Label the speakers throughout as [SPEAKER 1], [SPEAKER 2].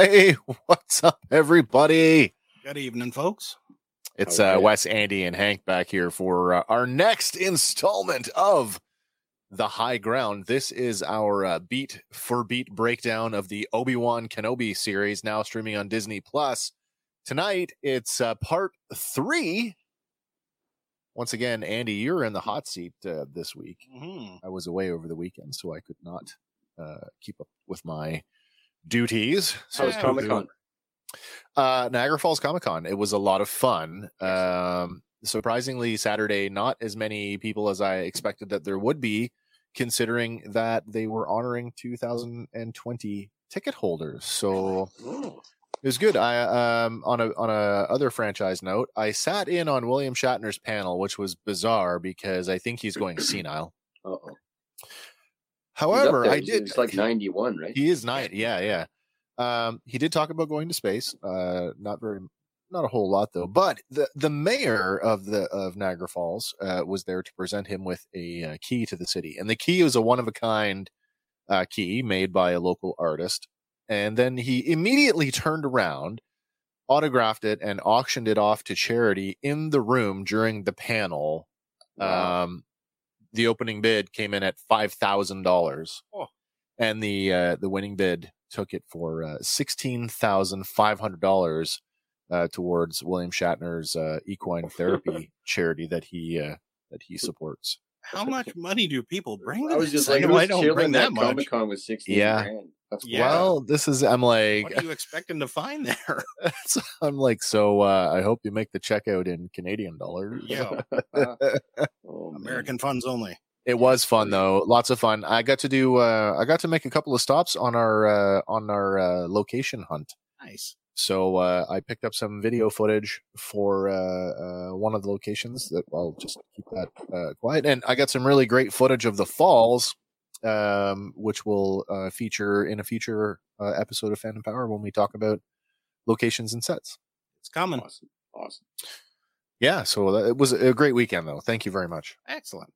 [SPEAKER 1] Hey, what's up, everybody?
[SPEAKER 2] Good evening, folks.
[SPEAKER 1] It's
[SPEAKER 3] How
[SPEAKER 1] uh. Wes, Andy, and Hank back here for uh, our next installment of The High Ground. This is our uh, beat for beat breakdown of the Obi Wan Kenobi series, now streaming on Disney Plus. Tonight, it's uh, part three. Once again, Andy, you're in the hot seat uh, this week.
[SPEAKER 2] hmm
[SPEAKER 1] I was away over the weekend, so I could not uh, keep up with my duties.
[SPEAKER 3] How was Comic Con?
[SPEAKER 1] Uh, Niagara Falls Comic Con. It was a lot of fun. Um, surprisingly, Saturday, not as many people as I expected that there would be, considering that they were honoring 2020 ticket holders. So it was good. I um on a on a other franchise note, I sat in on William Shatner's panel, which was bizarre because I think he's going senile.
[SPEAKER 3] uh-oh.
[SPEAKER 1] However,
[SPEAKER 3] He's up there.
[SPEAKER 1] I did.
[SPEAKER 3] He's like 91, right?
[SPEAKER 1] He is nine. Yeah, yeah. Um, he did talk about going to space. Uh, not very, not a whole lot though. But the the mayor of the of Niagara Falls uh, was there to present him with a uh, key to the city, and the key was a one of a kind uh, key made by a local artist. And then he immediately turned around, autographed it, and auctioned it off to charity in the room during the panel.
[SPEAKER 3] Wow.
[SPEAKER 1] Um, the opening bid came in at five thousand dollars,
[SPEAKER 2] Oh.
[SPEAKER 1] and the uh, the winning bid took it for uh, sixteen thousand five hundred dollars uh, towards William Shatner's uh, equine therapy charity that he uh, that he supports.
[SPEAKER 2] How much money do people bring? To
[SPEAKER 3] I was just like,
[SPEAKER 2] I, know I
[SPEAKER 3] who's
[SPEAKER 2] don't
[SPEAKER 3] chilling
[SPEAKER 2] bring that
[SPEAKER 3] at
[SPEAKER 2] much.
[SPEAKER 3] Comic Con was 16
[SPEAKER 1] Yeah.
[SPEAKER 3] grand? That's
[SPEAKER 2] Yeah.
[SPEAKER 1] Well, this is I'm like
[SPEAKER 2] What are you expecting to find there?
[SPEAKER 1] so I'm like so. Uh, I hope you make the checkout in Canadian dollars.
[SPEAKER 2] Yeah,
[SPEAKER 3] oh, man.
[SPEAKER 2] American funds only.
[SPEAKER 1] It was fun though, lots of fun. I got to do. Uh, I got to make a couple of stops on our uh, on our uh, location hunt.
[SPEAKER 2] Nice.
[SPEAKER 1] So uh, I picked up some video footage for uh, uh, one of the locations that I'll just keep that uh, quiet. And I got some really great footage of the falls, um, which will uh, feature in a future uh, episode of Phantom Power when we talk about locations and sets.
[SPEAKER 2] It's coming.
[SPEAKER 3] Awesome. Awesome.
[SPEAKER 1] Yeah, so that, it was a great weekend though. Thank you very much.
[SPEAKER 2] Excellent.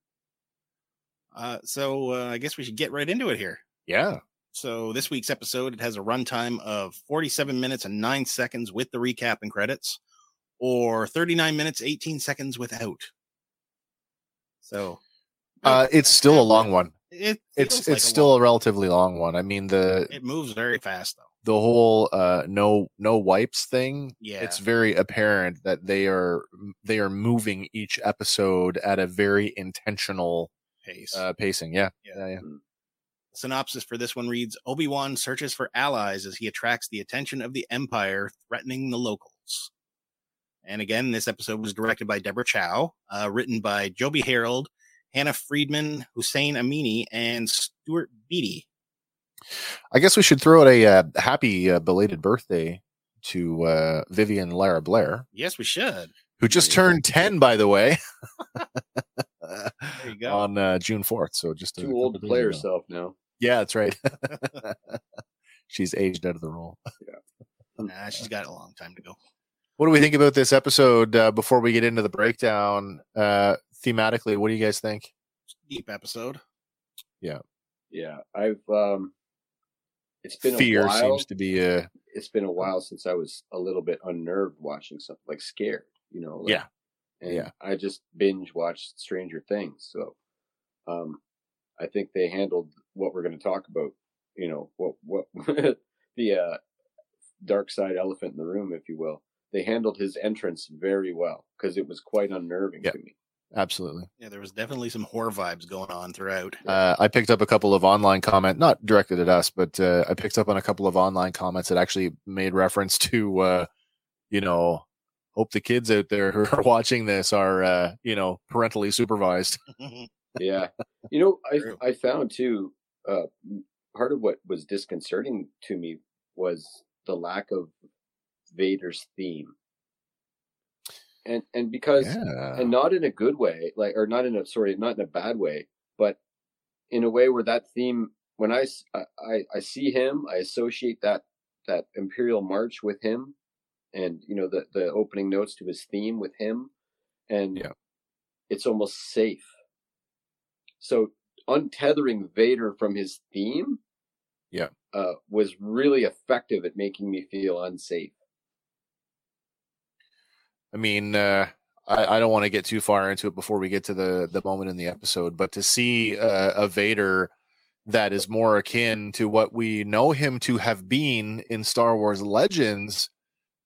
[SPEAKER 2] Uh, so uh, I guess we should get right into it here.
[SPEAKER 1] Yeah,
[SPEAKER 2] So this week's episode it has a runtime of 47 minutes and 9 seconds with the recap and credits or 39 minutes 18 seconds without. So
[SPEAKER 1] uh, it's still a long one.
[SPEAKER 2] it
[SPEAKER 1] It's
[SPEAKER 2] like
[SPEAKER 1] it's
[SPEAKER 2] a
[SPEAKER 1] still
[SPEAKER 2] long-
[SPEAKER 1] a relatively long one. I mean the
[SPEAKER 2] it moves very fast though.
[SPEAKER 1] the whole uh no no wipes thing
[SPEAKER 2] Yeah.
[SPEAKER 1] it's very apparent that they are they are moving each episode at a very intentional
[SPEAKER 2] Pace.
[SPEAKER 1] uh pacing yeah
[SPEAKER 2] Yeah.
[SPEAKER 1] yeah, yeah.
[SPEAKER 2] Synopsis for this one reads Obi-Wan searches for allies as he attracts the attention of the Empire, threatening the locals. And again, this episode was directed by Deborah Chow, uh, written by Joby Harold, Hannah Friedman, Hossein Amini, and Stuart Beatty.
[SPEAKER 1] i guess we should throw out a uh, happy uh, belated birthday to uh vivien lyra blair
[SPEAKER 2] Yes, we should.
[SPEAKER 1] who just
[SPEAKER 3] Yeah.
[SPEAKER 1] turned 10 by the way
[SPEAKER 2] There you go.
[SPEAKER 1] on uh, june 4th so just a
[SPEAKER 3] Too old to play
[SPEAKER 1] days ago.
[SPEAKER 3] herself now.
[SPEAKER 1] Yeah that's right she's aged out of the role.
[SPEAKER 2] Nah, she's got a long time to go.
[SPEAKER 1] What do we think about this episode uh, before we get into the breakdown? Uh, thematically, what do you guys think?
[SPEAKER 2] Deep episode.
[SPEAKER 3] Yeah, Yeah. I've um, it's been
[SPEAKER 1] Fear
[SPEAKER 3] a while.
[SPEAKER 1] seems to be a,
[SPEAKER 3] It's been a while since I was a little bit unnerved watching something like scared. You know. Like,
[SPEAKER 1] Yeah.
[SPEAKER 3] And
[SPEAKER 1] Yeah.
[SPEAKER 3] I just binge watched Stranger Things, so um, I think they handled what we're going to talk about. You know what what the uh, dark side elephant in the room, if you will. They handled his entrance very well because it was quite unnerving
[SPEAKER 1] Yeah.
[SPEAKER 3] to me.
[SPEAKER 1] absolutely.
[SPEAKER 2] Yeah, there was definitely some horror vibes going on throughout.
[SPEAKER 1] Uh, I picked up a couple of online comment, not directed at us, but uh, I picked up on a couple of online comments that actually made reference to, uh, you know, hope the kids out there who are watching this are, uh, you know, parentally supervised.
[SPEAKER 3] yeah you know i i found too uh part of what was disconcerting to me was the lack of vader's theme and and because
[SPEAKER 1] Yeah.
[SPEAKER 3] and not in a good way like or not in a sorry not in a bad way but in a way where that theme when I I see him i associate that that imperial march with him and you know the the opening notes to his theme with him and
[SPEAKER 1] Yeah.
[SPEAKER 3] it's almost safe so untethering vader from his theme
[SPEAKER 1] Yeah.
[SPEAKER 3] uh was really effective at making me feel unsafe
[SPEAKER 1] I mean, uh, I, I don't want to get too far into it before we get to the the moment in the episode, but to see uh, a Vader that is more akin to what we know him to have been in Star Wars Legends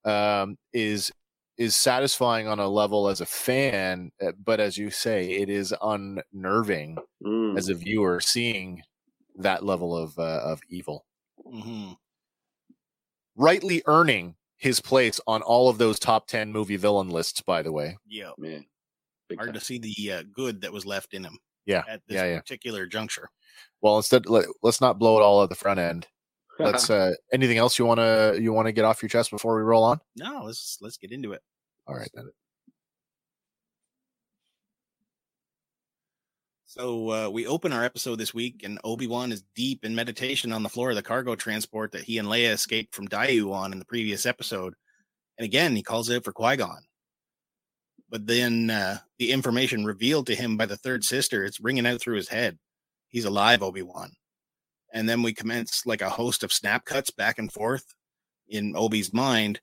[SPEAKER 1] um, is is satisfying on a level as a fan, uh, but as you say, it is unnerving
[SPEAKER 3] Mm.
[SPEAKER 1] as a viewer seeing that level of uh, of evil.
[SPEAKER 2] hmm
[SPEAKER 1] Rightly earning his place on all of those top ten movie villain lists, by the way.
[SPEAKER 2] Yeah,
[SPEAKER 3] man Big
[SPEAKER 2] hard
[SPEAKER 3] time.
[SPEAKER 2] to see the uh, good that was left in him
[SPEAKER 1] Yeah,
[SPEAKER 2] at this
[SPEAKER 1] yeah, yeah.
[SPEAKER 2] particular juncture.
[SPEAKER 1] Well, instead, let, let's not blow it all at the front end. Let's. uh Anything else you want to you want to get off your chest before we roll on?
[SPEAKER 2] No, let's let's get into it.
[SPEAKER 1] All right, then.
[SPEAKER 2] So uh, we open our episode this week, and Obi Wan is deep in meditation on the floor of the cargo transport that he and Leia escaped from Daiyu on in the previous episode. And again, he calls out for Qui Gon. But then uh, the information revealed to him by the third sister, it's ringing out through his head. He's alive, Obi Wan. And then we commence like a host of snap cuts back and forth in Obi's mind.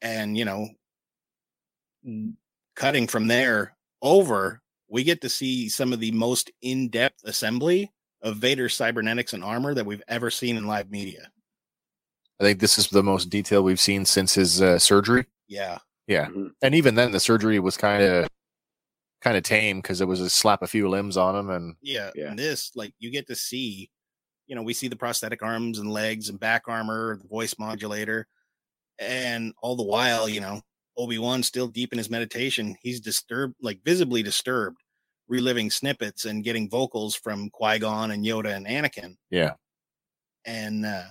[SPEAKER 2] And, you know, cutting from there over, we get to see some of the most in depth assembly of Vader's cybernetics and armor that we've ever seen in live media.
[SPEAKER 1] I think this is the most detail we've seen since his uh, surgery.
[SPEAKER 2] Yeah.
[SPEAKER 1] Yeah,
[SPEAKER 3] Mhm.
[SPEAKER 1] and even then, the surgery was kind of kind of tame because it was a slap a few limbs on him, and
[SPEAKER 2] Yeah.
[SPEAKER 3] Yeah.
[SPEAKER 2] And this, like, you get to see, you know, we see the prosthetic arms and legs and back armor, the voice modulator. And all the while, you know, Obi Wan still deep in his meditation. He's disturbed, like visibly disturbed, reliving snippets and getting vocals from Qui Gon and Yoda and Anakin.
[SPEAKER 1] yeah,
[SPEAKER 2] and uh,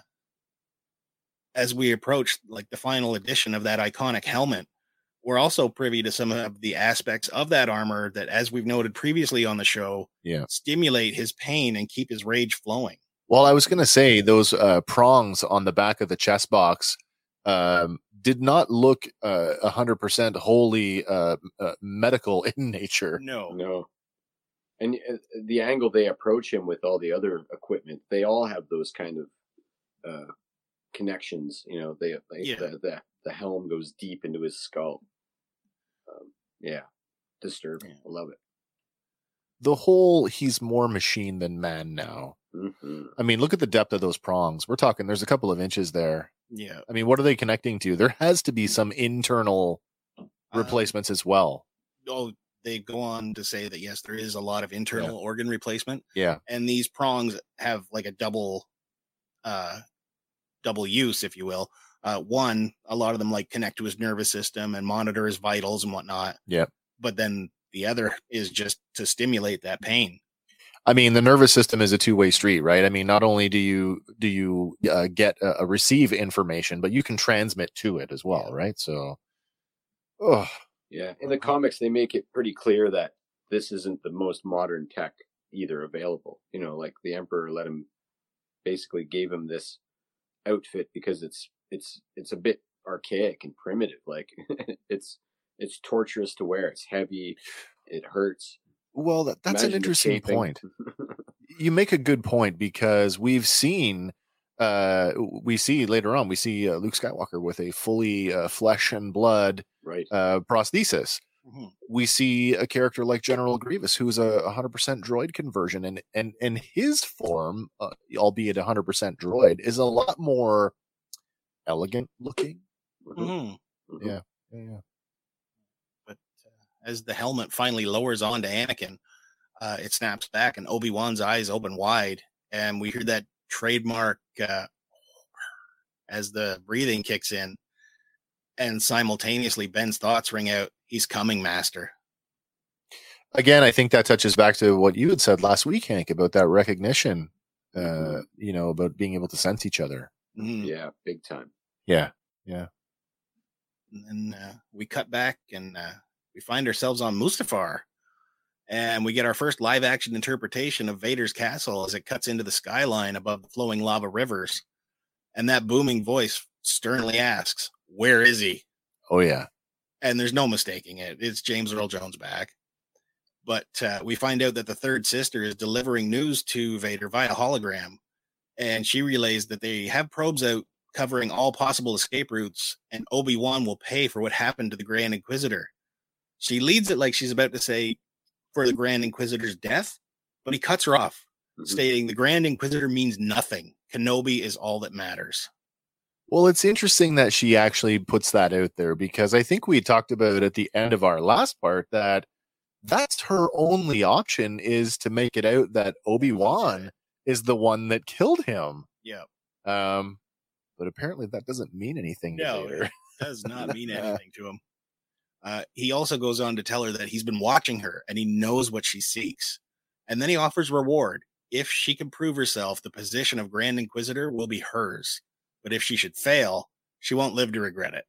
[SPEAKER 2] as we approach like the final edition of that iconic helmet we're also privy to some of the aspects of that armor that as we've noted previously on the show
[SPEAKER 1] Yeah.
[SPEAKER 2] stimulate his pain and keep his rage flowing
[SPEAKER 1] Well, I was going to say those uh, prongs on the back of the chest box um, did not look uh, a hundred percent wholly uh, uh, medical in nature.
[SPEAKER 2] no
[SPEAKER 3] No. And uh, the angle they approach him with all the other equipment, they all have those kind of uh, connections. You know, they like
[SPEAKER 2] Yeah.
[SPEAKER 3] the, the the helm goes deep into his skull. Um, yeah, disturbing.
[SPEAKER 2] Yeah.
[SPEAKER 3] I love it.
[SPEAKER 1] The whole he's more machine than man now.
[SPEAKER 3] Hmm
[SPEAKER 1] I mean, look at the depth of those prongs. We're talking. There's a couple of inches there.
[SPEAKER 2] yeah
[SPEAKER 1] I mean, what are they connecting to? There has to be some internal
[SPEAKER 2] Uh,
[SPEAKER 1] replacements as well.
[SPEAKER 2] oh they go on to say that yes there is a lot of internal organ replacement
[SPEAKER 1] Yeah,
[SPEAKER 2] and these prongs have like a double uh double use if you will uh one a lot of them like connect to his nervous system and monitor his vitals and whatnot
[SPEAKER 1] Yeah.
[SPEAKER 2] but then the other is just to stimulate that pain
[SPEAKER 1] I mean, the nervous system is a two way street, right? I mean, not only do you do you uh, get uh, uh, receive information, but you can transmit to it as well,
[SPEAKER 2] Yeah.
[SPEAKER 1] right? So, oh,
[SPEAKER 3] Yeah, in the comics they make it pretty clear that this isn't the most modern tech either available. You know, like the Emperor let him basically gave him this outfit because it's it's it's a bit archaic and primitive. Like it's it's torturous to wear. It's heavy. It hurts.
[SPEAKER 1] Well, that, that's an interesting
[SPEAKER 3] escaping.
[SPEAKER 1] point. You make a good point because we've seen, uh, we see later on, we see uh, Luke Skywalker with a fully uh, flesh and blood
[SPEAKER 3] right.
[SPEAKER 1] uh, prosthesis.
[SPEAKER 2] Mhm.
[SPEAKER 1] We see a character like General Grievous, who's a 100% droid conversion, and and and his form, uh, albeit 100% droid, is a lot more elegant looking.
[SPEAKER 3] Mhm.
[SPEAKER 2] Mhm.
[SPEAKER 3] Mhm.
[SPEAKER 1] Yeah. Yeah,
[SPEAKER 2] But uh, as the helmet finally lowers onto Anakin, uh, it snaps back, and Obi Wan's eyes open wide, and we hear that trademark uh, as the breathing kicks in, and simultaneously Ben's thoughts ring out. He's coming, Master.
[SPEAKER 1] Again, I think that touches back to what you had said last week, Hank, about that recognition. Uh,
[SPEAKER 3] Mhm.
[SPEAKER 1] you know, about being able to sense each other.
[SPEAKER 2] Mhm.
[SPEAKER 3] Yeah, big time.
[SPEAKER 1] Yeah, yeah.
[SPEAKER 2] and then uh, we cut back and uh, we find ourselves on Mustafar, and we get our first live action interpretation of Vader's castle as it cuts into the skyline above the flowing lava rivers, and that booming voice sternly asks, "Where is he?"
[SPEAKER 1] Oh yeah.
[SPEAKER 2] And there's no mistaking it; it's James Earl Jones back. But uh, we find out that the third sister is delivering news to Vader via hologram, and she relays that they have probes out covering all possible escape routes, and Obi Wan will pay for what happened to the Grand Inquisitor. She leads it like she's about to say, for the Grand Inquisitor's death, but he cuts her off,
[SPEAKER 3] Mhm.
[SPEAKER 2] stating the Grand Inquisitor means nothing. Kenobi is all that matters.
[SPEAKER 1] Well, it's interesting that she actually puts that out there because I think we talked about at the end of our last part that that's her only option is to make it out that Obi-Wan is the one that killed him.
[SPEAKER 2] Yeah.
[SPEAKER 1] Um but apparently that doesn't mean anything to
[SPEAKER 2] No,
[SPEAKER 1] Vader.
[SPEAKER 2] it does not mean anything to him. Uh, he also goes on to tell her that he's been watching her and he knows what she seeks. And then he offers reward. If she can prove herself, the position of Grand Inquisitor will be hers. But if she should fail, she won't live to regret it.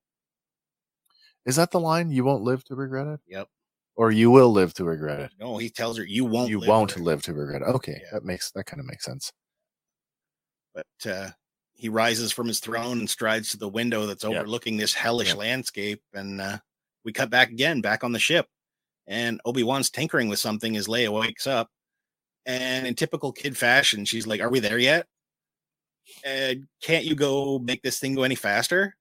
[SPEAKER 1] Is that the line? You won't live to regret it?
[SPEAKER 2] Yep.
[SPEAKER 1] Or you will live to regret it.
[SPEAKER 2] No, he tells her you won't.
[SPEAKER 1] you
[SPEAKER 2] live
[SPEAKER 1] won't
[SPEAKER 2] to regret
[SPEAKER 1] live to regret it. Okay.
[SPEAKER 2] Yeah.
[SPEAKER 1] That makes that kind of makes sense.
[SPEAKER 2] but uh, he rises from his throne and strides to the window that's overlooking this hellish
[SPEAKER 1] Yeah.
[SPEAKER 2] landscape. And uh, we cut back again, back on the ship. And Obi Wan's tinkering with something as Leia wakes up. And in typical kid fashion, she's like, Are we there yet? And can't you go make this thing go any faster?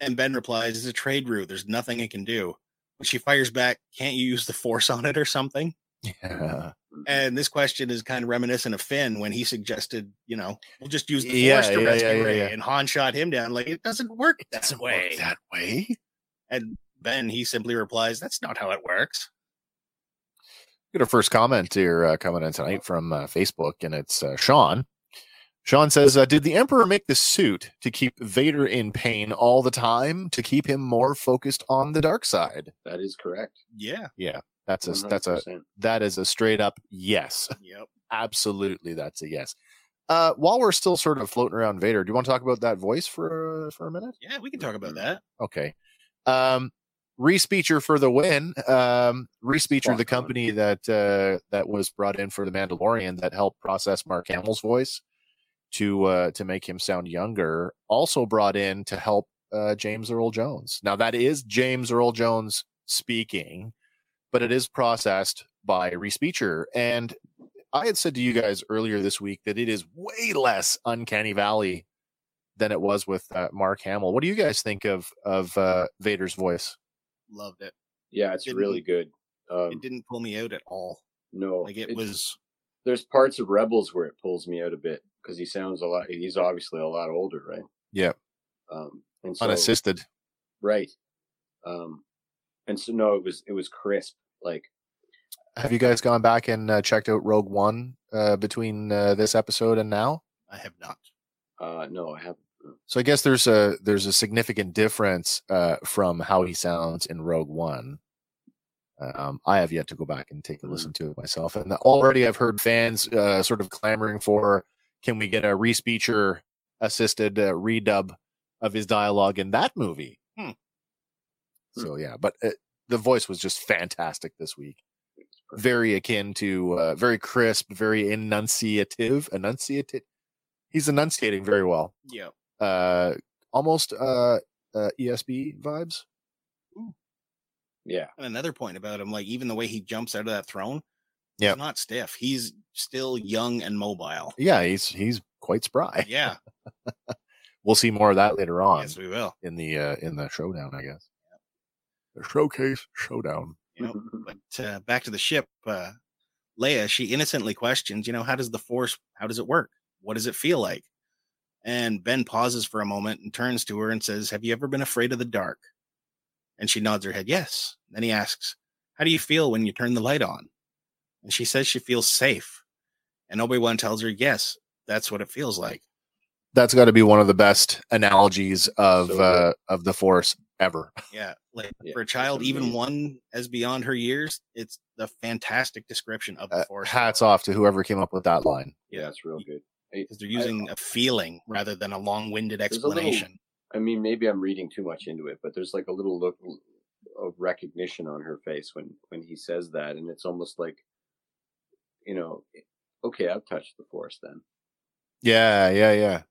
[SPEAKER 2] And Ben replies, It's a trade route. There's nothing it can do. But she fires back, Can't you use the force on it or something?
[SPEAKER 1] Yeah.
[SPEAKER 2] And this question is kind of reminiscent of Finn when he suggested, you know, we'll just use the
[SPEAKER 1] Yeah,
[SPEAKER 2] force to
[SPEAKER 1] yeah,
[SPEAKER 2] rescue
[SPEAKER 1] yeah, yeah.
[SPEAKER 2] And Han shot him down. Like, it doesn't work that
[SPEAKER 1] Doesn't
[SPEAKER 2] way.
[SPEAKER 1] work that way.
[SPEAKER 2] And then he simply replies, that's not how it works.
[SPEAKER 1] Get our first comment here uh, coming in tonight from uh, Facebook, and it's uh, Sean. Sean says, uh, "Did the Emperor make the suit to keep Vader in pain all the time to keep him more focused on the dark side?"
[SPEAKER 3] That is correct.
[SPEAKER 2] Yeah.
[SPEAKER 1] Yeah, that's a that's a that is a straight up yes.
[SPEAKER 2] Yep.
[SPEAKER 1] Absolutely, that's a yes. Uh, while we're still sort of floating around Vader, do you want to talk about that voice for uh, for a minute?
[SPEAKER 2] Yeah, we can talk about that.
[SPEAKER 1] Okay. Um Respeecher for the win. Um the company that uh that was brought in for the Mandalorian that helped process Mark Hamill's voice to uh to make him sound younger, also brought in to help uh James Earl Jones. Now that is James Earl Jones speaking, but it is processed by Respeecher. And I had said to you guys earlier this week that it is way less uncanny valley than it was with uh, Mark Hamill. What do you guys think of of uh, Vader's voice?
[SPEAKER 2] Loved it.
[SPEAKER 3] Yeah, it's
[SPEAKER 2] Didn't-
[SPEAKER 3] really good. Um,
[SPEAKER 2] It didn't pull me out at all.
[SPEAKER 3] no,
[SPEAKER 2] Like it was
[SPEAKER 3] There's parts of Rebels where it pulls me out a bit because he sounds a lot. He's obviously a lot older, right?
[SPEAKER 1] Yeah,
[SPEAKER 3] Um, and so
[SPEAKER 1] unassisted.
[SPEAKER 3] right. Um, and so no, it was it was crisp. Like
[SPEAKER 1] Have you guys gone back and uh, checked out Rogue One uh, between uh, this episode and now?
[SPEAKER 2] I have not.
[SPEAKER 3] uh, no, I haven't.
[SPEAKER 1] So I guess there's a there's a significant difference uh, from how he sounds in Rogue One. Um, I have yet to go back and take a
[SPEAKER 3] Mhm.
[SPEAKER 1] listen to it myself, and already I've heard fans uh, sort of clamoring for, can we get a respeecher assisted uh, redub of his dialogue in that movie?
[SPEAKER 2] Hmm.
[SPEAKER 1] So yeah, but uh, the voice was just fantastic this week. Very akin to, uh, very crisp, very enunciative, enunciative. He's enunciating very well.
[SPEAKER 2] Yeah.
[SPEAKER 1] Uh, almost uh, uh, ESB vibes.
[SPEAKER 3] Yeah.
[SPEAKER 2] And another point about him, like even the way he jumps out of that throne,
[SPEAKER 1] yeah,
[SPEAKER 2] he's not stiff. He's still young and mobile.
[SPEAKER 1] Yeah, he's he's quite spry.
[SPEAKER 2] Yeah,
[SPEAKER 1] We'll see more of that later on
[SPEAKER 2] yes, we will.
[SPEAKER 1] in the uh, in the showdown, I guess. The showcase showdown.
[SPEAKER 2] You know, but uh, back to the ship. Uh, Leia, she innocently questions, you know, how does the Force? How does it work? What does it feel like? And Ben pauses for a moment and turns to her and says, "Have you ever been afraid of the dark?" And she nods her head, "Yes." Then he asks, "How do you feel when you turn the light on?" And she says she feels safe. And Obi Wan tells her, "Yes, that's what it feels like."
[SPEAKER 1] That's got to be one of the best analogies of
[SPEAKER 3] So
[SPEAKER 1] uh, of the Force ever.
[SPEAKER 2] Yeah, like
[SPEAKER 3] Yeah,
[SPEAKER 2] for a child, even one as beyond her years, it's the fantastic description of the
[SPEAKER 1] Uh,
[SPEAKER 2] Force.
[SPEAKER 1] hats off to whoever came up with that line.
[SPEAKER 3] Yeah, it's real good. I,
[SPEAKER 2] because they're using a feeling rather than a long-winded
[SPEAKER 3] a little-
[SPEAKER 2] explanation.
[SPEAKER 3] I mean, maybe I'm reading too much into it, but there's like a little look of recognition on her face when when he says that, and it's almost like, you know, eh, okay, I've touched the force then.
[SPEAKER 1] Yeah, yeah, yeah.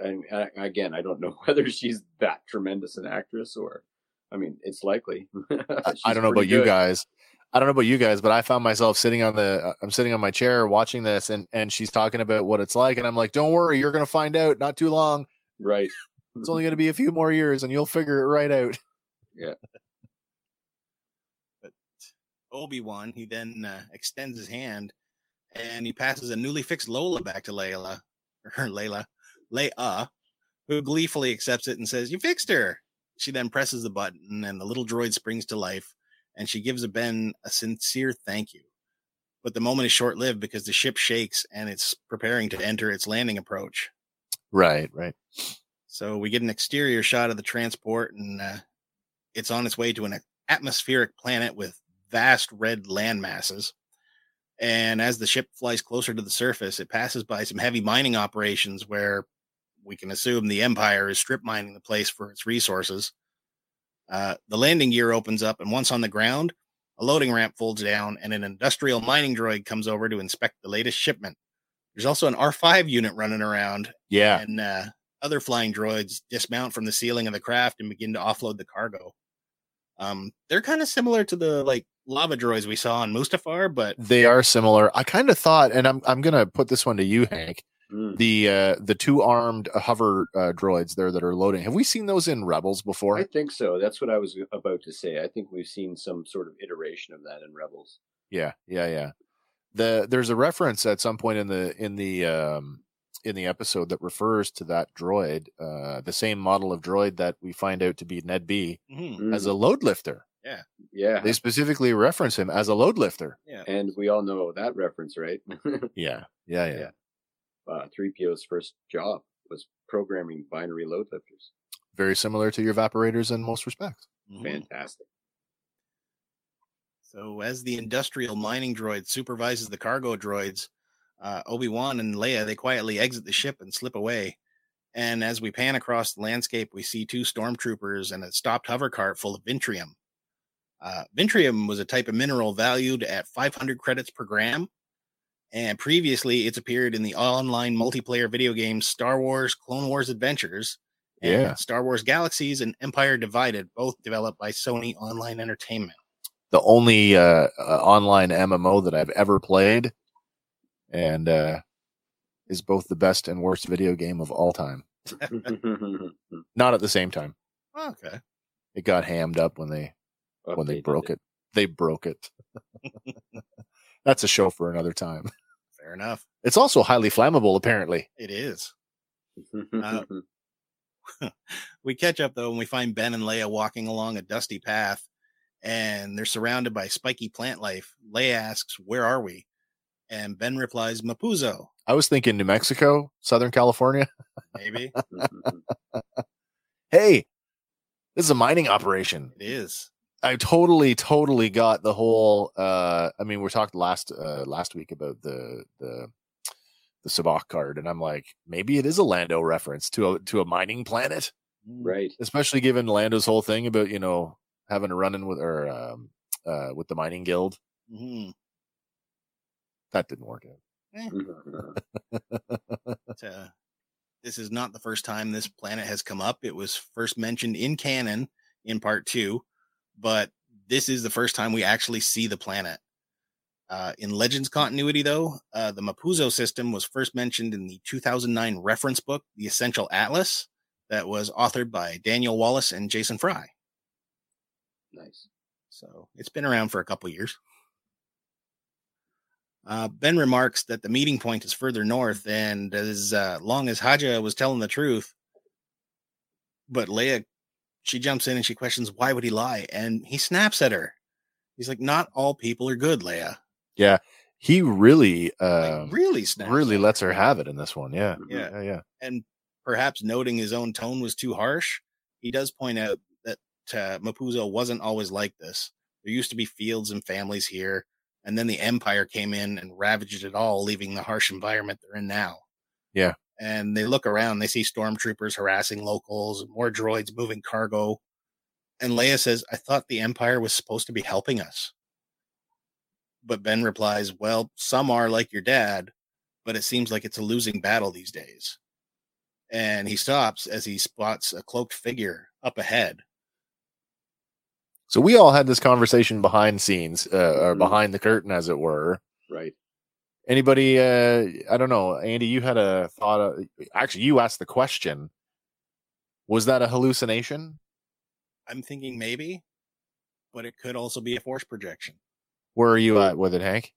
[SPEAKER 3] And again, I don't know whether she's that tremendous an actress or, I mean, it's likely.
[SPEAKER 1] I, I don't know about
[SPEAKER 3] pretty
[SPEAKER 1] you guys. I don't know about you guys, but I found myself sitting on the uh, I'm sitting on my chair watching this and and she's talking about what it's like and I'm like, "Don't worry, you're going to find out not too long.
[SPEAKER 3] Right.
[SPEAKER 1] It's only going to be a few more years and you'll figure it right out." Yeah.
[SPEAKER 2] but Obi Wan, he then uh, extends his hand and he passes a newly fixed Lola back to Layla, or Layla, Leia, who gleefully accepts it and says, "You fixed her." She then presses the button and the little droid springs to life, and she gives a Ben a sincere thank you. But the moment is short lived because the ship shakes and it's preparing to enter its landing approach.
[SPEAKER 1] Right, right.
[SPEAKER 2] So we get an exterior shot of the transport, and uh, it's on its way to an atmospheric planet with vast red land masses. And as the ship flies closer to the surface, it passes by some heavy mining operations where we can assume the Empire is strip mining the place for its resources. Uh, the landing gear opens up, and once on the ground, a loading ramp folds down, and an industrial mining droid comes over to inspect the latest shipment. There's also an R5 unit running around,
[SPEAKER 1] Yeah.
[SPEAKER 2] and uh, other flying droids dismount from the ceiling of the craft and begin to offload the cargo. Um, they're kind of similar to the like lava droids we saw on Mustafar, but
[SPEAKER 1] They are similar. I kind of thought and I'm I'm going to put this one to you, Hank.
[SPEAKER 3] Mm.
[SPEAKER 1] The uh the two armed hover uh, droids there that are loading. Have we seen those in Rebels before?
[SPEAKER 3] I think so. That's what I was about to say. I think we've seen some sort of iteration of that in Rebels.
[SPEAKER 1] Yeah, yeah, yeah. The there's a reference at some point in the in the um in the episode that refers to that droid, uh the same model of droid that we find out to be NED-B
[SPEAKER 2] mhm,
[SPEAKER 1] as a load lifter.
[SPEAKER 3] Yeah.
[SPEAKER 1] Yeah, They specifically reference him as a load lifter.
[SPEAKER 2] yeah,
[SPEAKER 3] and we all know that reference, right?
[SPEAKER 1] Yeah, yeah, yeah.
[SPEAKER 3] Yeah. Uh, 3PO's first job was programming binary load lifters.
[SPEAKER 1] Very similar to your evaporators in most respects.
[SPEAKER 2] mhm.
[SPEAKER 3] Fantastic.
[SPEAKER 2] So as the industrial mining droid supervises the cargo droids, uh, Obi Wan and Leia they quietly exit the ship and slip away. And as we pan across the landscape, we see two stormtroopers and a stopped hover cart full of Vintrium. Uh, Vintrium was a type of mineral valued at 500 credits per gram. And previously, it's appeared in the online multiplayer video games Star Wars Clone Wars Adventures, and
[SPEAKER 1] Yeah.
[SPEAKER 2] Star Wars Galaxies, and Empire Divided, both developed by Sony Online Entertainment.
[SPEAKER 1] The only uh, uh online MMO that I've ever played and uh is both the best and worst video game of all time. Not at the same time.
[SPEAKER 2] Okay.
[SPEAKER 1] It got hammed up when they when they
[SPEAKER 3] Updated
[SPEAKER 1] broke it. They broke it. That's a show for another time.
[SPEAKER 2] Fair enough.
[SPEAKER 1] It's also highly flammable, apparently.
[SPEAKER 2] It is. Uh, We catch up though, and we find Ben and Leia walking along a dusty path, and they're surrounded by spiky plant life. Leia asks, "Where are we?" And Ben replies, "Mapuzo."
[SPEAKER 1] I was thinking New Mexico, Southern California.
[SPEAKER 2] Maybe
[SPEAKER 1] Hey, this is a mining operation.
[SPEAKER 2] it is.
[SPEAKER 1] I totally, totally got the whole. uh I mean, we talked last uh last week about the the the sabacc card, and I'm like, maybe it is a Lando reference to a to a mining planet,
[SPEAKER 3] right.
[SPEAKER 1] especially given Lando's whole thing about you know having a run in with or um uh with the mining guild.
[SPEAKER 2] Mhm.
[SPEAKER 1] That didn't work out.
[SPEAKER 2] But, uh, this is not the first time this planet has come up. It was first mentioned in canon in part two, but this is the first time we actually see the planet. Uh, in Legends continuity, though, uh, the Mapuzo system was first mentioned in the 2009 reference book, The Essential Atlas, that was authored by Daniel Wallace and Jason Fry.
[SPEAKER 3] Nice.
[SPEAKER 2] So it's been around for a couple years. Uh, ben remarks that the meeting point is further north, and as uh, long as Haja was telling the truth, but Leia, she jumps in and she questions why would he lie, and he snaps at her. He's like, "Not all people are good, Leia."
[SPEAKER 1] Yeah, he really,
[SPEAKER 2] Like,
[SPEAKER 1] uh,
[SPEAKER 2] really snaps.
[SPEAKER 1] really
[SPEAKER 2] at
[SPEAKER 1] lets her have it in this one. Yeah,
[SPEAKER 2] Yeah.
[SPEAKER 1] yeah, yeah.
[SPEAKER 2] and perhaps noting his own tone was too harsh, he does point out that uh, Mapuzo wasn't always like this. There used to be fields and families here, and then the Empire came in and ravaged it all, leaving the harsh environment they're in now.
[SPEAKER 1] Yeah.
[SPEAKER 2] And they look around, they see stormtroopers harassing locals, more droids moving cargo. And Leia says, I thought the Empire was supposed to be helping us. But Ben replies, Well, some are like your dad, but it seems like it's a losing battle these days and he stops as he spots a cloaked figure up ahead.
[SPEAKER 1] So we all had this conversation behind scenes, uh, or
[SPEAKER 3] Mhm.
[SPEAKER 1] behind the curtain, as it were.
[SPEAKER 3] Right.
[SPEAKER 1] Anybody? Uh, I don't know, Andy. You had a thought. Of, actually, you asked the question. Was that a hallucination?
[SPEAKER 2] I'm thinking maybe, but it could also be a force projection.
[SPEAKER 1] Where are you at with it, Hank?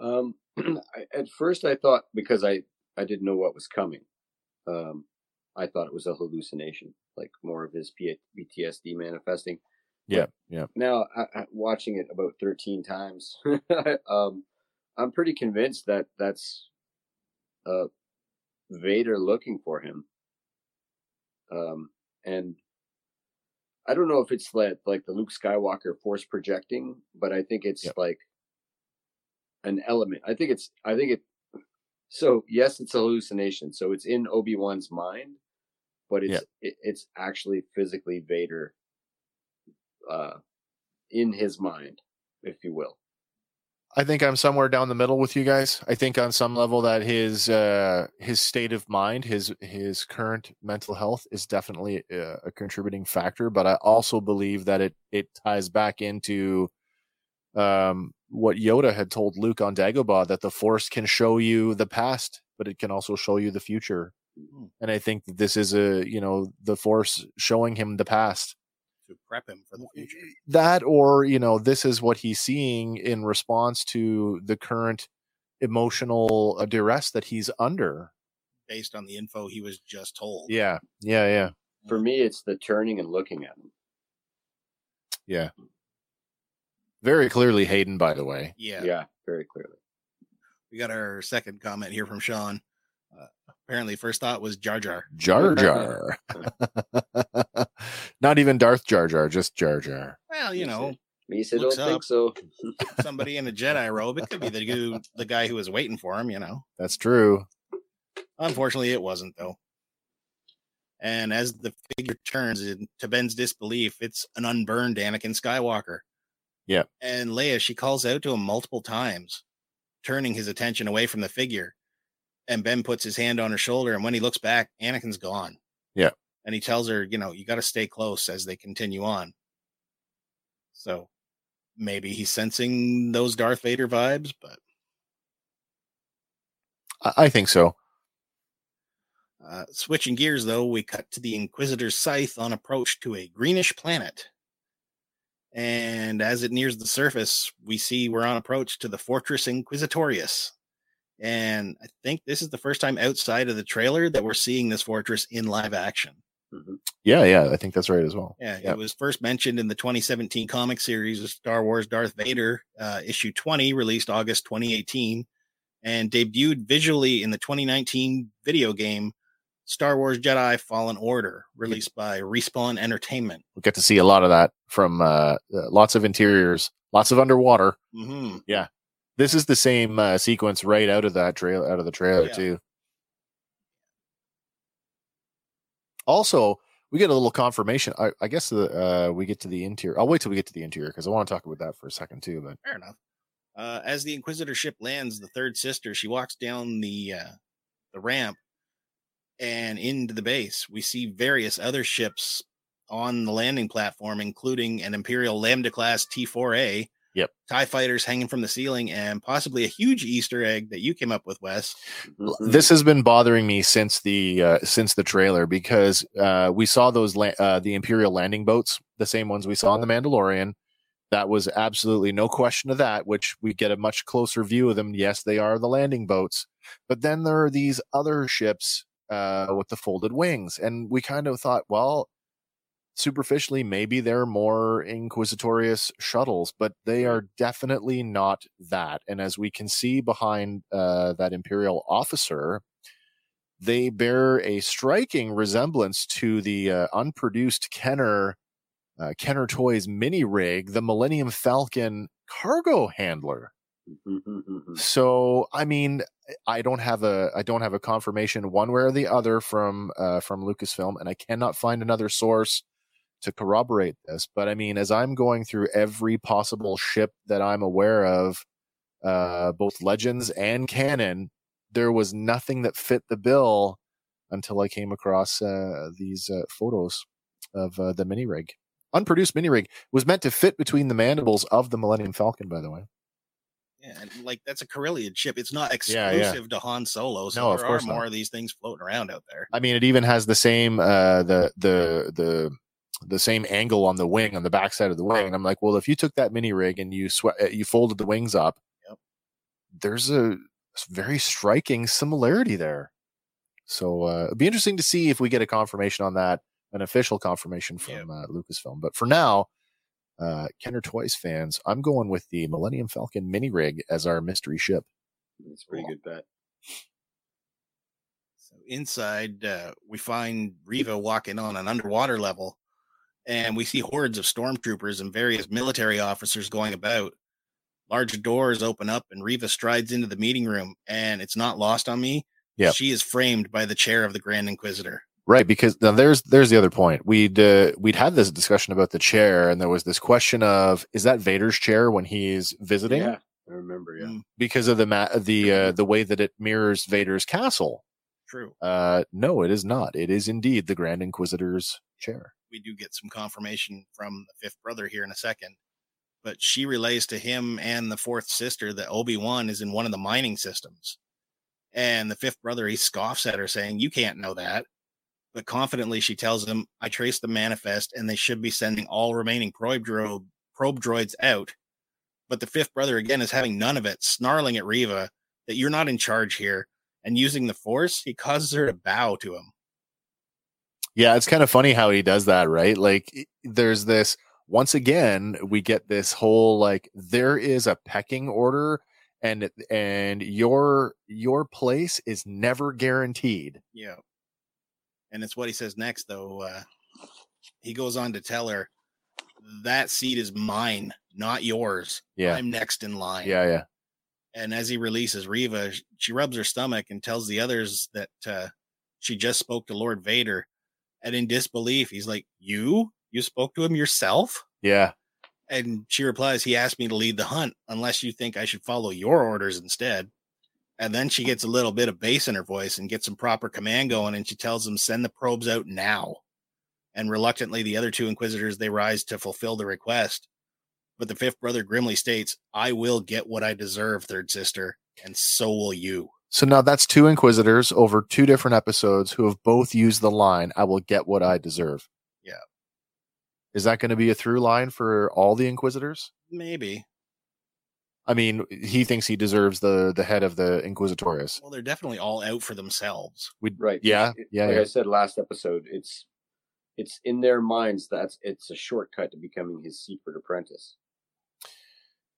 [SPEAKER 3] Um, at first, I thought because I I didn't know what was coming, um, I thought it was a hallucination, like more of his P- PTSD manifesting.
[SPEAKER 1] Yeah, yeah.
[SPEAKER 3] Now, I, I, watching it about thirteen times, um, I'm pretty convinced that that's uh, Vader looking for him. Um, and I don't know if it's like like the Luke Skywalker force projecting, but I think it's
[SPEAKER 1] Yep.
[SPEAKER 3] like an element. I think it's I think it so yes, it's a hallucination. So it's in Obi-Wan's mind, but it's
[SPEAKER 1] Yep.
[SPEAKER 3] it, it's actually physically Vader uh in his mind, if you will.
[SPEAKER 1] I think I'm somewhere down the middle with you guys. I think on some level that his uh, his state of mind, his his current mental health is definitely a, a contributing factor. But I also believe that it it ties back into um, what Yoda had told Luke on Dagobah that the Force can show you the past, but it can also show you the future.
[SPEAKER 2] Mhm.
[SPEAKER 1] And I think that this is a you know the Force showing him the past
[SPEAKER 2] to prep him for the future.
[SPEAKER 1] that or you know this is what he's seeing in response to the current emotional uh, duress that he's under
[SPEAKER 2] based on the info he was just told.
[SPEAKER 1] yeah yeah yeah
[SPEAKER 3] For me, it's the turning and looking at him.
[SPEAKER 1] yeah very clearly hayden by the way
[SPEAKER 2] Yeah.
[SPEAKER 3] Yeah, very clearly.
[SPEAKER 2] We got our second comment here from Sean. Uh, apparently, first thought was Jar Jar.
[SPEAKER 1] jar jar not even darth jar jar just jar jar
[SPEAKER 2] Well, you know,
[SPEAKER 3] Me say
[SPEAKER 2] Looks
[SPEAKER 3] don't think so.
[SPEAKER 2] somebody in a Jedi robe. It could be the dude, the guy who was waiting for him. You know.
[SPEAKER 1] that's true
[SPEAKER 2] Unfortunately, it wasn't though. And as the figure turns in, to Ben's disbelief, it's an unburned Anakin Skywalker.
[SPEAKER 1] Yeah.
[SPEAKER 2] And Leia, she calls out to him multiple times, turning his attention away from the figure. And Ben puts his hand on her shoulder, and when he looks back, Anakin's gone.
[SPEAKER 1] Yeah.
[SPEAKER 2] And he tells her, you know, you got to stay close as they continue on. So maybe he's sensing those Darth Vader vibes, but
[SPEAKER 1] i, I think so
[SPEAKER 2] Uh, switching gears, though, we cut to the Inquisitor's scythe on approach to a greenish planet. And as it nears the surface, we see we're on approach to the Fortress Inquisitorius. And I think this is the first time outside of the trailer that we're seeing this fortress in live action.
[SPEAKER 3] Mhm.
[SPEAKER 1] yeah yeah i think that's right as well
[SPEAKER 2] Yeah,
[SPEAKER 1] Yep.
[SPEAKER 2] it was first mentioned in the 2017 comic series of Star Wars Darth Vader, uh, issue 20, released August 2018, and debuted visually in the 2019 video game Star Wars Jedi Fallen Order, released by Respawn Entertainment.
[SPEAKER 1] we'll get to see a lot of that from uh, uh, lots of interiors lots of underwater
[SPEAKER 2] hmm
[SPEAKER 1] this is the same uh, sequence right out of that trail out of the trailer
[SPEAKER 2] Yeah.
[SPEAKER 1] too also we get a little confirmation i, I guess the, uh, we get to the interior i'll wait till we get to the interior because i want to talk about that for a second too but
[SPEAKER 2] Fair enough. Uh, as the Inquisitor ship lands, the third sister she walks down the uh, the ramp, and into the base, we see various other ships on the landing platform, including an Imperial Lambda class T4A.
[SPEAKER 1] Yep.
[SPEAKER 2] TIE fighters hanging from the ceiling, and possibly a huge Easter egg that you came up with, Wes.
[SPEAKER 3] Mhm.
[SPEAKER 1] this has been bothering me since the uh, since the trailer because uh, we saw those la- uh, the imperial landing boats the same ones we saw in the mandalorian that was absolutely no question of that which we get a much closer view of them yes they are the landing boats but then there are these other ships uh, with the folded wings and we kind of thought well superficially maybe they're more inquisitorius shuttles but they are definitely not that and as we can see behind uh, that imperial officer they bear a striking resemblance to the uh, unproduced kenner uh, kenner toys mini rig the millennium falcon cargo handler
[SPEAKER 3] Mhm.
[SPEAKER 1] so i mean i don't have a i don't have a confirmation one way or the other from uh from lucasfilm and i cannot find another source to corroborate this but i mean as i'm going through every possible ship that i'm aware of uh both legends and canon there was nothing that fit the bill until i came across uh these uh, photos of uh, the mini rig unproduced mini rig was meant to fit between the mandibles of the millennium falcon by the way
[SPEAKER 2] Yeah, and like that's a Corellian ship. It's not
[SPEAKER 1] Yeah, yeah.
[SPEAKER 2] exclusive to Han Solo, so
[SPEAKER 1] No, of
[SPEAKER 2] there
[SPEAKER 1] course
[SPEAKER 2] are
[SPEAKER 1] not.
[SPEAKER 2] more of these things floating around out there.
[SPEAKER 1] I mean, it even has the same uh, the the the the same angle on the wing on the backside of the wing. And I'm like, well, if you took that mini rig and you swe- uh, you folded the wings up,
[SPEAKER 2] Yep.
[SPEAKER 1] there's a very striking similarity there. So uh, it'd be interesting to see if we get a confirmation on that, an official confirmation from uh, Lucasfilm. But for now, uh, Kenner Toys fans, I'm going with the Millennium Falcon mini rig as our mystery ship.
[SPEAKER 3] It's a pretty good bet.
[SPEAKER 2] So inside, uh, we find Reva walking on an underwater level, and we see hordes of stormtroopers and various military officers going about. Large doors open up, and Reva strides into the meeting room, and it's not lost on me.
[SPEAKER 1] Yep.
[SPEAKER 2] She is framed by the chair of the Grand Inquisitor.
[SPEAKER 1] Right, because now there's there's the other point. We'd uh, we'd had this discussion about the chair, and there was this question of is that Vader's chair when he's visiting
[SPEAKER 3] Yeah, I remember. Yeah.
[SPEAKER 2] Mm,
[SPEAKER 1] because of the ma- the uh, the way that it mirrors Vader's castle.
[SPEAKER 2] true.
[SPEAKER 1] Uh, no, it is not. It is indeed the Grand Inquisitor's chair.
[SPEAKER 2] We do get some confirmation from the fifth brother here in a second. But she relays to him and the fourth sister that Obi Wan is in one of the mining systems. And the fifth brother, he scoffs at her, saying, You can't know that. But confidently, she tells him, I traced the manifest and they should be sending all remaining probe, dro- probe droids out. But the fifth brother, again, is having none of it, snarling at Reva that you're not in charge here. And using the force, he causes her to bow to him.
[SPEAKER 1] Yeah, it's kind of funny how he does that, right? Like there's this once again we get this whole like there is a pecking order and and your your place is never guaranteed.
[SPEAKER 2] Yeah. And it's what he says next, though. Uh, he goes on to tell her, that seat is mine, not yours.
[SPEAKER 1] Yeah.
[SPEAKER 2] I'm next in line.
[SPEAKER 1] Yeah, yeah.
[SPEAKER 2] And as he releases Reva, she rubs her stomach and tells the others that uh, she just spoke to Lord Vader. And in disbelief, he's like, You? You spoke to him yourself?
[SPEAKER 1] Yeah.
[SPEAKER 2] And she replies, He asked me to lead the hunt, unless you think I should follow your orders instead. And then she gets a little bit of bass in her voice and gets some proper command going, and she tells him, Send the probes out now. And reluctantly, the other two inquisitors they rise to fulfill the request. But the fifth brother grimly states, I will get what I deserve, third sister, and so will you.
[SPEAKER 1] So now that's two inquisitors over two different episodes who have both used the line, I will get what I deserve.
[SPEAKER 2] Yeah.
[SPEAKER 1] Is that going to be a through line for all the inquisitors?
[SPEAKER 2] Maybe.
[SPEAKER 1] I mean, he thinks he deserves the the head of the Inquisitorius.
[SPEAKER 2] Well, they're definitely all out for themselves.
[SPEAKER 1] We,
[SPEAKER 3] Right.
[SPEAKER 1] Yeah,
[SPEAKER 3] It-
[SPEAKER 1] yeah,
[SPEAKER 3] Like
[SPEAKER 1] yeah.
[SPEAKER 3] I said last episode, it's it's in their minds that's it's a shortcut to becoming his secret apprentice.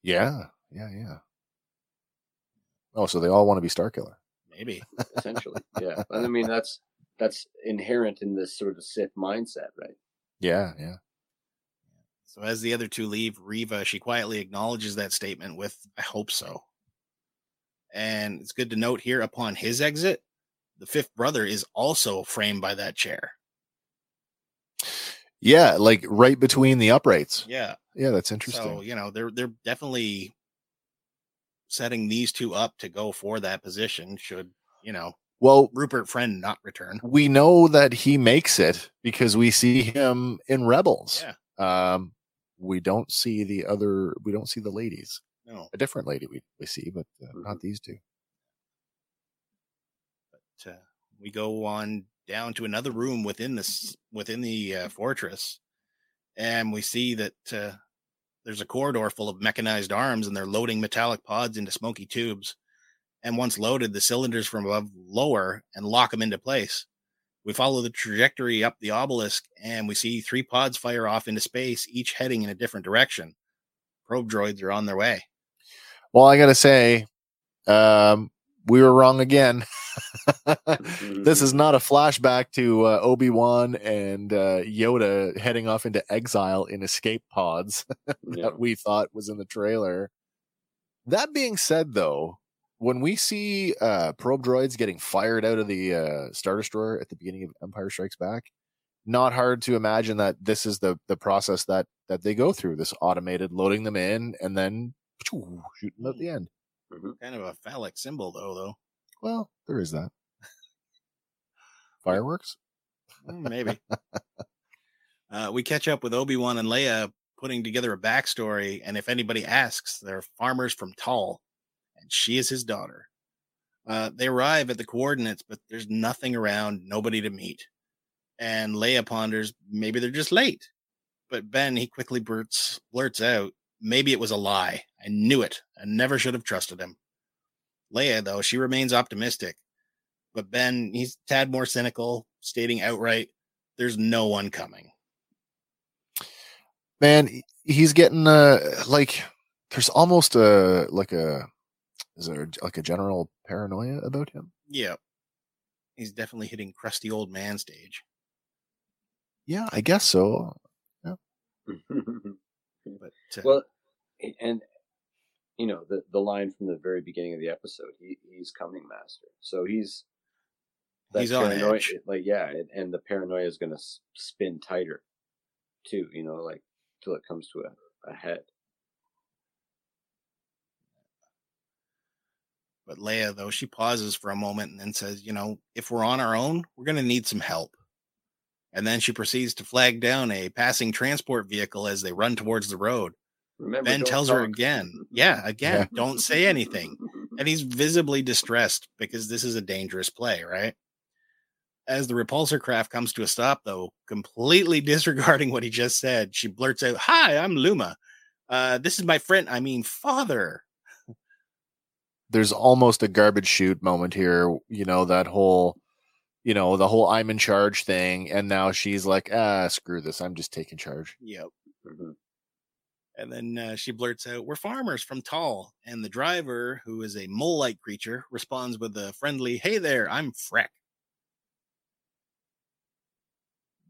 [SPEAKER 1] Yeah, yeah, yeah. Oh, so they all want to be Starkiller.
[SPEAKER 2] Maybe.
[SPEAKER 3] essentially. yeah. I mean that's that's inherent in this sort of Sith mindset, right?
[SPEAKER 1] Yeah, yeah.
[SPEAKER 2] So as the other two leave, Reva, she quietly acknowledges that statement with, I hope so. And it's good to note here upon his exit, the fifth brother is also framed by that chair.
[SPEAKER 1] Yeah, like right between the uprights.
[SPEAKER 2] Yeah.
[SPEAKER 1] Yeah, that's interesting.
[SPEAKER 2] So, you know, they're they're definitely setting these two up to go for that position should, you know,
[SPEAKER 1] Well,
[SPEAKER 2] Rupert Friend not return.
[SPEAKER 1] we know that he makes it because we see him in Rebels.
[SPEAKER 2] Yeah.
[SPEAKER 1] Um, we don't see the other. We don't see the ladies.
[SPEAKER 2] No.
[SPEAKER 1] A different lady we, we see, but uh, not these two.
[SPEAKER 2] But uh, we go on down to another room within this within the uh, fortress, and we see that uh, there's a corridor full of mechanized arms, and they're loading metallic pods into smoky tubes. And once loaded, the cylinders from above lower and lock them into place. We follow the trajectory up the obelisk, and we see three pods fire off into space, each heading in a different direction. Probe droids are on their way.
[SPEAKER 1] Well, I gotta say, um, we were wrong again. this is not a flashback to uh, Obi Wan and uh, Yoda heading off into exile in escape pods
[SPEAKER 3] Yeah.
[SPEAKER 1] that we thought was in the trailer. That being said, though, when we see uh, probe droids getting fired out of the uh, Star Destroyer at the beginning of Empire Strikes Back, not hard to imagine that this is the the process that that they go through. This automated loading them in and then shooting them at the end.
[SPEAKER 2] Kind of a phallic symbol, though. Though
[SPEAKER 1] Well, there is that. Fireworks.
[SPEAKER 2] Mm, maybe. uh, we catch up with Obi Wan and Leia putting together a backstory, and if anybody asks, they're farmers from Tawl, and she is his daughter. Uh, they arrive at the coordinates, but there's nothing around, nobody to meet. And Leia ponders, maybe they're just late. But Ben, he quickly blurts, blurts out, maybe it was a lie. I knew it. I never should have trusted him. Leia, though, she remains optimistic. But Ben, he's a tad more cynical, stating outright, there's no one coming.
[SPEAKER 1] Man, he's getting uh like there's almost a like a is there like a general paranoia about him?
[SPEAKER 2] Yeah. He's definitely hitting crusty old man stage.
[SPEAKER 1] Yeah, I guess so.
[SPEAKER 2] But uh,
[SPEAKER 3] well, and you know the the line from the very beginning of the episode, he, he's coming, master. So he's
[SPEAKER 2] He's on edge.
[SPEAKER 3] Like yeah, and, and the paranoia is going to spin tighter, too. You know, like till it comes to a, a head.
[SPEAKER 2] But Leia, though, she pauses for a moment and then says, You know, if we're on our own, we're going to need some help. And then she proceeds to flag down a passing transport vehicle as they run towards the road.
[SPEAKER 3] Remember,
[SPEAKER 2] Ben
[SPEAKER 3] don't
[SPEAKER 2] tells her again, Yeah, again,
[SPEAKER 1] Yeah.
[SPEAKER 2] don't say anything. And he's visibly distressed because this is a dangerous play, right? As the repulsor craft comes to a stop, though, completely disregarding what he just said, she blurts out, Hi, I'm Luma. Uh, this is my friend, I mean, father.
[SPEAKER 1] There's almost a garbage chute moment here, you know, that whole you know, the whole I'm in charge thing, and now she's like, ah, screw this, I'm just taking charge.
[SPEAKER 2] Yep.
[SPEAKER 3] Mhm.
[SPEAKER 2] And then uh, she blurts out, We're farmers from Tawl. And the driver, who is a mole like creature, responds with a friendly, Hey there, I'm Freck.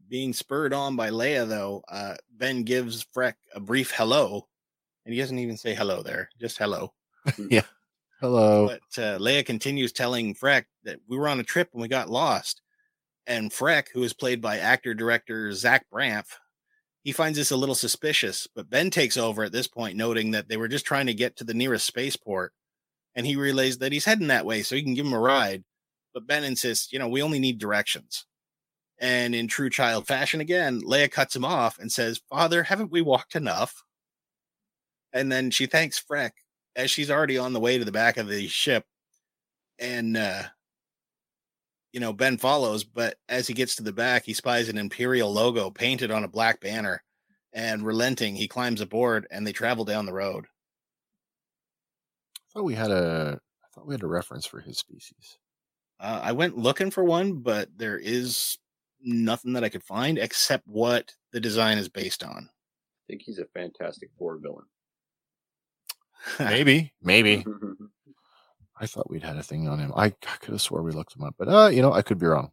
[SPEAKER 2] Being spurred on by Leia, though, uh, Ben gives Freck a brief hello. And he doesn't even say hello there, just hello.
[SPEAKER 1] Hello.
[SPEAKER 2] But uh, Leia continues telling Freck that we were on a trip and we got lost. And Freck, who is played by actor director Zach Braff, he finds this a little suspicious. But Ben takes over at this point, noting that they were just trying to get to the nearest spaceport. And he relays that he's heading that way so he can give him a ride. But Ben insists, you know, we only need directions. And in true child fashion again, Leia cuts him off and says, Father, haven't we walked enough? And then she thanks Freck as she's already on the way to the back of the ship and uh you know ben follows but as he gets to the back he spies an imperial logo painted on a black banner and relenting he climbs aboard and they travel down the road
[SPEAKER 1] I thought we had a I thought we had a reference for his species.
[SPEAKER 2] uh, i went looking for one but there is nothing that i could find except what the design is based on
[SPEAKER 3] I think he's a fantastic Four villain.
[SPEAKER 1] Maybe, maybe. I thought we'd had a thing on him. I, I could have swore we looked him up, but uh, you know, I could be wrong.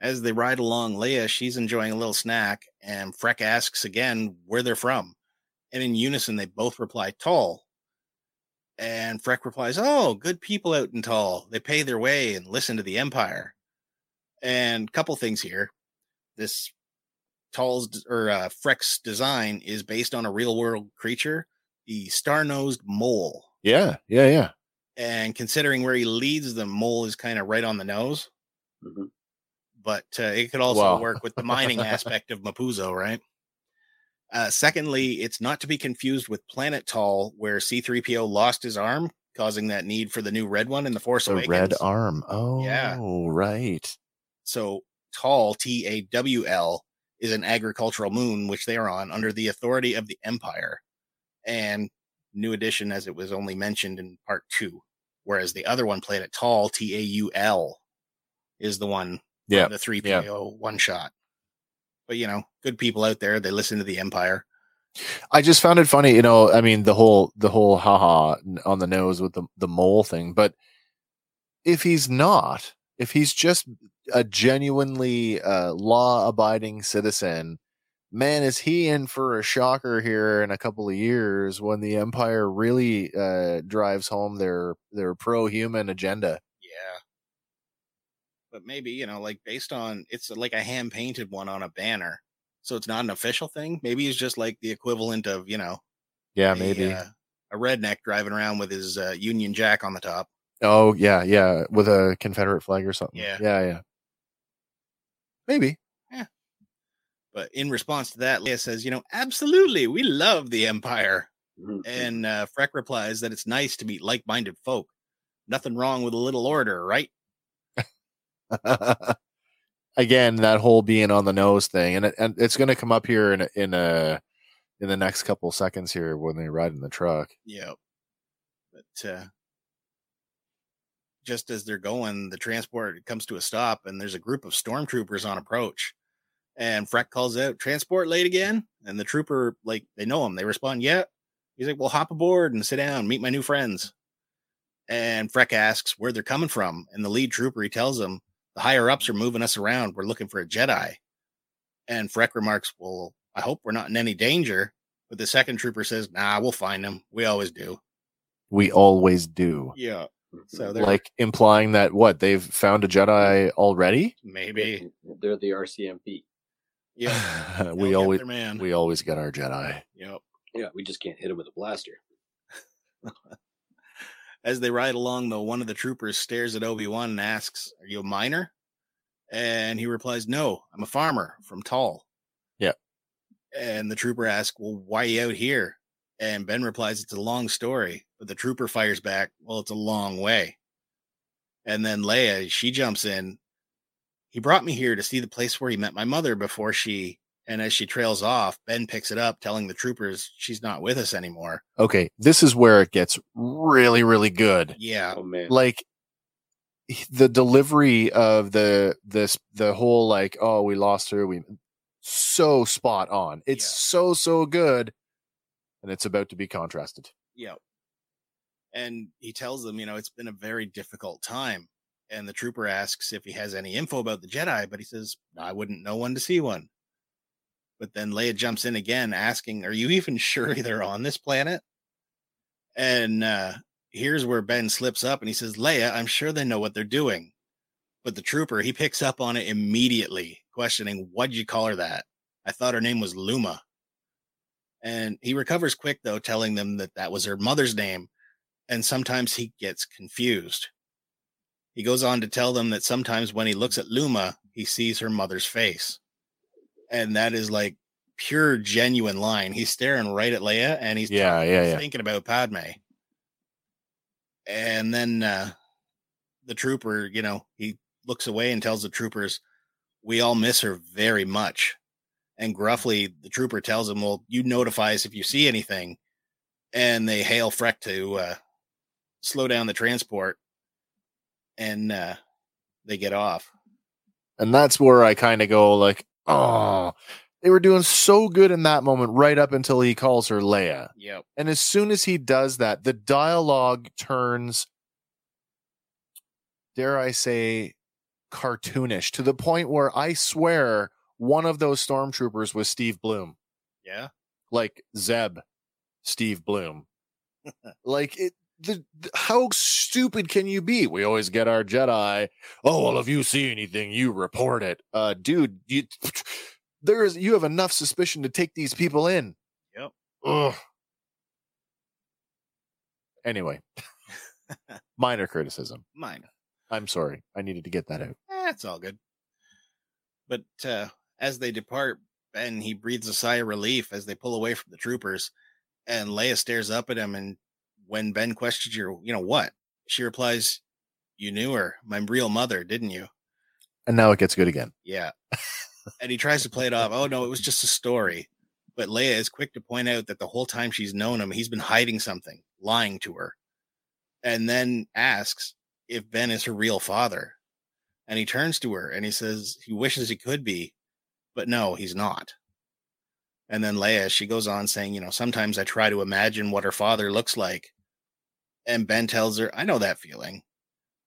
[SPEAKER 2] as they ride along leia she's enjoying a little snack and freck asks again where they're from and in unison they both reply tawl and freck replies oh good people out in tawl they pay their way and listen to the empire and couple things here this tall's or uh, freck's design is based on a real world creature the star-nosed mole
[SPEAKER 1] Yeah, yeah, yeah.
[SPEAKER 2] And considering where he leads, the mole is kind of right on the nose.
[SPEAKER 3] Mhm.
[SPEAKER 2] But uh, it could also
[SPEAKER 1] Wow.
[SPEAKER 2] work with the mining aspect of Mapuzo, right? Uh, secondly, it's not to be confused with Planet Taul, where C3PO lost his arm, causing that need for the new red one in the Force
[SPEAKER 1] The
[SPEAKER 2] Awakens.
[SPEAKER 1] red arm. Oh,
[SPEAKER 2] Yeah.
[SPEAKER 1] right.
[SPEAKER 2] So Tawl, T A W L, is an agricultural moon which they are on under the authority of the Empire. And new edition, as it was only mentioned in part two, whereas the other one, played at Taul, T A U L, is the one,
[SPEAKER 1] Yeah,
[SPEAKER 2] the three PO one shot. But you know, good people out there, they listen to the Empire.
[SPEAKER 1] I just found it funny, you know. I mean, the whole the whole haha on the nose with the the mole thing. But if he's not, if he's just a genuinely uh, law abiding citizen, man, is he in for a shocker here in a couple of years when the Empire really uh, drives home their their pro human agenda?
[SPEAKER 2] Yeah. But maybe, you know, like based on it's like a hand painted one on a banner. So it's not an official thing. Maybe he's just like the equivalent of, you know,
[SPEAKER 1] Yeah,
[SPEAKER 2] a,
[SPEAKER 1] maybe.
[SPEAKER 2] uh, a redneck driving around with his uh, Union Jack on the top.
[SPEAKER 1] oh, yeah, yeah, with a Confederate flag or something.
[SPEAKER 2] Yeah.
[SPEAKER 1] yeah, yeah. Maybe.
[SPEAKER 2] But in response to that, Leia says, you know, absolutely, we love the Empire.
[SPEAKER 3] Mhm.
[SPEAKER 2] And uh, Freck replies that it's nice to meet like minded folk. Nothing wrong with a little order, right?
[SPEAKER 1] again that whole being on the nose thing and it, and it's going to come up here in a, in a in the next couple seconds here when they ride in the truck
[SPEAKER 2] Yep. But uh, just as they're going, the transport comes to a stop and there's a group of stormtroopers on approach. And Freck calls out, Transport late again? And the trooper, like, they know him. They respond, Yeah. He's like, Well, hop aboard and sit down, meet my new friends. And Freck asks where they're coming from. And the lead trooper, he tells him, The higher ups are moving us around. We're looking for a Jedi. And Freck remarks, Well, I hope we're not in any danger. But the second trooper says, Nah, we'll find them. We always do.
[SPEAKER 1] we always do
[SPEAKER 2] Yeah. So mm-hmm. they're
[SPEAKER 1] like implying that what they've found a jedi already
[SPEAKER 2] maybe.
[SPEAKER 3] they're the RCMP.
[SPEAKER 2] Yeah.
[SPEAKER 1] we
[SPEAKER 2] they'll
[SPEAKER 1] always
[SPEAKER 2] man.
[SPEAKER 1] we always get our jedi
[SPEAKER 2] Yep.
[SPEAKER 3] Yeah, we just can't hit him with a blaster.
[SPEAKER 2] As they ride along, though, one of the troopers stares at Obi Wan and asks, Are you a miner? And he replies, No, I'm a farmer from Tawl.
[SPEAKER 1] Yeah.
[SPEAKER 2] And the trooper asks, Well, why are you out here? And Ben replies, It's a long story. But the trooper fires back, Well, it's a long way. And then Leia, she jumps in. He brought me here to see the place where he met my mother before she. And as she trails off, Ben picks it up, telling the troopers she's not with us anymore.
[SPEAKER 1] okay this is where it gets really really good
[SPEAKER 2] Yeah.
[SPEAKER 3] Oh man,
[SPEAKER 1] like the delivery of the this the whole like oh we lost her we so spot on it's
[SPEAKER 2] Yeah.
[SPEAKER 1] so so good and it's about to be contrasted
[SPEAKER 2] Yeah, And he tells them, you know, it's been a very difficult time. And the trooper asks if he has any info about the Jedi, but he says, I wouldn't know one to see one. But then Leia jumps in again, asking, Are you even sure they're on this planet? And uh, here's where Ben slips up and he says, Leia, I'm sure they know what they're doing. But the trooper, he picks up on it immediately, questioning, What'd you call her that? I thought her name was Luma. And he recovers quick, though, telling them that that was her mother's name. And sometimes he gets confused. He goes on to tell them that sometimes when he looks at Luma, he sees her mother's face. And that is like pure, genuine line. He's staring right at Leia and he's
[SPEAKER 1] yeah yeah yeah
[SPEAKER 2] thinking about Padme. And then uh, the trooper, you know, he looks away and tells the troopers, We all miss her very much. And gruffly, the trooper tells him, Well, you notify us if you see anything. And they hail Freck to uh, slow down the transport and uh, they get off.
[SPEAKER 1] and that's where i kind of go like oh they were doing so good in that moment right up until he calls her leia
[SPEAKER 2] Yep.
[SPEAKER 1] and as soon as he does that the dialogue turns dare i say cartoonish to the point where i swear one of those stormtroopers was steve blum
[SPEAKER 2] Yeah.
[SPEAKER 1] like zeb steve blum like it the, how stupid can you be we always get our jedi oh well if you see anything you report it uh dude you there is you have enough suspicion to take these people in
[SPEAKER 2] Yep.
[SPEAKER 1] Ugh. anyway Minor criticism.
[SPEAKER 2] Minor.
[SPEAKER 1] I'm sorry. I needed to get that out.
[SPEAKER 2] Eh, all good. But uh, as they depart, Ben he breathes a sigh of relief as they pull away from the troopers, and Leia stares up at him. And when Ben questions her, you know what? She replies, "You knew her, my real mother, didn't you?"
[SPEAKER 1] And now it gets good again.
[SPEAKER 2] Yeah. and he tries to play it off. Oh no, it was just a story. But Leia is quick to point out that the whole time she's known him, he's been hiding something, lying to her. And then asks if Ben is her real father. And he turns to her and he says he wishes he could be, but no, he's not. And then Leia, she goes on saying, you know, sometimes I try to imagine what her father looks like. And Ben tells her, I know that feeling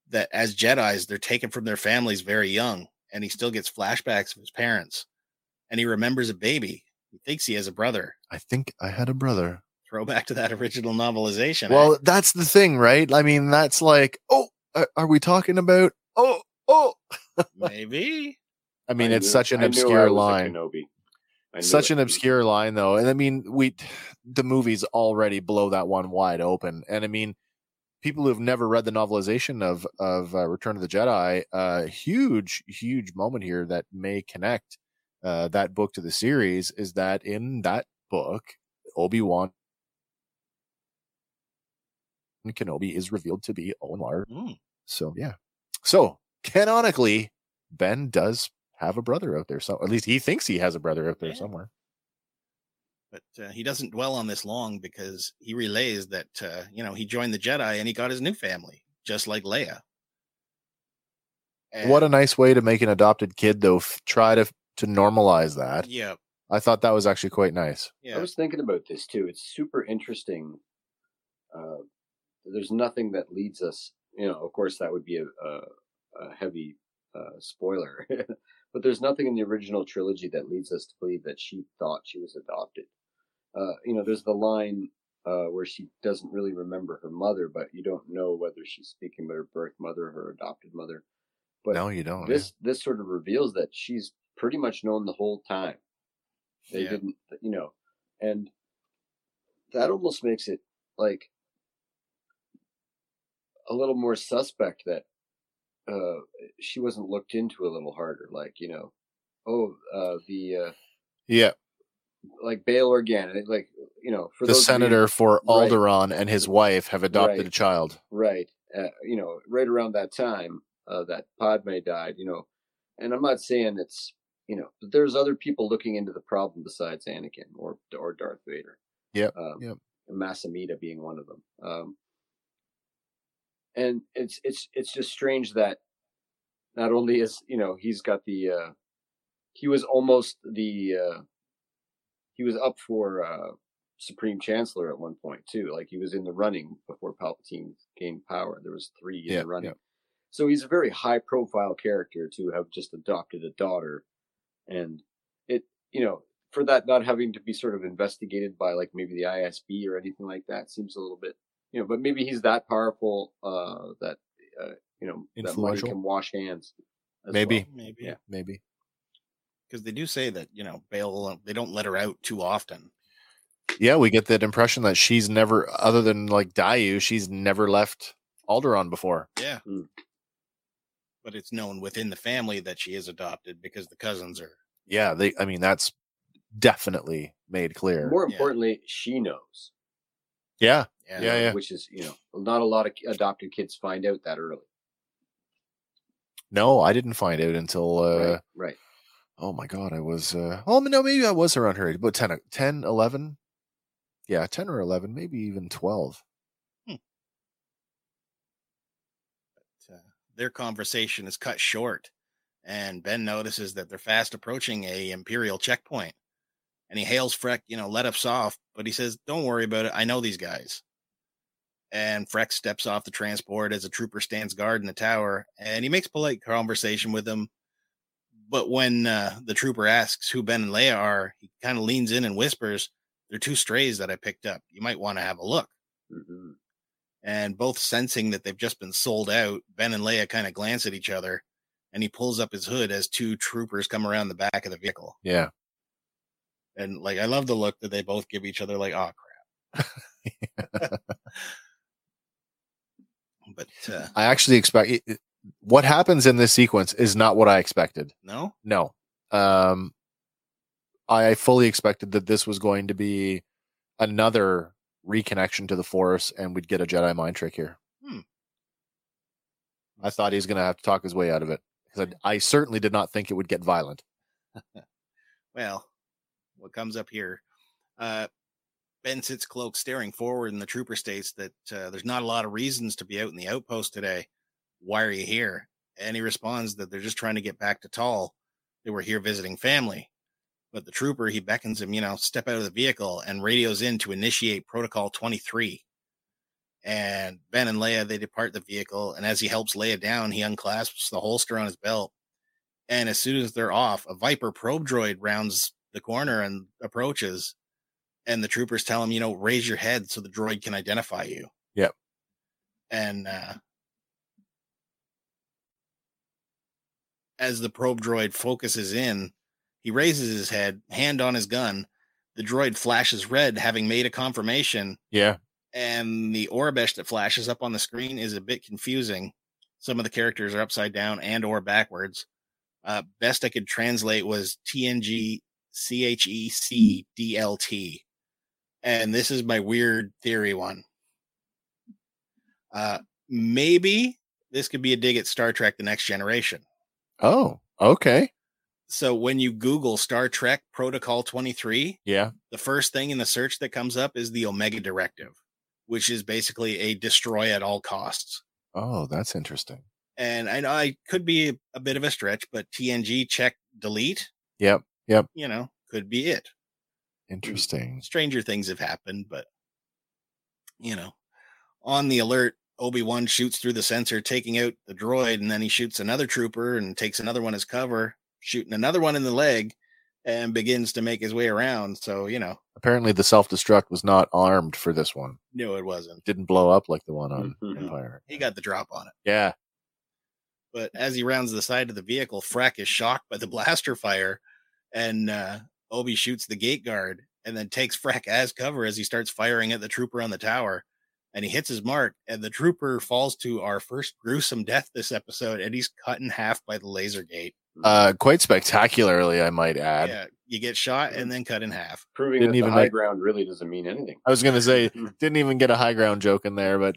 [SPEAKER 2] that as Jedi's, they're taken from their families very young, and he still gets flashbacks of his parents. And he remembers a baby. He thinks he has a brother.
[SPEAKER 1] I think I had a brother.
[SPEAKER 2] Throwback to that original novelization.
[SPEAKER 1] Well,
[SPEAKER 2] eh?
[SPEAKER 1] that's the thing, right? I mean, that's like, oh, are, are we talking about? Oh, oh.
[SPEAKER 2] maybe.
[SPEAKER 1] I mean,
[SPEAKER 3] I
[SPEAKER 1] it's
[SPEAKER 3] knew-
[SPEAKER 1] such an
[SPEAKER 3] I
[SPEAKER 1] obscure line.
[SPEAKER 3] Kenobi.
[SPEAKER 1] Such
[SPEAKER 3] it.
[SPEAKER 1] an obscure line, though. And I mean, we, the movies already blow that one wide open. And I mean, people who have never read the novelization of of uh, Return of the Jedi, uh, huge, huge moment here that may connect uh, that book to the series is that in that book, Obi Wan Kenobi is revealed to be Owen Lar.
[SPEAKER 2] Mm.
[SPEAKER 1] So yeah, so canonically, Ben does have a brother out there. So at least he thinks he has a brother out there
[SPEAKER 2] Yeah.
[SPEAKER 1] somewhere.
[SPEAKER 2] But uh, he doesn't dwell on this long because he relays that, uh, you know, he joined the Jedi and he got his new family, just like Leia.
[SPEAKER 1] What a nice way to make an adopted kid, though. F- try to to normalize that.
[SPEAKER 2] Yeah.
[SPEAKER 1] I thought that was actually quite nice.
[SPEAKER 2] Yeah.
[SPEAKER 3] I was thinking about this too. It's super interesting. Uh, there's nothing that leads us, you know, of course, that would be a, a, a heavy uh, spoiler, but there's nothing in the original trilogy that leads us to believe that she thought she was adopted. Uh, you know, there's the line uh, where she doesn't really remember her mother, but you don't know whether she's speaking about her birth mother or her adopted mother. But
[SPEAKER 1] no, you don't.
[SPEAKER 3] this this sort of reveals that she's pretty much known the whole time. They
[SPEAKER 2] Yeah.
[SPEAKER 3] didn't, you know, and that almost makes it like a little more suspect that uh she wasn't looked into a little harder. Like you know, oh, uh the uh
[SPEAKER 1] yeah.
[SPEAKER 3] Like Bail Organa, like you know, for
[SPEAKER 1] The
[SPEAKER 3] those of you-
[SPEAKER 1] senator for
[SPEAKER 3] Right.
[SPEAKER 1] Alderaan and his wife have adopted
[SPEAKER 3] Right.
[SPEAKER 1] a child.
[SPEAKER 3] right uh, you know right around that time uh, that padme died you know and i'm not saying it's you know but there's other people looking into the problem besides anakin or or darth vader
[SPEAKER 1] Yeah,
[SPEAKER 3] um,
[SPEAKER 1] yep.
[SPEAKER 3] Mas Amedda being one of them um and it's it's it's just strange that not only is you know he's got the uh he was almost the uh he was up for uh supreme chancellor at one point too like he was in the running before palpatine gained power there was three in
[SPEAKER 1] Yeah,
[SPEAKER 3] the running
[SPEAKER 1] yeah.
[SPEAKER 3] so he's a very high profile character to have just adopted a daughter and it you know for that not having to be sort of investigated by like maybe the isb or anything like that seems a little bit you know but maybe he's that powerful uh that uh you know that money can wash hands
[SPEAKER 1] Maybe.
[SPEAKER 3] well.
[SPEAKER 2] Maybe.
[SPEAKER 3] Yeah.
[SPEAKER 1] Maybe.
[SPEAKER 2] Because they do say that, you know, Bail, they don't let her out too often.
[SPEAKER 1] Yeah, we get that impression that she's never, other than like Daiyu, she's never left Alderaan before.
[SPEAKER 2] Yeah.
[SPEAKER 3] Mm.
[SPEAKER 2] But it's known within the family that she is adopted because the cousins are.
[SPEAKER 1] Yeah, they. I mean, that's definitely made clear.
[SPEAKER 3] more
[SPEAKER 2] Yeah.
[SPEAKER 3] importantly she knows
[SPEAKER 1] yeah,
[SPEAKER 2] Yeah.
[SPEAKER 1] Yeah, yeah.
[SPEAKER 3] which is you know not a lot of adopted kids find out that early
[SPEAKER 1] no, I didn't find out until. uh
[SPEAKER 3] right right
[SPEAKER 1] Oh my god, I was. uh Oh no, maybe I was around her age, but 10, 10 11? Yeah, ten or eleven, maybe even twelve.
[SPEAKER 2] uh, their conversation is cut short and ben notices that they're fast approaching a imperial checkpoint and he hails freck you know let us off but he says don't worry about it i know these guys and freck steps off the transport as a trooper stands guard in the tower and he makes polite conversation with him but when uh, the trooper asks who ben and leia are he kind of leans in and whispers they're two strays that i picked up you might want to have a look
[SPEAKER 3] hmm
[SPEAKER 2] and both sensing that they've just been sold out, Ben and Leia kind of glance at each other, and he pulls up his hood as two troopers come around the back of the vehicle.
[SPEAKER 1] Yeah,
[SPEAKER 2] And like, I love the look that they both give each other, like, oh crap. but uh,
[SPEAKER 1] I actually expect what happens in this sequence is not what I expected.
[SPEAKER 2] no.
[SPEAKER 1] No. Um, I fully expected that this was going to be another reconnection to the Force, and we'd get a Jedi mind trick here.
[SPEAKER 2] Hmm.
[SPEAKER 1] I thought he was going to have to talk his way out of it because I, I certainly did not think it would get violent.
[SPEAKER 2] Well, what comes up here? Uh, ben sits cloaked, staring forward, and the trooper states that uh, there's not a lot of reasons to be out in the outpost today. Why are you here? And he responds that they're just trying to get back to Tawl. They were here visiting family. But the trooper, he beckons him, you know, step out of the vehicle and radios in to initiate Protocol 23. And Ben and Leia, they depart the vehicle. And as he helps Leia down, he unclasps the holster on his belt. And as soon as they're off, a Viper probe droid rounds the corner and approaches. And the troopers tell him, you know, raise your head so the droid can identify you.
[SPEAKER 1] Yep.
[SPEAKER 2] And uh, as the probe droid focuses in, he raises his head, hand on his gun. The droid flashes red, having made a confirmation
[SPEAKER 1] Yeah.
[SPEAKER 2] and the Aurebesh that flashes up on the screen is a bit confusing. Some of the characters are upside down and or backwards. Uh, best I could translate was TNG CHEC DLT. And this is my weird theory one. Uh, maybe this could be a dig at Star Trek The Next Generation.
[SPEAKER 1] Oh, okay.
[SPEAKER 2] So when you Google Star Trek Protocol 23,
[SPEAKER 1] Yeah.
[SPEAKER 2] the first thing in the search that comes up is the Omega Directive, which is basically a destroy at all costs.
[SPEAKER 1] Oh, that's interesting.
[SPEAKER 2] And I know I could be a, a bit of a stretch, but TNG check delete,
[SPEAKER 1] Yep. Yep.
[SPEAKER 2] you know, could be it.
[SPEAKER 1] Interesting.
[SPEAKER 2] Stranger things have happened, but you know, on the alert, Obi Wan shoots through the sensor, taking out the droid, and then he shoots another trooper and takes another one as cover, shooting another one in the leg, and begins to make his way around. So you know,
[SPEAKER 1] Apparently, the self destruct was not armed for this one.
[SPEAKER 2] no, it wasn't.
[SPEAKER 1] It didn't blow up like the one on
[SPEAKER 3] Mhm.
[SPEAKER 1] Empire.
[SPEAKER 2] He got the drop on it.
[SPEAKER 1] Yeah.
[SPEAKER 2] but as he rounds the side of the vehicle, Freck is shocked by the blaster fire, and uh, Obi shoots the gate guard and then takes Freck as cover as he starts firing at the trooper on the tower. And he hits his mark, and the trooper falls to our first gruesome death this episode, and he's cut in half by the laser gate.
[SPEAKER 1] Uh, quite spectacularly, I might add.
[SPEAKER 2] yeah, you get shot and then cut in half.
[SPEAKER 3] Proving
[SPEAKER 1] Didn't
[SPEAKER 3] that
[SPEAKER 1] even
[SPEAKER 3] the high
[SPEAKER 1] make-
[SPEAKER 3] ground really doesn't mean anything.
[SPEAKER 1] I was going to say, didn't even get a high ground joke in there, but.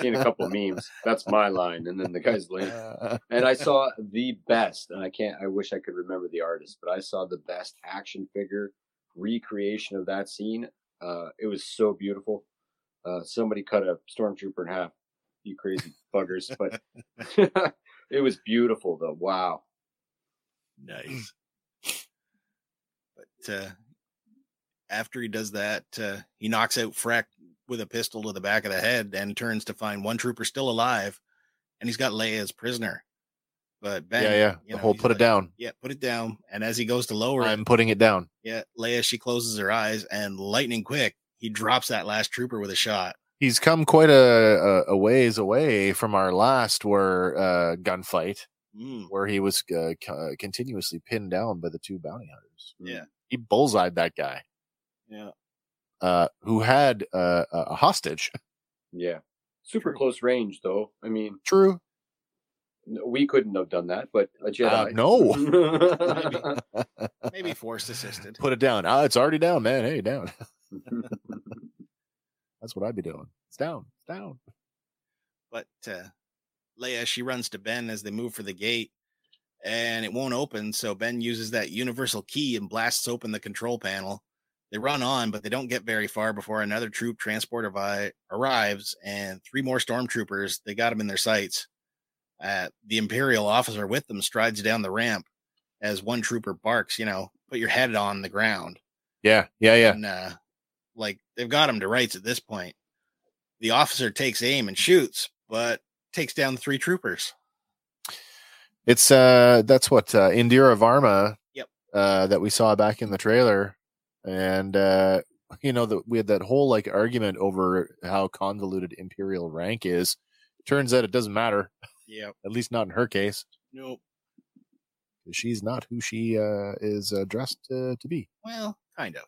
[SPEAKER 3] Seen a couple of memes. That's my line, and then the guy's like,
[SPEAKER 1] Uh,
[SPEAKER 3] and I saw the best, and I can't. I wish I could remember the artist, but I saw the best action figure recreation of that scene. Uh, it was so beautiful. Uh, somebody cut a stormtrooper in half. You crazy buggers! But it was beautiful, though. Wow.
[SPEAKER 2] Nice. But uh, after he does that, uh, he knocks out Freck with a pistol to the back of the head and turns to find one trooper still alive, and he's got Leia as prisoner. But Ben,
[SPEAKER 1] yeah, yeah.
[SPEAKER 2] you
[SPEAKER 1] The
[SPEAKER 2] know,
[SPEAKER 1] whole
[SPEAKER 2] he's
[SPEAKER 1] put it down.
[SPEAKER 2] Yeah, put it down. And as he goes to lower
[SPEAKER 1] I'm
[SPEAKER 2] it,
[SPEAKER 1] putting it down.
[SPEAKER 2] yeah, Leia she closes her eyes and lightning quick, he drops that last trooper with a shot.
[SPEAKER 1] He's come quite a, a, a ways away from our last where uh, gunfight,
[SPEAKER 2] Mm,
[SPEAKER 1] where he was uh, c- uh, continuously pinned down by the two bounty hunters.
[SPEAKER 2] yeah,
[SPEAKER 1] He bullseyed that guy,
[SPEAKER 2] yeah.
[SPEAKER 1] uh, who had uh, a a hostage.
[SPEAKER 3] Yeah. Super
[SPEAKER 2] True.
[SPEAKER 3] close range, though. I mean,
[SPEAKER 1] True.
[SPEAKER 3] we couldn't have done that, but a Jedi.
[SPEAKER 1] no.
[SPEAKER 2] Maybe force assisted.
[SPEAKER 1] Put it down. Ah, it's already down, man. Hey, down. That's what I'd be doing. It's down. It's down.
[SPEAKER 2] but uh, Leia she runs to Ben as they move for the gate, and it won't open. So Ben uses that universal key and blasts open the control panel. They run on, but they don't get very far before another troop transport arri- arrives, and three more stormtroopers. They got them in their sights. Uh, the Imperial officer with them strides down the ramp as one trooper barks, "You know, put your head on the ground."
[SPEAKER 1] Yeah. Yeah. Yeah.
[SPEAKER 2] And uh, like they've got him to rights at this point. The officer takes aim and shoots, but takes down three troopers.
[SPEAKER 1] It's uh that's what uh Indira Varma
[SPEAKER 2] Yep.
[SPEAKER 1] uh that we saw back in the trailer. And uh you know that we had that whole like argument over how convoluted imperial rank is. Turns out it doesn't matter,
[SPEAKER 2] Yeah.
[SPEAKER 1] at least not in her case.
[SPEAKER 2] Nope.
[SPEAKER 1] She's not who she uh is uh, dressed uh, to be.
[SPEAKER 2] Well, kind of.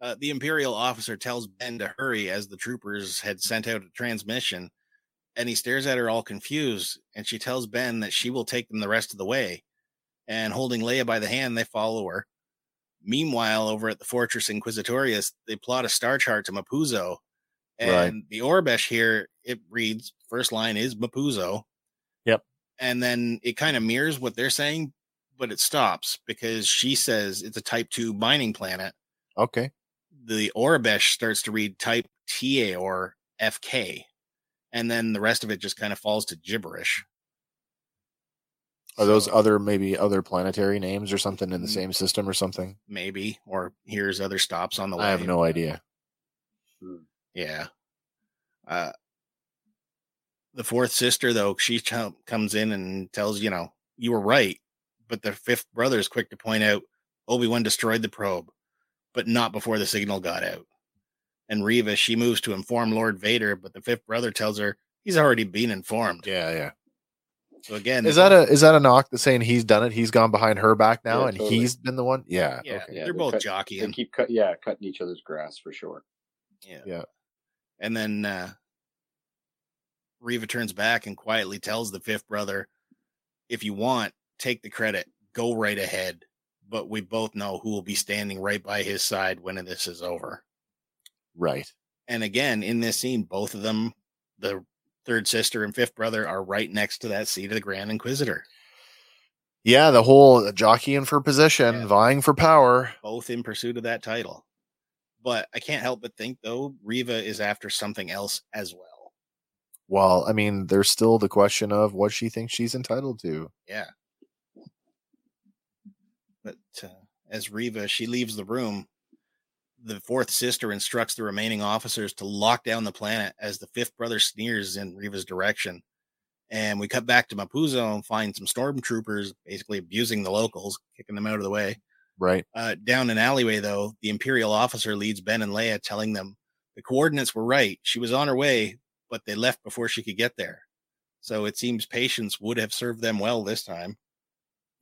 [SPEAKER 2] Uh, the Imperial officer tells Ben to hurry as the troopers had sent out a transmission, and he stares at her all confused. And she tells Ben that she will take them the rest of the way. And holding Leia by the hand, they follow her. Meanwhile, over at the Fortress Inquisitorius, they plot a star chart to Mapuzo. And
[SPEAKER 1] Right.
[SPEAKER 2] the Aurebesh here, it reads first line is Mapuzo.
[SPEAKER 1] Yep.
[SPEAKER 2] And then it kind of mirrors what they're saying, but it stops because she says it's a type 2 mining planet.
[SPEAKER 1] Okay.
[SPEAKER 2] The Aurebesh starts to read type TA or FK. And then the rest of it just kind of falls to gibberish.
[SPEAKER 1] Are those
[SPEAKER 2] So-
[SPEAKER 1] other maybe other planetary names or something in the same system or something?
[SPEAKER 2] maybe or here's other stops on the way.
[SPEAKER 1] I have no idea.
[SPEAKER 2] Yeah. Uh the fourth sister though, she ch- comes in and tells, you know, you were right, but the fifth brother is quick to point out Obi-Wan destroyed the probe, but not before the signal got out. And Reva, she moves to inform Lord Vader, but the fifth brother tells her he's already been informed.
[SPEAKER 1] Yeah, yeah.
[SPEAKER 2] So again,
[SPEAKER 1] Is that a is that a knock that's saying he's done it? He's gone behind her back now,
[SPEAKER 3] Yeah,
[SPEAKER 1] and
[SPEAKER 3] totally.
[SPEAKER 1] he's been the one. Yeah.
[SPEAKER 2] yeah,
[SPEAKER 1] Okay.
[SPEAKER 3] Yeah,
[SPEAKER 2] they're
[SPEAKER 3] they
[SPEAKER 2] both
[SPEAKER 3] cut- They
[SPEAKER 2] jockeying.
[SPEAKER 3] keep cut, yeah, cutting each other's grass for sure.
[SPEAKER 2] Yeah.
[SPEAKER 1] Yeah.
[SPEAKER 2] And then uh Reva turns back and quietly tells the fifth brother, if you want, take the credit, go right ahead. But we both know who will be standing right by his side when this is over.
[SPEAKER 1] Right.
[SPEAKER 2] And again, in this scene, both of them, the third sister and fifth brother, are right next to that seat of the Grand Inquisitor,
[SPEAKER 1] Yeah, the whole uh, jockeying for position,
[SPEAKER 2] Yeah.
[SPEAKER 1] vying for power.
[SPEAKER 2] both in pursuit of that title. But I can't help but think, though, Reva is after something else as well.
[SPEAKER 1] Well, I mean, there's still the question of what she thinks she's entitled to.
[SPEAKER 2] Yeah. Uh, as Reva, she leaves the room, the fourth sister instructs the remaining officers to lock down the planet as the fifth brother sneers in Reva's direction. And we cut back to Mapuzo and find some stormtroopers basically abusing the locals, kicking them out of the way.
[SPEAKER 1] Right.
[SPEAKER 2] Uh, down an alleyway, though, the Imperial officer leads Ben and Leia, telling them the coordinates were right. She was on her way, but they left before she could get there. So it seems patience would have served them well this time.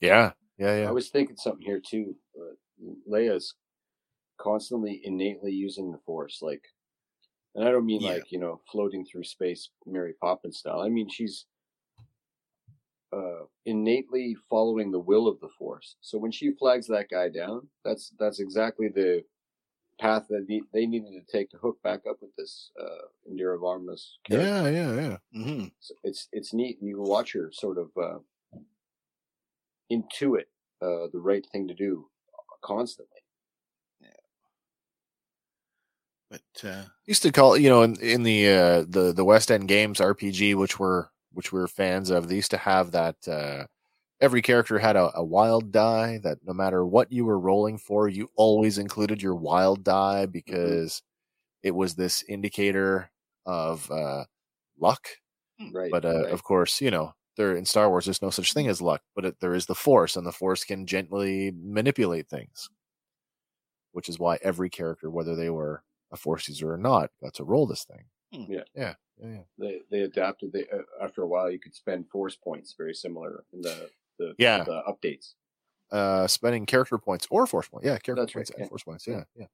[SPEAKER 1] Yeah. Yeah. Yeah.
[SPEAKER 3] I was thinking something here too. Uh, Leia's constantly innately using the Force, like, and I don't mean
[SPEAKER 2] Yeah.
[SPEAKER 3] like you know floating through space, Mary Poppins style. I mean she's uh, innately following the will of the Force. So when she flags that guy down, that's that's exactly the path that ne- they needed to take to hook back up with this uh, Indira Varma's character.
[SPEAKER 1] Yeah. Yeah. Yeah.
[SPEAKER 2] hmm
[SPEAKER 3] So it's it's neat, and you can watch her sort of uh, intuit uh, the right thing to do constantly.
[SPEAKER 2] But uh,
[SPEAKER 1] used to call you know in, in the uh the the west end games rpg which were which we were fans of they used to have that uh every character had a, a wild die that no matter what you were rolling for you always included your wild die because it was this indicator of uh luck
[SPEAKER 3] Right.
[SPEAKER 1] but uh,
[SPEAKER 3] right.
[SPEAKER 1] of course you know there in star wars there's no such thing as luck but it, there is the force and the force can gently manipulate things which is why every character whether they were a force user or not got to roll this thing
[SPEAKER 2] Hmm.
[SPEAKER 3] Yeah.
[SPEAKER 1] yeah yeah, yeah.
[SPEAKER 3] they they adapted. They uh, after a while you could spend force points, very similar in the the
[SPEAKER 1] Yeah.
[SPEAKER 3] the updates.
[SPEAKER 1] uh spending character points or force points yeah character
[SPEAKER 3] That's right,
[SPEAKER 1] points and
[SPEAKER 3] yeah.
[SPEAKER 1] force points yeah yeah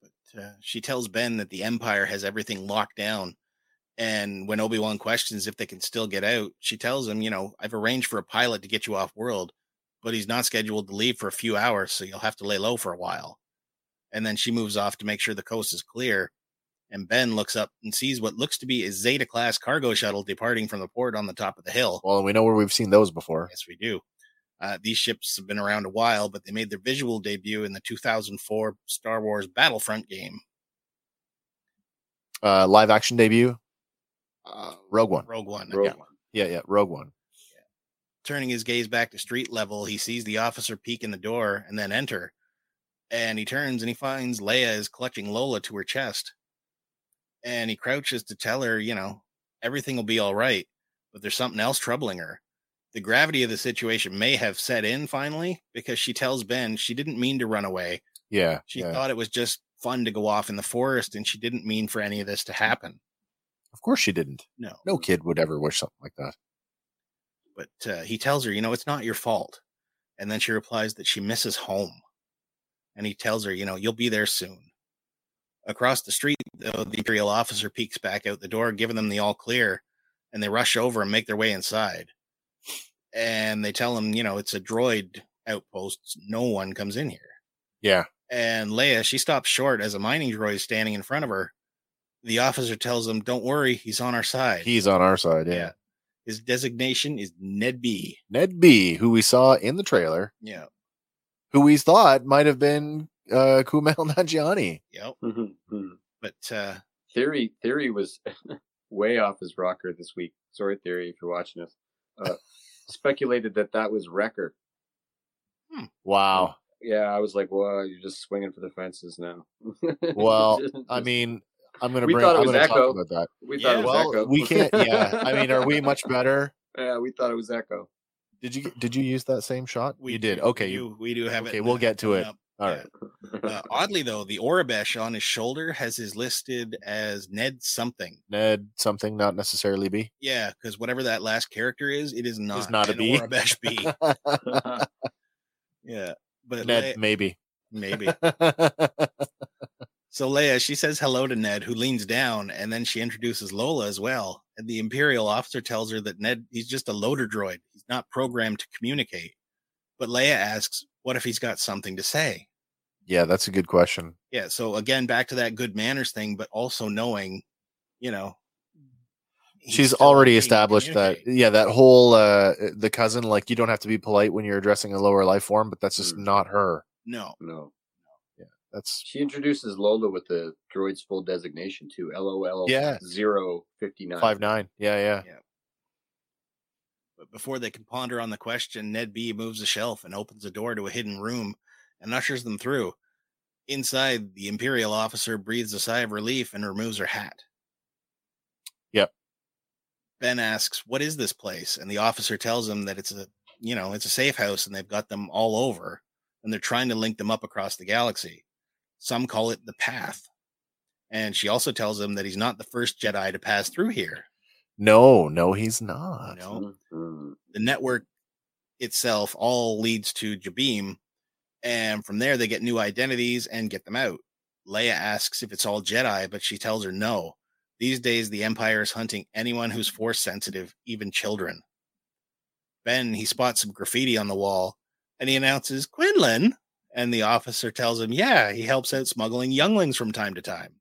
[SPEAKER 2] but uh, she tells Ben that the Empire has everything locked down. And when Obi Wan questions if they can still get out, she tells him, you know, I've arranged for a pilot to get you off world, but he's not scheduled to leave for a few hours, so you'll have to lay low for a while. And then she moves off to make sure the coast is clear. And Ben looks up and sees what looks to be a Zeta class cargo shuttle departing from the port on the top of the hill.
[SPEAKER 1] well we know where we've seen those before
[SPEAKER 2] Yes, we do. Uh, these ships have been around a while, but they made their visual debut in the 2004 Star Wars Battlefront game.
[SPEAKER 1] uh live action debut
[SPEAKER 2] Uh,
[SPEAKER 1] rogue one
[SPEAKER 2] Rogue One.
[SPEAKER 3] Rogue
[SPEAKER 2] yeah.
[SPEAKER 3] One.
[SPEAKER 1] yeah yeah rogue one
[SPEAKER 2] Turning his gaze back to street level, he sees the officer peek in the door and then enter. And he turns and he finds Leia is clutching Lola to her chest. And he crouches to tell her, you know, everything will be all right, but there's something else troubling her. The gravity of the situation may have set in finally because she tells Ben she didn't mean to run away.
[SPEAKER 1] yeah
[SPEAKER 2] She
[SPEAKER 1] yeah.
[SPEAKER 2] thought it was just fun to go off in the forest and she didn't mean for any of this to happen.
[SPEAKER 1] Of course she didn't
[SPEAKER 2] No.
[SPEAKER 1] no kid would ever wish something like that
[SPEAKER 2] But uh, he tells her, you know, it's not your fault. And then she replies that she misses home. And he tells her, you know, you'll be there soon. Across the street, though, the Imperial officer peeks back out the door, giving them the all clear, and they rush over and make their way inside. And they tell him, you know, it's a droid outpost. No one comes in here.
[SPEAKER 1] Yeah.
[SPEAKER 2] And Leia, she stops short as a mining droid is standing in front of her. The officer tells him, Don't worry, he's on our side.
[SPEAKER 1] He's on our side. Yeah.
[SPEAKER 2] Yeah. His designation is NED-B.
[SPEAKER 1] Ned B, who we saw in the trailer,
[SPEAKER 2] Yeah.
[SPEAKER 1] who we thought might have been uh, Kumail Nanjiani.
[SPEAKER 2] Yep.
[SPEAKER 3] Mhm.
[SPEAKER 2] But uh
[SPEAKER 3] Theory Theory was way off his rocker this week. Sorry, Theory, if you're watching us. Uh, speculated that that was Wrecker.
[SPEAKER 1] Wow.
[SPEAKER 3] Yeah, I was like, well, you're just swinging for the fences now.
[SPEAKER 1] Well,
[SPEAKER 3] Just-
[SPEAKER 1] I mean, I'm gonna
[SPEAKER 3] We
[SPEAKER 1] bring.
[SPEAKER 3] thought it
[SPEAKER 1] I'm
[SPEAKER 3] was
[SPEAKER 1] gonna talk
[SPEAKER 3] Echo.
[SPEAKER 1] about that.
[SPEAKER 3] we thought
[SPEAKER 2] yeah,
[SPEAKER 3] it was
[SPEAKER 1] Well,
[SPEAKER 3] Echo.
[SPEAKER 1] we can't. Yeah. I mean, are we much better?
[SPEAKER 3] yeah, we thought it was Echo.
[SPEAKER 1] Did you did you use that same shot?
[SPEAKER 2] we
[SPEAKER 1] you did. Okay.
[SPEAKER 2] We
[SPEAKER 1] you-
[SPEAKER 2] do, we do have it.
[SPEAKER 1] okay, we'll get to it.
[SPEAKER 2] up.
[SPEAKER 1] All
[SPEAKER 2] Yeah.
[SPEAKER 1] right.
[SPEAKER 2] Uh, oddly though, the Aurebesh on his shoulder has his listed as Ned something.
[SPEAKER 1] Ned something, not necessarily B.
[SPEAKER 2] Yeah, because whatever that last character is, it is not,
[SPEAKER 1] not a
[SPEAKER 2] an
[SPEAKER 1] B.
[SPEAKER 2] Aurebesh B. Yeah, but
[SPEAKER 1] Ned,
[SPEAKER 2] Leia-
[SPEAKER 1] maybe.
[SPEAKER 2] maybe. So Leia, she says hello to Ned, who leans down, and then she introduces Lola as well. And the Imperial officer tells her that Ned, he's just a loader droid. He's not programmed to communicate. But Leia asks, what if he's got something to say?
[SPEAKER 1] yeah, that's a good question.
[SPEAKER 2] Yeah. So again, back to that good manners thing, but also knowing, you know,
[SPEAKER 1] She's already established that. Yeah, that whole uh the cousin. Like, you don't have to be polite when you're addressing a lower life form, but that's just
[SPEAKER 3] Mm.
[SPEAKER 1] not her.
[SPEAKER 2] No.
[SPEAKER 3] no.
[SPEAKER 1] That's
[SPEAKER 3] She introduces Lola with the droid's full designation too. LOL
[SPEAKER 1] Yeah.
[SPEAKER 3] 059.
[SPEAKER 1] five nine. Yeah, yeah.
[SPEAKER 2] But before they can ponder on the question, Ned B moves a shelf and opens a door to a hidden room and ushers them through. Inside, the Imperial officer breathes a sigh of relief and removes her hat.
[SPEAKER 1] Yep.
[SPEAKER 2] Ben asks, "What is this place?" And the officer tells him that it's a, you know, it's a safe house and they've got them all over and they're trying to link them up across the galaxy. Some call it the path. And she also tells him that he's not the first Jedi to pass through here.
[SPEAKER 1] No, no, he's not.
[SPEAKER 2] No
[SPEAKER 3] Mhm.
[SPEAKER 2] the network itself all leads to Jabiim, and from there they get new identities and get them out. Leia asks if it's all Jedi, but she tells her no. These days, the Empire is hunting anyone who's force sensitive, even children. Ben he spots some graffiti on the wall, and he announces Quinlan, and the officer tells him, "Yeah, he helps out smuggling younglings from time to time."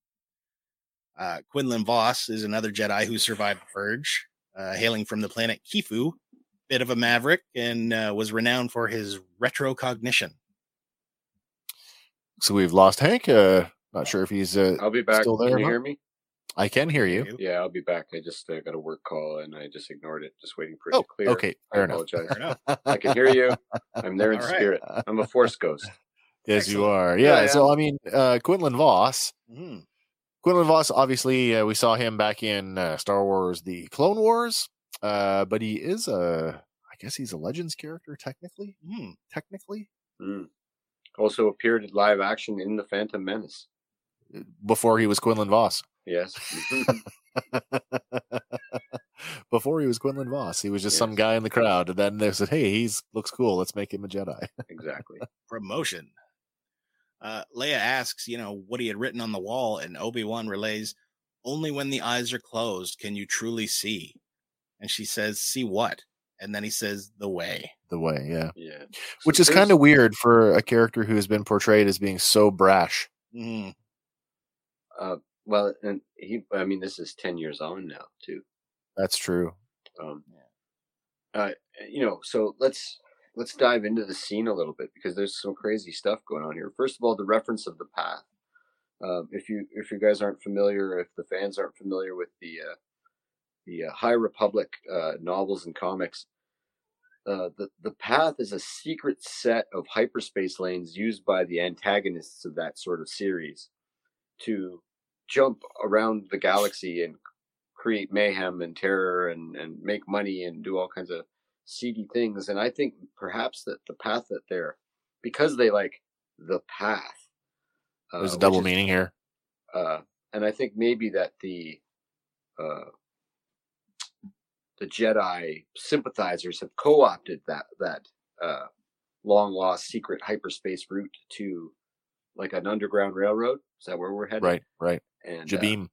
[SPEAKER 2] Uh, Quinlan Vos is another Jedi who survived the Purge, uh, hailing from the planet Kiffu, bit of a maverick, and uh, was renowned for his retrocognition.
[SPEAKER 1] So we've lost Hank. Uh, not sure if he's. Uh,
[SPEAKER 3] I'll be back.
[SPEAKER 1] Still there,
[SPEAKER 3] Can you hear me?
[SPEAKER 1] I can hear you.
[SPEAKER 3] Yeah, I'll be back. I just uh, got a work call and I just ignored it, just waiting for it
[SPEAKER 1] Oh,
[SPEAKER 3] to clear.
[SPEAKER 1] okay,
[SPEAKER 3] I
[SPEAKER 1] enough.
[SPEAKER 3] apologize.
[SPEAKER 2] Fair enough.
[SPEAKER 3] I can hear you. I'm there in
[SPEAKER 2] All right.
[SPEAKER 3] spirit. I'm a force ghost.
[SPEAKER 1] Yes, you are. Yeah.
[SPEAKER 3] Yeah, I
[SPEAKER 1] so I mean, uh, Quinlan Vos.
[SPEAKER 2] Mhm.
[SPEAKER 1] Quinlan Vos. Obviously, uh, we saw him back in uh, Star Wars: The Clone Wars. Uh, but he is a. I guess he's a Legends character technically.
[SPEAKER 2] Mhm.
[SPEAKER 1] Technically,
[SPEAKER 3] Mm. Also appeared in live action in The Phantom Menace.
[SPEAKER 1] before he was Quinlan Vos.
[SPEAKER 3] Yes.
[SPEAKER 1] before he was Quinlan Vos, he was just some guy in the crowd, and then they said, "Hey, he's looks cool. Let's make him a Jedi."
[SPEAKER 3] exactly.
[SPEAKER 2] Promotion. Uh, Leia asks, you know, what he had written on the wall, and Obi Wan relays, "Only when the eyes are closed can you truly see." And she says, "See what?" And then he says, "The way."
[SPEAKER 1] the way, yeah.
[SPEAKER 3] Yeah.
[SPEAKER 1] Which
[SPEAKER 3] So
[SPEAKER 1] is kind of weird for a character who has been portrayed as being so brash.
[SPEAKER 2] Mhm.
[SPEAKER 3] Uh, well, and he. I mean, this is ten years on now too.
[SPEAKER 1] That's true.
[SPEAKER 3] Um, uh, you know, so let's let's dive into the scene a little bit because there's some crazy stuff going on here. First of all, the reference of the path. Um, if you if you guys aren't familiar, if the fans aren't familiar with the uh, the uh, High Republic uh, novels and comics, uh, the the path is a secret set of hyperspace lanes used by the antagonists of that sort of series to jump around the galaxy and create mayhem and terror and, and make money and do all kinds of seedy things. And I think perhaps that the path that they're, because they like the path. uh,
[SPEAKER 1] There's a double
[SPEAKER 3] is-
[SPEAKER 1] meaning here.
[SPEAKER 3] Uh, and I think maybe that the, uh, the Jedi sympathizers have co-opted that, that, uh, long lost secret hyperspace route to like an underground railroad. Is that where we're headed?
[SPEAKER 1] Right, right.
[SPEAKER 3] And uh,
[SPEAKER 1] Jabiim.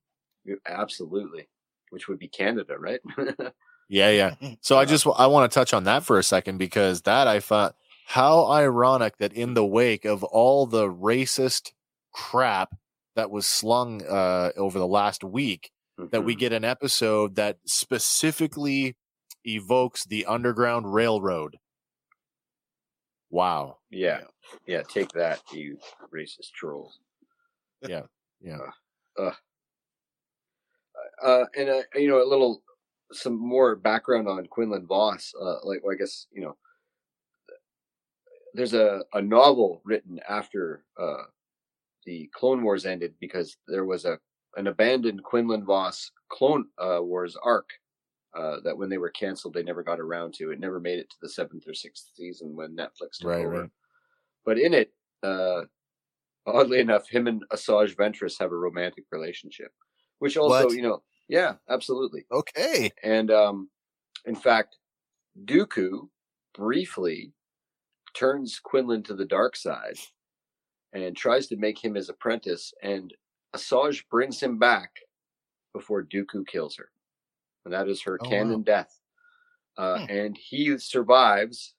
[SPEAKER 3] absolutely, which would be Canada, right?
[SPEAKER 1] Yeah, yeah. So I just I want to touch on that for a second because that I thought how ironic that in the wake of all the racist crap that was slung uh, over the last week, that we
[SPEAKER 3] Mhm.
[SPEAKER 1] get an episode that specifically evokes the Underground Railroad. Wow.
[SPEAKER 3] yeah, yeah. Take that, you racist trolls.
[SPEAKER 1] Yeah. Yeah.
[SPEAKER 3] Uh, uh, and uh, you know a little some more background on Quinlan Vos. Uh, like well, I guess you know, there's a a novel written after uh, the Clone Wars ended because there was a an abandoned Quinlan Vos Clone uh, Wars arc. Uh, that when they were canceled, they never got around to. It never made it to the seventh or sixth season when Netflix took
[SPEAKER 1] Right,
[SPEAKER 3] over.
[SPEAKER 1] right.
[SPEAKER 3] But in it, uh, oddly enough, him and Asajj Ventress have a romantic relationship, which also,
[SPEAKER 1] What?
[SPEAKER 3] you know, yeah, absolutely.
[SPEAKER 1] Okay.
[SPEAKER 3] And um, in fact, Dooku briefly turns Quinlan to the dark side and tries to make him his apprentice, and Asajj brings him back before Dooku kills her, and that is her
[SPEAKER 1] Oh,
[SPEAKER 3] canon
[SPEAKER 1] wow.
[SPEAKER 3] death. Uh,
[SPEAKER 2] Hmm.
[SPEAKER 3] And he survives,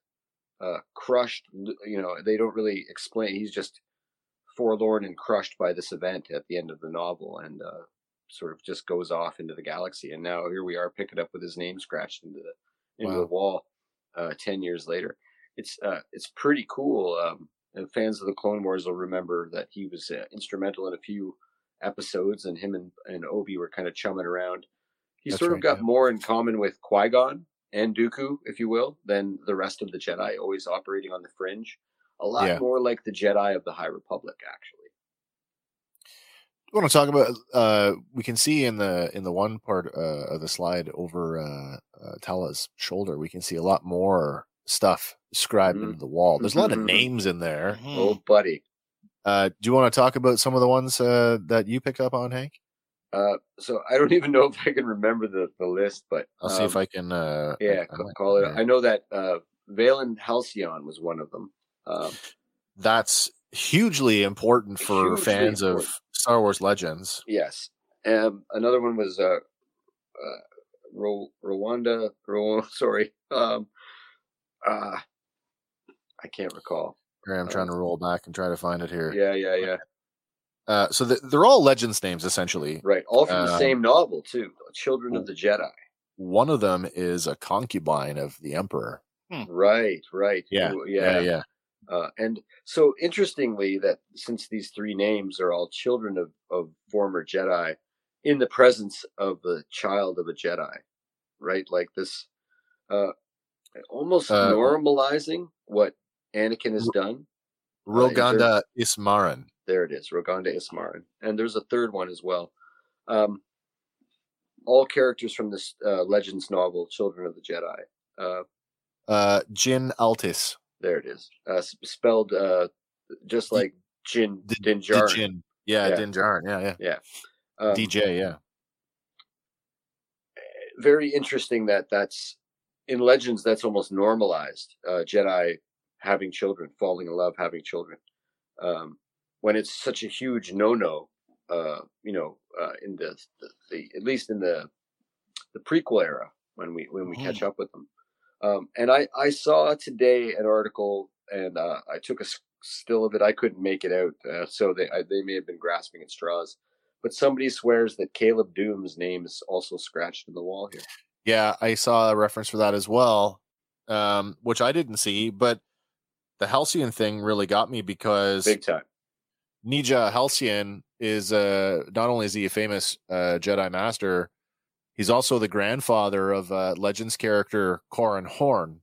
[SPEAKER 3] uh, crushed. You know, they don't really explain. He's just forlorn and crushed by this event at the end of the novel, and uh, sort of just goes off into the galaxy. And now here we are, picking up with his name scratched into the into the wall. Uh, Ten years later, it's uh, it's pretty cool. Um, and fans of the Clone Wars will remember that he was uh, instrumental in a few episodes, and him and, and Obi were kind of chumming around. He
[SPEAKER 1] That's
[SPEAKER 3] sort of
[SPEAKER 1] right,
[SPEAKER 3] got
[SPEAKER 1] yeah.
[SPEAKER 3] more in common with Qui Gon and Dooku, if you will, than the rest of the Jedi, always operating on the fringe. A lot
[SPEAKER 1] Yeah.
[SPEAKER 3] more like the Jedi of the High Republic, actually.
[SPEAKER 1] I want to talk about uh we can see in the in the one part uh, of the slide over uh, uh Tala's shoulder we can see a lot more stuff scribed
[SPEAKER 3] Mhm.
[SPEAKER 1] into the wall. There's a lot of
[SPEAKER 3] Mhm.
[SPEAKER 1] names in there.
[SPEAKER 2] Mhm.
[SPEAKER 3] Oh, buddy.
[SPEAKER 1] Uh do you want to talk about some of the ones uh that you pick up on, Hank?
[SPEAKER 3] Uh, so I don't even know if I can remember the, the list, but
[SPEAKER 1] I'll see if
[SPEAKER 3] um,
[SPEAKER 1] I can uh
[SPEAKER 3] yeah,
[SPEAKER 1] I- I
[SPEAKER 3] call it. I know that uh, Valin Halcyon was one of them. Um,
[SPEAKER 1] That's hugely important for
[SPEAKER 3] Hugely
[SPEAKER 1] fans of. Star Wars Legends.
[SPEAKER 3] yes. Um, another one was uh, uh, Ro- Rwanda. Ro- sorry. Um, uh, I can't recall.
[SPEAKER 1] Here I'm trying to roll back and try to find it here.
[SPEAKER 3] Yeah, yeah, yeah.
[SPEAKER 1] Uh, so th- they're all Legends names essentially.
[SPEAKER 3] Right. All from the
[SPEAKER 1] Um,
[SPEAKER 3] same novel too. Children of the Jedi.
[SPEAKER 1] One of them is a concubine of the Emperor.
[SPEAKER 3] Right. Right.
[SPEAKER 1] Yeah,
[SPEAKER 3] Ooh,
[SPEAKER 1] Yeah, yeah.
[SPEAKER 3] Uh, and so interestingly, that since these three names are all children of, of former Jedi, in the presence of the child of a Jedi, right? Like this, uh, almost
[SPEAKER 1] Uh,
[SPEAKER 3] normalizing what Anakin has done. Uh,
[SPEAKER 1] Roganda Ismaren.
[SPEAKER 3] There it is, Roganda Ismaren, and there's a third one as well. Um, all characters from this uh, Legends novel, Children of the Jedi. Uh,
[SPEAKER 1] Uh, Djinn Altis.
[SPEAKER 3] There it is, uh, spelled uh, just like Jin
[SPEAKER 1] D-
[SPEAKER 3] Din Djarin.
[SPEAKER 1] Dijin. Yeah,
[SPEAKER 3] Yeah.
[SPEAKER 1] Din Djarin. Yeah, yeah.
[SPEAKER 3] Um,
[SPEAKER 1] DJ. Yeah.
[SPEAKER 3] very interesting that that's in legends that's almost normalized uh jedi having children falling in love having children um when it's such a huge no-no uh you know uh in the, the, the at least in the the prequel era when we when we catch up with them um and i i saw today an article and uh i took a still of it i couldn't make it out uh, so they I, they may have been grasping at straws but somebody swears that caleb dume's name is also scratched in the wall here
[SPEAKER 1] Yeah, I saw a reference for that as well, um, which I didn't see. But the Halcyon thing really got me because
[SPEAKER 3] big time
[SPEAKER 1] Nejaa Halcyon is uh, not only is he a famous uh, Jedi Master, he's also the grandfather of uh, Legends character Corran Horn.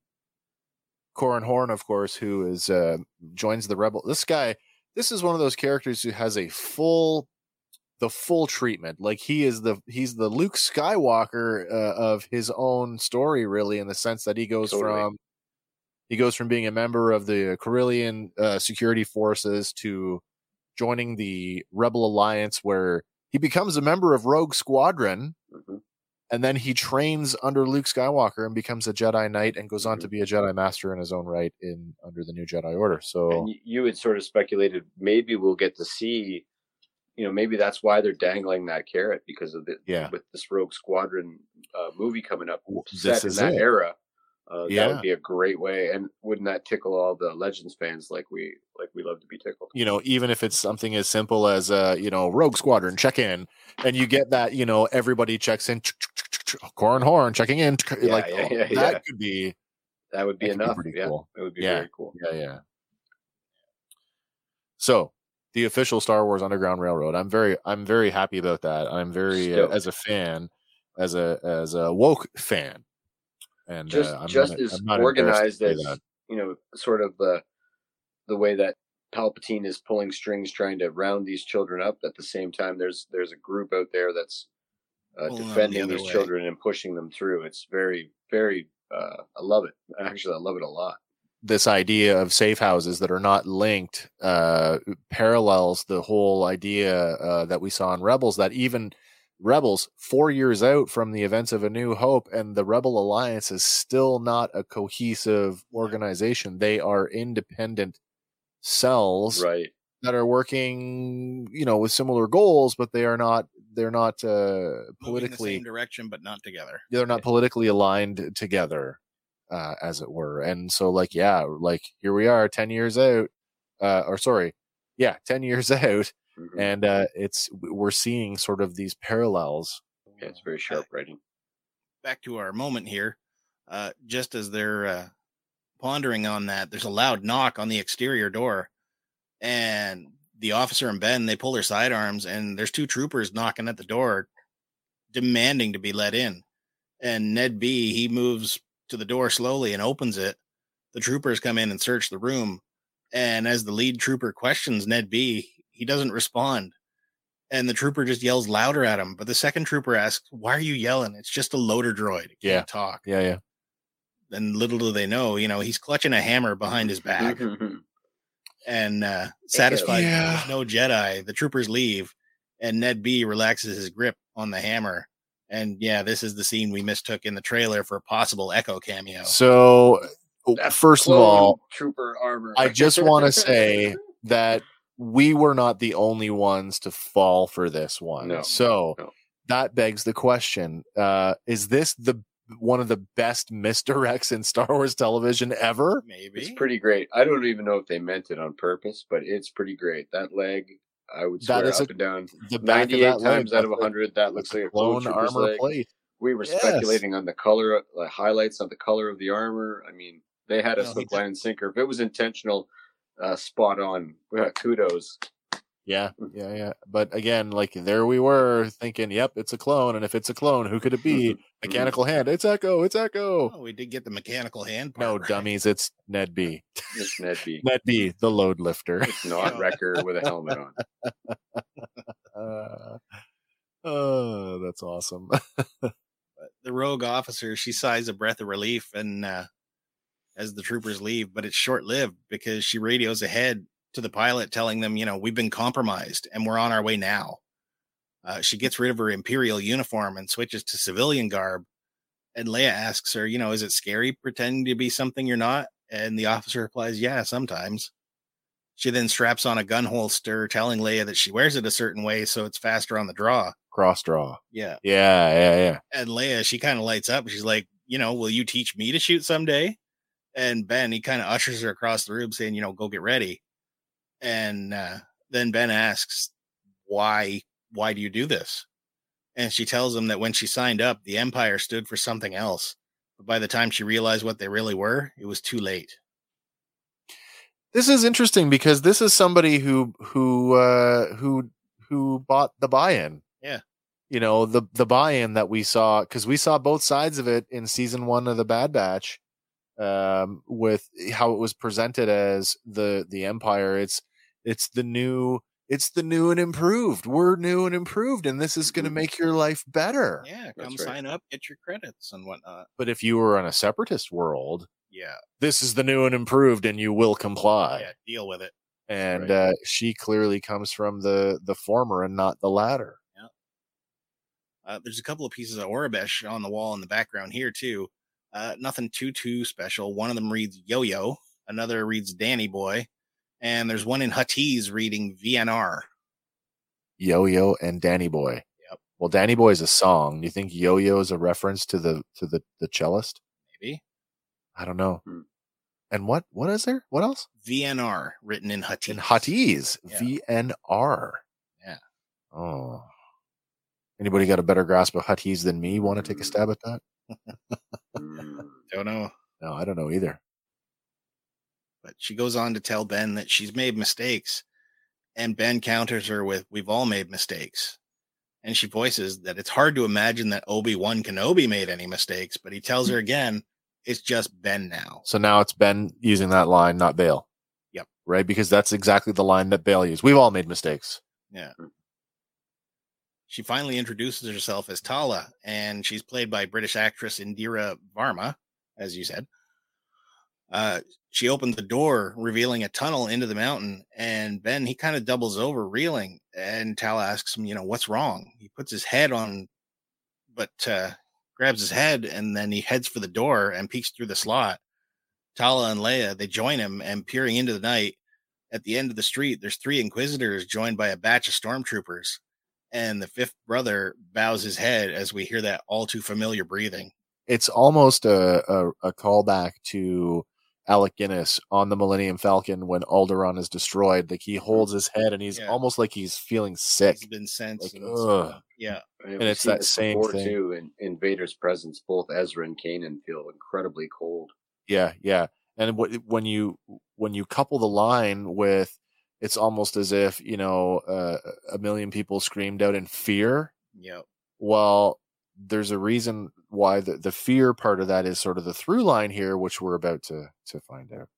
[SPEAKER 1] Corran Horn, of course, who is uh, joins the Rebel. This guy, this is one of those characters who has a full, the full treatment. Like he is the he's the Luke Skywalker uh, of his own story, really, in the sense that he goes
[SPEAKER 3] Totally.
[SPEAKER 1] from he goes from being a member of the Corellian uh, security forces to joining the Rebel Alliance, where he becomes a member of Rogue Squadron. And then he trains under Luke Skywalker and becomes a Jedi Knight and goes on to be a Jedi Master in his own right in under the new Jedi Order. So
[SPEAKER 3] And you, had sort of speculated maybe we'll get to see, you know, maybe that's why they're dangling that carrot because of the
[SPEAKER 1] Yeah.
[SPEAKER 3] with this Rogue Squadron uh, movie coming up set
[SPEAKER 1] this
[SPEAKER 3] in
[SPEAKER 1] is
[SPEAKER 3] that
[SPEAKER 1] it.
[SPEAKER 3] era. Uh, That would be a great way, and wouldn't that tickle all the Legends fans like we like we love to be tickled?
[SPEAKER 1] you know, even if it's something as simple as uh, you know, Rogue Squadron check in, and you get that, you know, everybody checks in, Corran Horn checking in,
[SPEAKER 3] Yeah,
[SPEAKER 1] like
[SPEAKER 3] yeah,
[SPEAKER 1] oh, that
[SPEAKER 3] yeah.
[SPEAKER 1] could be,
[SPEAKER 3] That would be
[SPEAKER 1] that could be
[SPEAKER 3] yeah,
[SPEAKER 1] cool.
[SPEAKER 3] it would be
[SPEAKER 1] Yeah.
[SPEAKER 3] very cool.
[SPEAKER 1] yeah, yeah. So, the official Star Wars Underground Railroad. I'm very, I'm very happy about that. I'm very, uh, as a fan, as a as a woke fan, and
[SPEAKER 3] Just
[SPEAKER 1] uh,
[SPEAKER 3] just
[SPEAKER 1] not,
[SPEAKER 3] as organized as you know, sort of the the way that Palpatine is pulling strings, trying to round these children up. At the same time, there's there's a group out there that's uh,
[SPEAKER 2] Pulling them the
[SPEAKER 3] defending these
[SPEAKER 2] way.
[SPEAKER 3] children and pushing them through. It's very very. Uh, I love it. Actually, I love it a lot.
[SPEAKER 1] this idea of safe houses that are not linked uh, parallels the whole idea uh, that we saw in Rebels that even Rebels four years out from the events of A New Hope and the Rebel Alliance is still not a cohesive organization. They are independent cells
[SPEAKER 3] Right.
[SPEAKER 1] that are working, you know, with similar goals, but they are not. They're not uh,
[SPEAKER 2] Moving the
[SPEAKER 1] politically
[SPEAKER 2] same direction, but not together.
[SPEAKER 1] they're not politically aligned together uh as it were and so like yeah like here we are 10 years out uh or sorry yeah 10 years out
[SPEAKER 3] Mhm.
[SPEAKER 1] and uh it's we're seeing sort of these parallels
[SPEAKER 3] yeah, it's very sharp writing.
[SPEAKER 2] back to our moment here. Uh, just as they're uh, pondering on that, there's a loud knock on the exterior door, and the officer and Ben they pull their sidearms, and there's two troopers knocking at the door, demanding to be let in. And NED-B he moves to the door slowly and opens it. The troopers come in and search the room, and as the lead trooper questions NED-B, he doesn't respond. And the trooper just yells louder at him. But the second trooper asks, Why are you yelling? It's just a loader droid. It can't
[SPEAKER 1] Yeah.
[SPEAKER 2] talk.
[SPEAKER 1] yeah yeah
[SPEAKER 2] And little do they know, you know, he's clutching a hammer behind his back.
[SPEAKER 3] Mhm.
[SPEAKER 2] and uh, satisfied
[SPEAKER 1] Yeah.
[SPEAKER 2] there's no Jedi, the troopers leave, and NED-B relaxes his grip on the hammer. And yeah, this is the scene we mistook in the trailer for a possible Echo cameo.
[SPEAKER 1] so
[SPEAKER 3] That's
[SPEAKER 1] first of all
[SPEAKER 3] trooper armor.
[SPEAKER 1] I just wanna say that we were not the only ones to fall for this one
[SPEAKER 3] No,
[SPEAKER 1] so
[SPEAKER 3] no.
[SPEAKER 1] that begs the question uh is this the one of the best misdirects in star wars television ever
[SPEAKER 2] Maybe
[SPEAKER 3] It's pretty great. I don't even know if they meant it on purpose, but it's pretty great. That leg, I would
[SPEAKER 1] That
[SPEAKER 3] swear
[SPEAKER 1] is
[SPEAKER 3] up
[SPEAKER 1] a-
[SPEAKER 3] and down.
[SPEAKER 1] the
[SPEAKER 3] 98
[SPEAKER 1] that leg,
[SPEAKER 3] times out of
[SPEAKER 1] a-
[SPEAKER 3] 100, that looks like a clone
[SPEAKER 1] clone armor
[SPEAKER 3] leg.
[SPEAKER 1] plate
[SPEAKER 3] We were
[SPEAKER 1] Yes.
[SPEAKER 3] speculating on the color, the highlights on the color of the armor. I mean, they had us
[SPEAKER 2] No, he
[SPEAKER 3] hook, line, and sinker. If it was intentional, uh, spot on. Uh, kudos.
[SPEAKER 1] Yeah,
[SPEAKER 3] Mm.
[SPEAKER 1] yeah, yeah. But again, like there we were thinking, yep, it's a clone. And if it's a clone, who could it be? Mechanical hand. It's Echo. It's Echo.
[SPEAKER 2] Oh, we did get the mechanical hand part.
[SPEAKER 1] No,
[SPEAKER 2] right.
[SPEAKER 1] dummies. It's NED-B.
[SPEAKER 3] It's NED-B.
[SPEAKER 1] Ned B, the load lifter.
[SPEAKER 3] It's not Wrecker with a helmet on.
[SPEAKER 1] Uh, oh, that's awesome.
[SPEAKER 2] The rogue officer, she sighs a breath of relief and uh, as the troopers leave, but it's short lived because she radios ahead to the pilot telling them, you know, we've been compromised and we're on our way now. Uh, she gets rid of her imperial uniform and switches to civilian garb. And Leia asks her, you know, is it scary pretending to be something you're not? And the officer replies, yeah, sometimes. She then straps on a gun holster, telling Leia that she wears it a certain way so it's faster on the draw.
[SPEAKER 1] Cross draw.
[SPEAKER 2] Yeah.
[SPEAKER 1] Yeah, yeah, yeah.
[SPEAKER 2] And Leia, she kind of lights up. She's like, you know, will you teach me to shoot someday? And Ben, he kind of ushers her across the room saying, you know, go get ready. And uh, then Ben asks, why, why do you do this? And she tells him that when she signed up, the Empire stood for something else. But by the time she realized what they really were, it was too late.
[SPEAKER 1] This is interesting because this is somebody who who uh who who bought the buy-in.
[SPEAKER 2] Yeah.
[SPEAKER 1] You know, the the buy-in that we saw cuz we saw both sides of it in season 1 of the Bad Batch um with how it was presented as the the empire it's it's the new it's the new and improved. We're new and improved and this is going to
[SPEAKER 3] Mhm.
[SPEAKER 1] make your life better.
[SPEAKER 2] Yeah, come
[SPEAKER 3] right.
[SPEAKER 2] sign up, get your credits and whatnot.
[SPEAKER 1] But if you were on a separatist world,
[SPEAKER 2] Yeah,
[SPEAKER 1] this is the new and improved and you will comply.
[SPEAKER 2] yeah, deal with it.
[SPEAKER 1] and
[SPEAKER 3] Right.
[SPEAKER 1] uh, she clearly comes from the the former and not the latter.
[SPEAKER 2] Uh, there's a couple of pieces of Aurebesh on the wall in the background here too. Uh, nothing too too special. One of them reads Yo Yo, another reads Danny Boy, and there's one in Huttese reading VNR.
[SPEAKER 1] Yo Yo and Danny Boy.
[SPEAKER 2] Yep.
[SPEAKER 1] Well, Danny Boy is a song. Do you think Yo Yo is a reference to the to the the cellist?
[SPEAKER 2] Maybe
[SPEAKER 1] I don't know.
[SPEAKER 3] Hmm.
[SPEAKER 1] And what what is there? What else?
[SPEAKER 2] VNR written in Huttese.
[SPEAKER 1] In Huttese,
[SPEAKER 2] Yeah.
[SPEAKER 1] VNR.
[SPEAKER 2] Yeah.
[SPEAKER 1] Oh. Anybody got a better grasp of Huttese than me? Want to take a
[SPEAKER 3] Mm.
[SPEAKER 1] stab at that?
[SPEAKER 3] Mm.
[SPEAKER 2] Don't know.
[SPEAKER 1] No, I don't know either.
[SPEAKER 2] But she goes on to tell Ben that she's made mistakes. And Ben counters her with, We've all made mistakes. And she voices that it's hard to imagine that Obi Wan Kenobi made any mistakes, but he tells her again, it's just Ben now.
[SPEAKER 1] So now it's Ben using that line, not Bail.
[SPEAKER 2] Yep.
[SPEAKER 1] Right? Because that's exactly the line that Bail used. We've all made mistakes.
[SPEAKER 2] Yeah. She finally introduces herself as Tala, and she's played by British actress Indira Varma, as you said. Uh, she opened the door, revealing a tunnel into the mountain, and Ben he kind of doubles over, reeling. And Tala asks him, "You know what's wrong?" He puts his head on, but uh, grabs his head, and then he heads for the door and peeks through the slot. Tala and Leia they join him, and peering into the night, at the end of the street, there's three inquisitors joined by a batch of stormtroopers, and the fifth brother bows his head as we hear that all too familiar breathing.
[SPEAKER 1] It's almost a, a, a callback to Alec Guinness on the Millennium Falcon when Alderaan is destroyed. Like he holds his head and he's
[SPEAKER 2] Yeah.
[SPEAKER 1] almost like he's feeling sick.
[SPEAKER 2] He's been sensed.
[SPEAKER 1] Like,
[SPEAKER 2] and yeah,
[SPEAKER 3] And,
[SPEAKER 1] it's that same thing.
[SPEAKER 3] too. In, in Vader's presence, both Ezra and Kanan feel incredibly cold.
[SPEAKER 1] Yeah, yeah. And wh- when you when you couple the line with, it's almost as if you know uh, a million people screamed out in fear.
[SPEAKER 2] yeah.
[SPEAKER 1] Well, there's a reason why the the fear part of that is sort of the through line here, which we're about to to find out.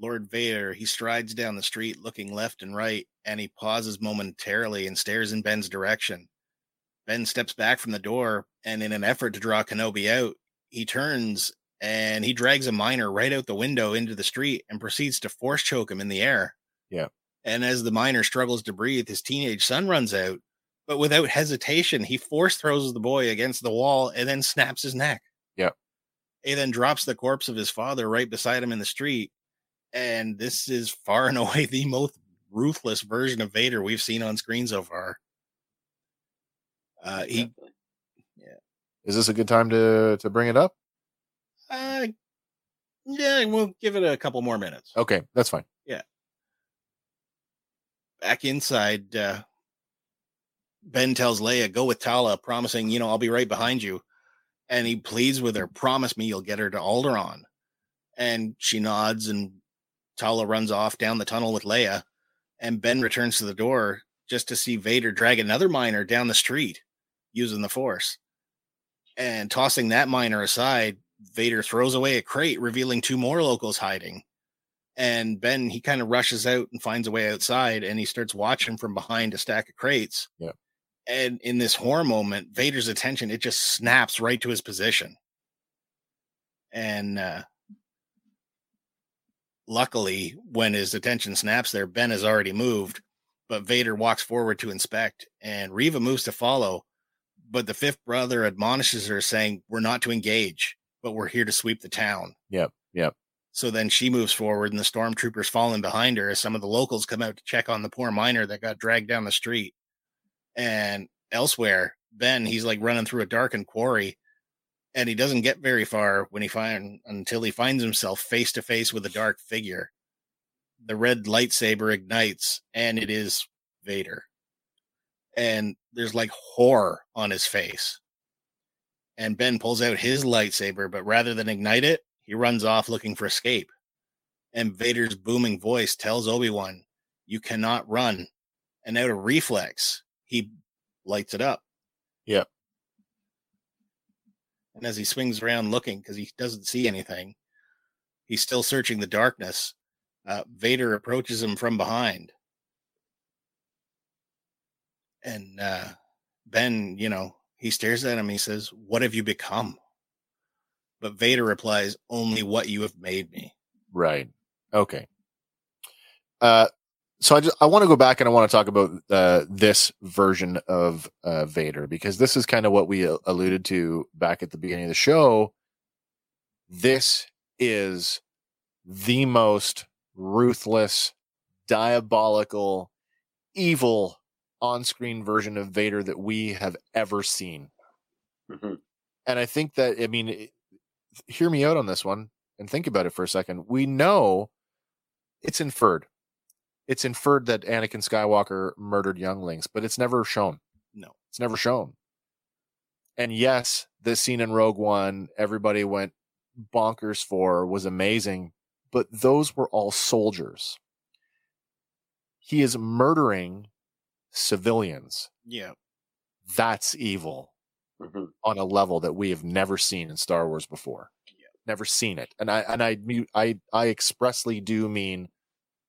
[SPEAKER 2] Lord Vader, he strides down the street looking left and right, and he pauses momentarily and stares in Ben's direction. Ben steps back from the door, and in an effort to draw Kenobi out, he turns and he drags a miner right out the window into the street and proceeds to force choke him in the air.
[SPEAKER 1] Yeah.
[SPEAKER 2] And as the miner struggles to breathe, his teenage son runs out, but without hesitation, he force throws the boy against the wall and then snaps his neck.
[SPEAKER 1] Yeah.
[SPEAKER 2] He then drops the corpse of his father right beside him in the street and this is far and away the most ruthless version of Vader we've seen on screen so far. Uh, he,
[SPEAKER 3] Definitely.
[SPEAKER 1] Is this a good time to to bring it up?
[SPEAKER 2] Uh, yeah, we'll give it a couple more minutes.
[SPEAKER 1] Okay, that's fine. Yeah.
[SPEAKER 2] Back inside, uh, Ben tells Leia, "Go with Tala," promising, "You know, I'll be right behind you." And he pleads with her, "Promise me you'll get her to Alderaan." And she nods, and Tala runs off down the tunnel with Leia. And Ben returns to the door just to see Vader drag another miner down the street using the Force. And tossing that miner aside, Vader throws away a crate, revealing two more locals hiding. And Ben, he kind of rushes out and finds a way outside and he starts watching from behind a stack of crates.
[SPEAKER 1] Yep.
[SPEAKER 2] And in this horror moment, Vader's attention, it just snaps right to his position. And uh, luckily, when his attention snaps there, Ben has already moved, but Vader walks forward to inspect and Reva moves to follow. But the fifth brother admonishes her, saying, We're not to engage, but we're here to sweep the town.
[SPEAKER 1] Yep, yep.
[SPEAKER 2] So then she moves forward, and the stormtroopers fall in behind her as some of the locals come out to check on the poor miner that got dragged down the street. And elsewhere, Ben, he's like running through a darkened quarry, and he doesn't get very far when he find until he finds himself face to face with a dark figure. The red lightsaber ignites, and it is Vader. And there's like horror on his face. And Ben pulls out his lightsaber, but rather than ignite it, he runs off looking for escape. And Vader's booming voice tells Obi-Wan, "You cannot run." And out of reflex, he lights it up.
[SPEAKER 1] Yep.
[SPEAKER 2] And as he swings around looking because he doesn't see anything, he's still searching the darkness. Uh, Vader approaches him from behind. And uh, Ben, you know, he stares at him. He says, What have you become? But Vader replies, Only what you have made me.
[SPEAKER 1] Right. Okay. Uh so I just I want to go back and I want to talk about uh, this version of uh, Vader because this is kind of what we uh, alluded to back at the beginning of the show. This is the most ruthless, diabolical, evil on-screen version of Vader that we have ever seen.
[SPEAKER 3] Mhm.
[SPEAKER 1] And I think that I mean, it- hear me out on this one and think about it for a second. We know it's inferred. It's inferred that Anakin Skywalker murdered younglings, but it's never shown.
[SPEAKER 2] No.
[SPEAKER 1] It's never shown. And yes, this scene in Rogue One, everybody went bonkers for, was amazing, but those were all soldiers. He is murdering civilians.
[SPEAKER 2] Yeah.
[SPEAKER 1] That's evil
[SPEAKER 3] Mhm.
[SPEAKER 1] on a level that we have never seen in Star Wars before.
[SPEAKER 2] Yeah.
[SPEAKER 1] Never seen it. And I and I mu- I I expressly do mean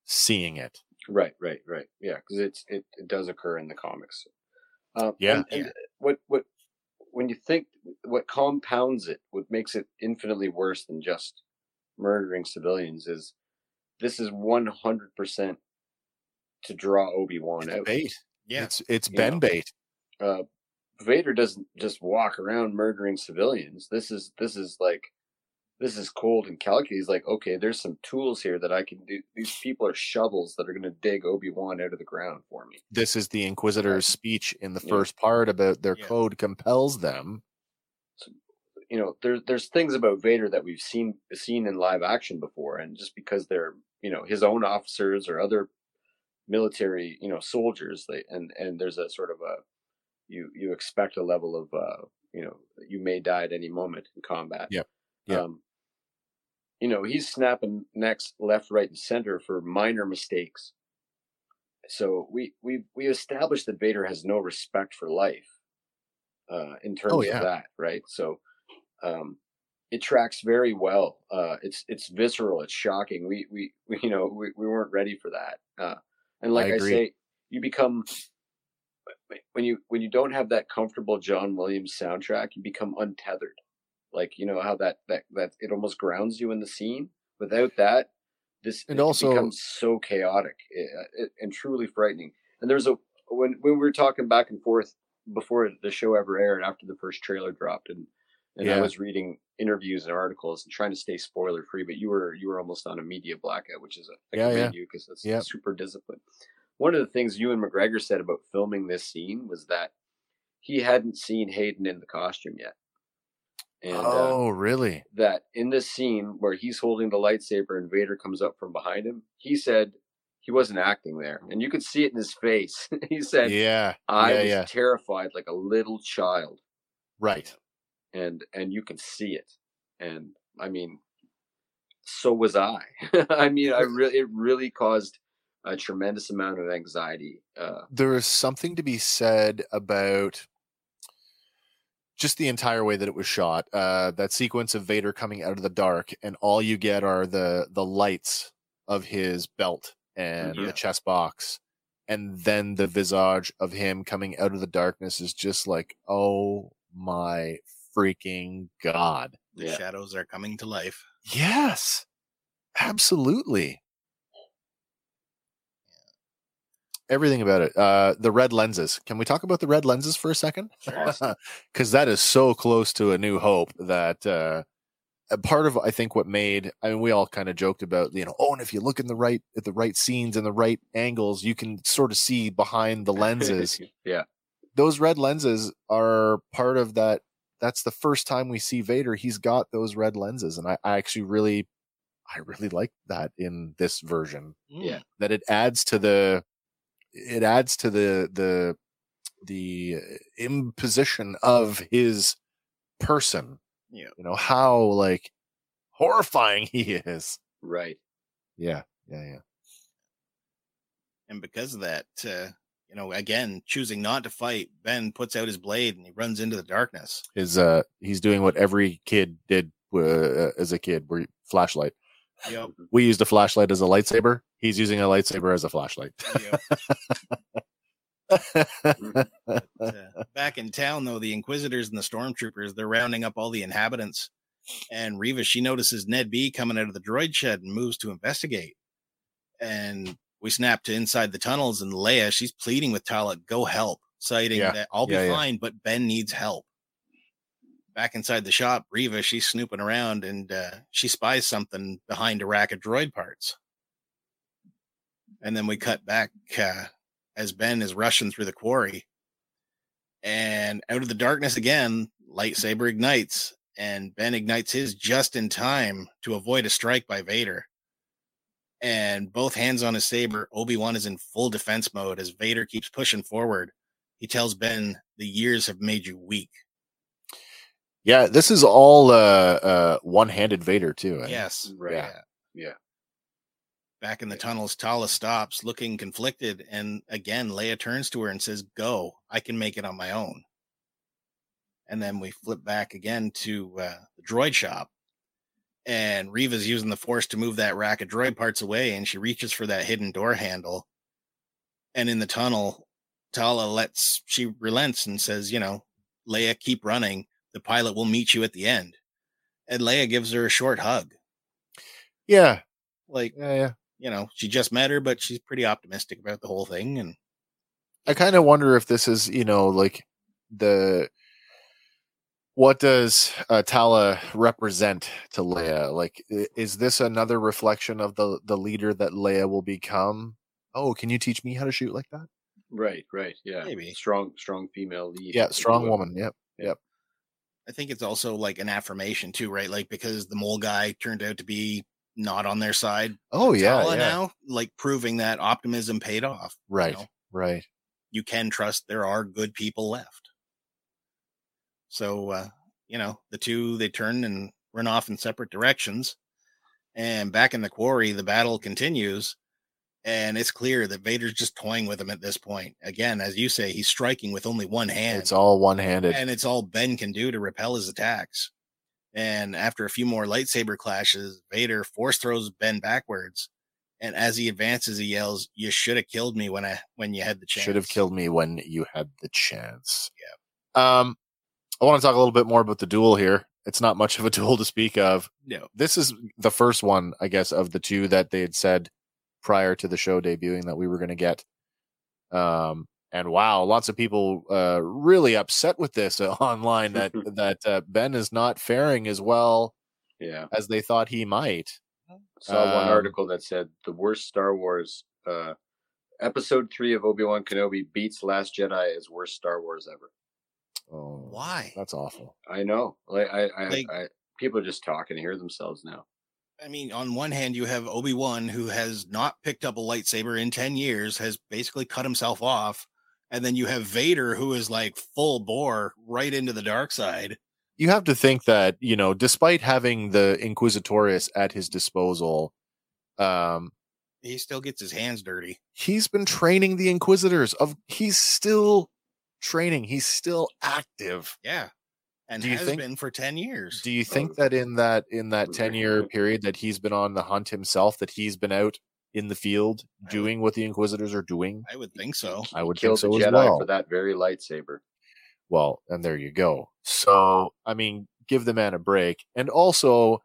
[SPEAKER 1] seeing it.
[SPEAKER 3] Right, right, right. Yeah, because it's it, it does occur in the comics. Um,
[SPEAKER 1] Yeah.
[SPEAKER 3] and- and
[SPEAKER 2] Yeah.
[SPEAKER 3] What what when you think what compounds it, what makes it infinitely worse than just murdering civilians is this is one hundred percent to draw Obi Wan
[SPEAKER 1] It's
[SPEAKER 3] out.
[SPEAKER 1] bait.
[SPEAKER 2] Yeah.
[SPEAKER 1] It's it's Ben
[SPEAKER 3] know.
[SPEAKER 1] bait.
[SPEAKER 3] uh, Vader doesn't just walk around murdering civilians. This is this is like this is cold and calculated. He's like, okay, there's some tools here that I can do. These people are shovels that are going to dig Obi Wan out of the ground for me.
[SPEAKER 1] This is the Inquisitor's speech in the
[SPEAKER 3] Yeah.
[SPEAKER 1] first part about their
[SPEAKER 2] Yeah.
[SPEAKER 1] code compels them.
[SPEAKER 3] You know, there's there's things about Vader that we've seen seen in live action before, and just because they're you know his own officers or other military you know soldiers, they and and there's a sort of a you you expect a level of uh you know you may die at any moment in combat.
[SPEAKER 1] Yeah. Yep.
[SPEAKER 3] Um, you know he's snapping necks left, right, and center for minor mistakes. So we we we established that Vader has no respect for life, uh, in terms
[SPEAKER 1] Oh, yeah.
[SPEAKER 3] of that, right? So, um, it tracks very well. Uh, it's it's visceral. It's shocking. We we, we you know we, we weren't ready for that. Uh, and like I,
[SPEAKER 1] agree.
[SPEAKER 3] say, you become when you when you don't have that comfortable John Williams soundtrack, you become untethered. Like you know how that that that it almost grounds you in the scene. Without that, this
[SPEAKER 1] And
[SPEAKER 3] it
[SPEAKER 1] also-
[SPEAKER 3] becomes so chaotic and truly frightening. And there's a when when we were talking back and forth before the show ever aired after the first trailer dropped and and I was reading interviews and articles and trying to stay spoiler free, but you were you were almost on a media blackout, which is a I
[SPEAKER 1] Yeah, yeah.
[SPEAKER 3] you because that's super disciplined. One of the things Ewan McGregor said about filming this scene was that he hadn't seen Hayden in the costume yet, and uh,
[SPEAKER 1] oh, really?
[SPEAKER 3] that in this scene where he's holding the lightsaber and Vader comes up from behind him, he said he wasn't acting there, and you could see it in his face. he said,
[SPEAKER 1] Yeah.
[SPEAKER 3] "I
[SPEAKER 1] yeah,
[SPEAKER 3] was terrified like a little child."
[SPEAKER 1] Right.
[SPEAKER 3] And and you can see it and i mean so was i i mean i really it really caused a tremendous amount of anxiety uh
[SPEAKER 1] There is something to be said about just the entire way that it was shot. Uh, that sequence of Vader coming out of the dark, and all you get are the the lights of his belt and
[SPEAKER 2] Yeah.
[SPEAKER 1] the chest box, and then the visage of him coming out of the darkness is just like, oh my freaking god!
[SPEAKER 2] The
[SPEAKER 3] Yeah.
[SPEAKER 2] shadows are coming to life.
[SPEAKER 1] Yes, absolutely. Everything about it. Uh, the red lenses. Can we talk about the red lenses for a second?
[SPEAKER 2] Sure.
[SPEAKER 1] Because that is so close to a new hope that uh, a part of I think what made. I mean, we all kind of joked about you know, oh, and if you look in the right at the right scenes and the right angles, you can sort of see behind the lenses.
[SPEAKER 3] yeah
[SPEAKER 1] those red lenses are part of that. That's the first time we see Vader. He's got those red lenses, and I, I actually really, I really like that in this version.
[SPEAKER 3] Yeah.
[SPEAKER 1] That it adds to the, it adds to the the the imposition of his person.
[SPEAKER 2] Yeah.
[SPEAKER 1] You know how like horrifying he is.
[SPEAKER 3] right
[SPEAKER 1] Yeah. Yeah. Yeah.
[SPEAKER 2] And because of that, uh, you know, again, choosing not to fight, Ben puts out his blade and he runs into the darkness.
[SPEAKER 1] His uh, he's doing what every kid did uh, as a kid, where flashlight.
[SPEAKER 2] Yep.
[SPEAKER 1] we used a flashlight as a lightsaber. He's using a lightsaber as a flashlight.
[SPEAKER 2] yep. But, uh, back in town, though, the Inquisitors and the Stormtroopers, they're rounding up all the inhabitants. And Reva, she notices NED-B coming out of the droid shed and moves to investigate. And we snap to inside the tunnels, and Leia, she's pleading with Tala, go help, citing
[SPEAKER 1] Yeah.
[SPEAKER 2] that I'll be
[SPEAKER 1] Yeah, yeah.
[SPEAKER 2] fine, but Ben needs help. Back inside the shop, Reva, she's snooping around and uh, she spies something behind a rack of droid parts. And then we cut back uh, as Ben is rushing through the quarry. And out of the darkness again, lightsaber ignites, and Ben ignites his just in time to avoid a strike by Vader. And both hands on his saber, Obi Wan is in full defense mode as Vader keeps pushing forward. He tells Ben, "The years have made you weak."
[SPEAKER 1] Yeah, this is all uh, uh, one-handed Vader too. eh?
[SPEAKER 2] Yes,
[SPEAKER 3] Right.
[SPEAKER 1] Yeah.
[SPEAKER 3] Yeah.
[SPEAKER 2] Back in the tunnels, Tala stops, looking conflicted, and again Leia turns to her and says, "Go, I can make it on my own." And then we flip back again to uh, the droid shop, and Reva's using the Force to move that rack of droid parts away, and she reaches for that hidden door handle. And in the tunnel, Tala lets she relents and says, "You know, Leia, keep running. The pilot will meet you at the end." And Leia gives her a short hug,
[SPEAKER 1] yeah,
[SPEAKER 2] like
[SPEAKER 1] yeah, yeah.
[SPEAKER 2] you know, she just met her, but she's pretty optimistic about the whole thing. And
[SPEAKER 1] I kind of wonder if this is, you know, like the what does uh, Tala represent to Leia? Like, is this another reflection of the the leader that Leia will become? Oh, can you teach me how to shoot like that?
[SPEAKER 3] Right. Right. Yeah.
[SPEAKER 2] Maybe.
[SPEAKER 3] strong, strong female lead.
[SPEAKER 1] Yeah, strong
[SPEAKER 3] will.
[SPEAKER 1] woman. Yep. Yep.
[SPEAKER 2] I think it's also like an affirmation too, right? Like because the mole guy turned out to be not on their side.
[SPEAKER 1] Oh yeah,
[SPEAKER 2] Tala
[SPEAKER 1] yeah.
[SPEAKER 2] now, like proving that optimism paid off. you
[SPEAKER 1] Right,
[SPEAKER 2] know?
[SPEAKER 1] right.
[SPEAKER 2] You can trust there are good people left. So uh, you know, the two they turn and run off in separate directions. And back in the quarry, the battle continues. And it's clear that Vader's just toying with him at this point. Again, as you say, he's striking with only one hand.
[SPEAKER 1] It's all one-handed.
[SPEAKER 2] and it's all Ben can do to repel his attacks. And after a few more lightsaber clashes, Vader force throws Ben backwards. And as he advances, he yells, "You should have killed me when I when you had the chance."
[SPEAKER 1] Should have killed me when you had the chance. Yeah. Um, I want to talk a little bit more about the duel here. It's not much of a duel to speak of.
[SPEAKER 2] No,
[SPEAKER 1] This is the first one, I guess, of the two that they had said prior to the show debuting that we were going to get. Um, and wow, lots of people uh, really upset with this online that that uh, Ben is not faring as well
[SPEAKER 3] Yeah.
[SPEAKER 1] as they thought he might.
[SPEAKER 3] Saw one
[SPEAKER 1] Um,
[SPEAKER 3] article that said the worst Star Wars uh, episode three of Obi Wan Kenobi beats Last Jedi as worst Star Wars ever.
[SPEAKER 1] Oh,
[SPEAKER 2] why?
[SPEAKER 1] That's awful.
[SPEAKER 3] I know. Like I, I,
[SPEAKER 2] Like-
[SPEAKER 3] I people are just talking to hear themselves now.
[SPEAKER 2] I mean, on one hand, you have Obi Wan who has not picked up a lightsaber in ten years, has basically cut himself off, and then you have Vader who is like full bore right into the dark side.
[SPEAKER 1] you have to think that you know despite having the inquisitorius at his disposal um
[SPEAKER 2] He still gets his hands dirty.
[SPEAKER 1] he's been training the inquisitors of he's still training he's still active.
[SPEAKER 2] Yeah, and
[SPEAKER 1] Do you
[SPEAKER 2] has
[SPEAKER 1] think-
[SPEAKER 2] been for ten years.
[SPEAKER 1] do you think that in that in that 10 year period that he's been on the hunt himself that he's been out in the field
[SPEAKER 2] I would-
[SPEAKER 1] doing what the inquisitors are doing?
[SPEAKER 2] I would think so.
[SPEAKER 1] i would think
[SPEAKER 3] Killed
[SPEAKER 1] so
[SPEAKER 3] the
[SPEAKER 1] as
[SPEAKER 3] Jedi
[SPEAKER 1] well.
[SPEAKER 3] for that very lightsaber.
[SPEAKER 1] well and there you go. So i mean give the man a break. And also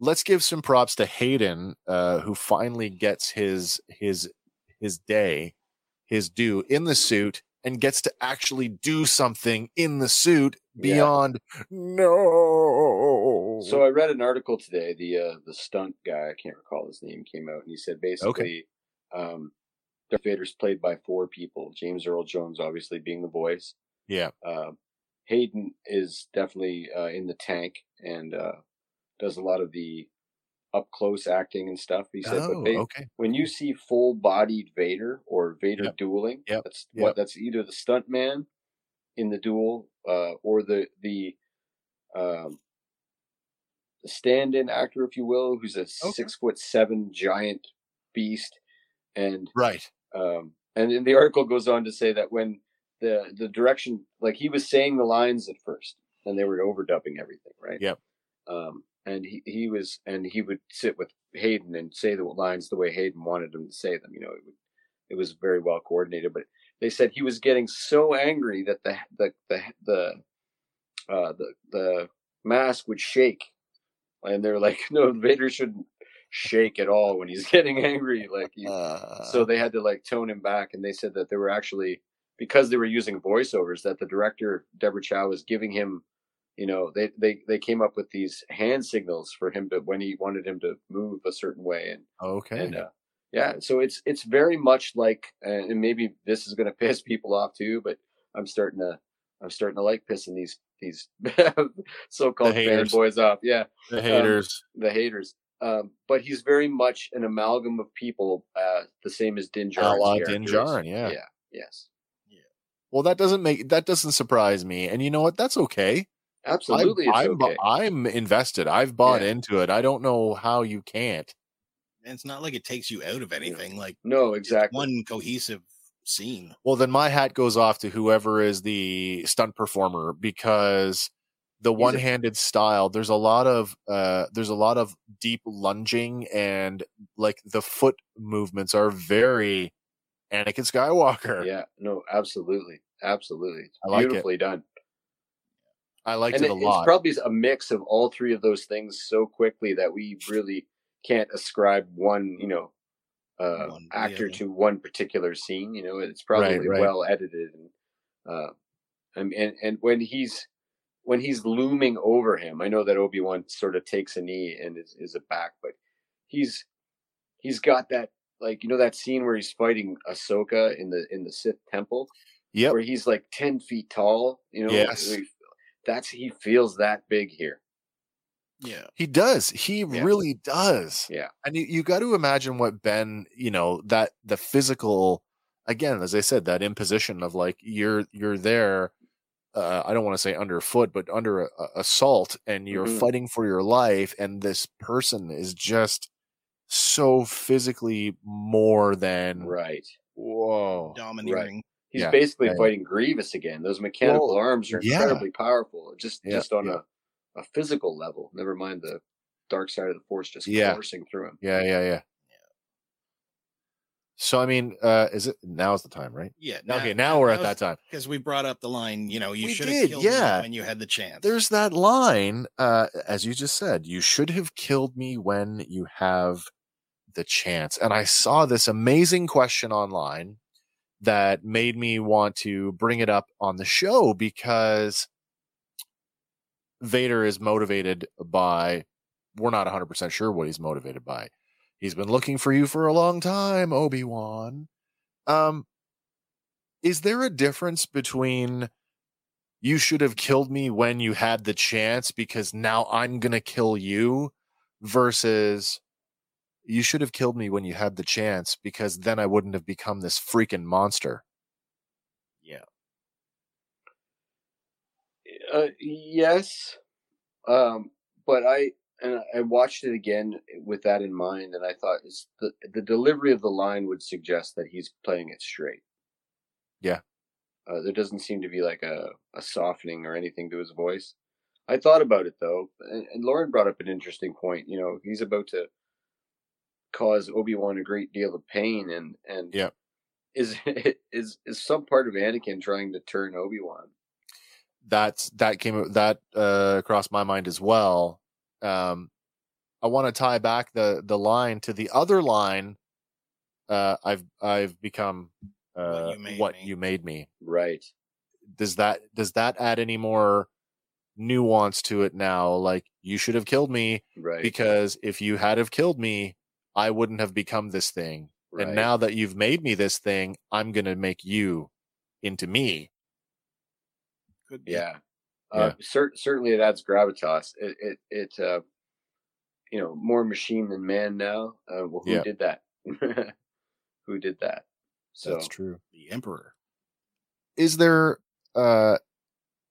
[SPEAKER 1] let's give some props to hayden uh who finally gets his his his day his due in the suit and gets to actually do something in the suit
[SPEAKER 3] Yeah.
[SPEAKER 1] beyond no
[SPEAKER 3] So I read an article today. The uh, the stunt guy, I can't recall his name, came out and he said basically, um, Darth Vader's played by four people. James Earl Jones, obviously being the voice.
[SPEAKER 1] yeah
[SPEAKER 3] Uh, Hayden is definitely uh, in the tank and uh, does a lot of the up close acting and stuff. He said,
[SPEAKER 1] oh
[SPEAKER 3] but they,
[SPEAKER 1] okay
[SPEAKER 3] when you see full bodied Vader or Vader
[SPEAKER 1] Yep.
[SPEAKER 3] dueling,
[SPEAKER 1] Yep.
[SPEAKER 3] that's
[SPEAKER 1] Yep.
[SPEAKER 3] what that's either the stunt man in the duel uh, or the the um, the stand-in actor, if you will, who's a six foot seven giant beast, and
[SPEAKER 1] right
[SPEAKER 3] um, and then the article goes on to say that when the the direction, like he was saying the lines at first, and they were overdubbing everything, right?
[SPEAKER 1] Yep.
[SPEAKER 3] Um, and he, he was, and he would sit with Hayden and say the lines the way Hayden wanted him to say them. You know, it would, it was very well coordinated. But they said he was getting so angry that the the the the uh, the the mask would shake, and they're like, no, Vader shouldn't shake at all when he's getting angry. Like, he,
[SPEAKER 1] Uh,
[SPEAKER 3] so they had to like tone him back, and they said that they were actually because they were using voiceovers that the director Deborah Chow was giving him. You know, they they they came up with these hand signals for him to when he wanted him to move a certain way, and
[SPEAKER 1] okay.
[SPEAKER 3] and uh, yeah, so it's it's very much like, uh, and maybe this is going to piss people off too, but I'm starting to I'm starting to like pissing these these so-called
[SPEAKER 1] The
[SPEAKER 3] fanboys off. Yeah,
[SPEAKER 1] the haters.
[SPEAKER 3] the haters. Um, but he's very much an amalgam of people, uh, the same as Din
[SPEAKER 1] A la
[SPEAKER 3] Djarin's
[SPEAKER 1] Din. Djarin, yeah.
[SPEAKER 3] yeah, yes, Yeah.
[SPEAKER 1] well, that doesn't make that doesn't surprise me. And you know what? That's okay.
[SPEAKER 3] Absolutely.
[SPEAKER 1] I'm, I'm,
[SPEAKER 3] okay.
[SPEAKER 1] I'm invested. I've bought
[SPEAKER 3] Yeah.
[SPEAKER 1] into it. I don't know how you can't.
[SPEAKER 2] And it's not like it takes you out of anything. Like
[SPEAKER 3] no, exactly.
[SPEAKER 2] one cohesive scene.
[SPEAKER 1] Well, then my hat goes off to whoever is the stunt performer because the
[SPEAKER 3] He's
[SPEAKER 1] one-handed style. There's a lot of uh, there's a lot of deep lunging and like the foot movements are very Anakin Skywalker.
[SPEAKER 3] Yeah, no, absolutely, absolutely. It's
[SPEAKER 1] I like it.
[SPEAKER 3] beautifully done.
[SPEAKER 1] I liked
[SPEAKER 3] and
[SPEAKER 1] it a lot.
[SPEAKER 3] it's probably a mix of all three of those things so quickly that we really can't ascribe one, you know, uh,
[SPEAKER 2] One
[SPEAKER 3] actor
[SPEAKER 2] other.
[SPEAKER 3] to one particular scene. You know, it's probably
[SPEAKER 1] right.
[SPEAKER 3] well edited, and uh, and and and when he's when he's looming over him, I know that Obi Wan sort of takes a knee and is is a back, but he's he's got that like you know that scene where he's fighting Ahsoka in the in the Sith temple
[SPEAKER 1] yep.
[SPEAKER 3] where he's like 10 feet tall you know
[SPEAKER 1] Yes.
[SPEAKER 3] That's he feels that big here
[SPEAKER 2] Yeah.
[SPEAKER 1] He does. He
[SPEAKER 3] Yeah.
[SPEAKER 1] really does.
[SPEAKER 3] Yeah.
[SPEAKER 1] And you, you got to imagine what Ben, you know, that the physical, again, as I said, that imposition of like you're you're there. Uh, I don't want to say underfoot, but under a, a assault, and you're
[SPEAKER 3] Mhm.
[SPEAKER 1] fighting for your life, and this person is just so physically more than
[SPEAKER 3] right
[SPEAKER 1] whoa.
[SPEAKER 2] Domineering.
[SPEAKER 3] He's
[SPEAKER 1] Yeah.
[SPEAKER 3] basically
[SPEAKER 1] Yeah, yeah.
[SPEAKER 3] fighting grievous again those mechanical
[SPEAKER 1] Well,
[SPEAKER 3] arms are
[SPEAKER 1] yeah.
[SPEAKER 3] incredibly powerful just
[SPEAKER 1] Yeah,
[SPEAKER 3] just on
[SPEAKER 1] yeah.
[SPEAKER 3] a, a physical level never mind the dark side of the force just
[SPEAKER 1] Yeah.
[SPEAKER 3] coursing through him
[SPEAKER 1] Yeah, yeah, yeah. So I mean, uh, is it now's the time, right?
[SPEAKER 2] Yeah.
[SPEAKER 1] okay, now we're at that time.
[SPEAKER 2] Because we brought up the line, you know, you should have killed me
[SPEAKER 1] yeah.
[SPEAKER 2] when you had the chance.
[SPEAKER 1] there's that line uh as you just said you should have killed me when you have the chance and i saw this amazing question online that made me want to bring it up on the show because vader is motivated by we're not 100% sure what he's motivated by. He's been looking for you for a long time obi-wan. Um is there a difference between you should have killed me when you had the chance because now I'm going to kill you versus you should have killed me when you had the chance because then I wouldn't have become this freaking monster.
[SPEAKER 2] yeah.
[SPEAKER 3] uh, yes um but i and i watched it again with that in mind and i thought it's the the delivery of the line would suggest that he's playing it straight
[SPEAKER 1] Yeah.
[SPEAKER 3] uh, there doesn't seem to be like a, a softening or anything to his voice i thought about it though and, and lauren brought up an interesting point you know he's about to cause obi-wan a great deal of pain and and
[SPEAKER 1] Yeah.
[SPEAKER 3] is is is some part of anakin trying to turn obi-wan
[SPEAKER 1] That's that came that uh crossed my mind as well. Um I want to tie back the the line to the other line uh I've I've become uh
[SPEAKER 2] you made
[SPEAKER 1] what you made me.
[SPEAKER 3] right
[SPEAKER 1] does that does that add any more nuance to it now like you should have killed me
[SPEAKER 3] right
[SPEAKER 1] because if you had have killed me i wouldn't have become this thing
[SPEAKER 3] right.
[SPEAKER 1] and now that you've made me this thing i'm going to make you into me
[SPEAKER 2] Could be.
[SPEAKER 3] Yeah. Uh, cer- certainly it adds gravitas. It, it, it, uh, you know, more machine than man now. Uh, well, who
[SPEAKER 1] Yeah.
[SPEAKER 3] did that? who did that? So,
[SPEAKER 1] that's true
[SPEAKER 2] The Emperor.
[SPEAKER 1] is there uh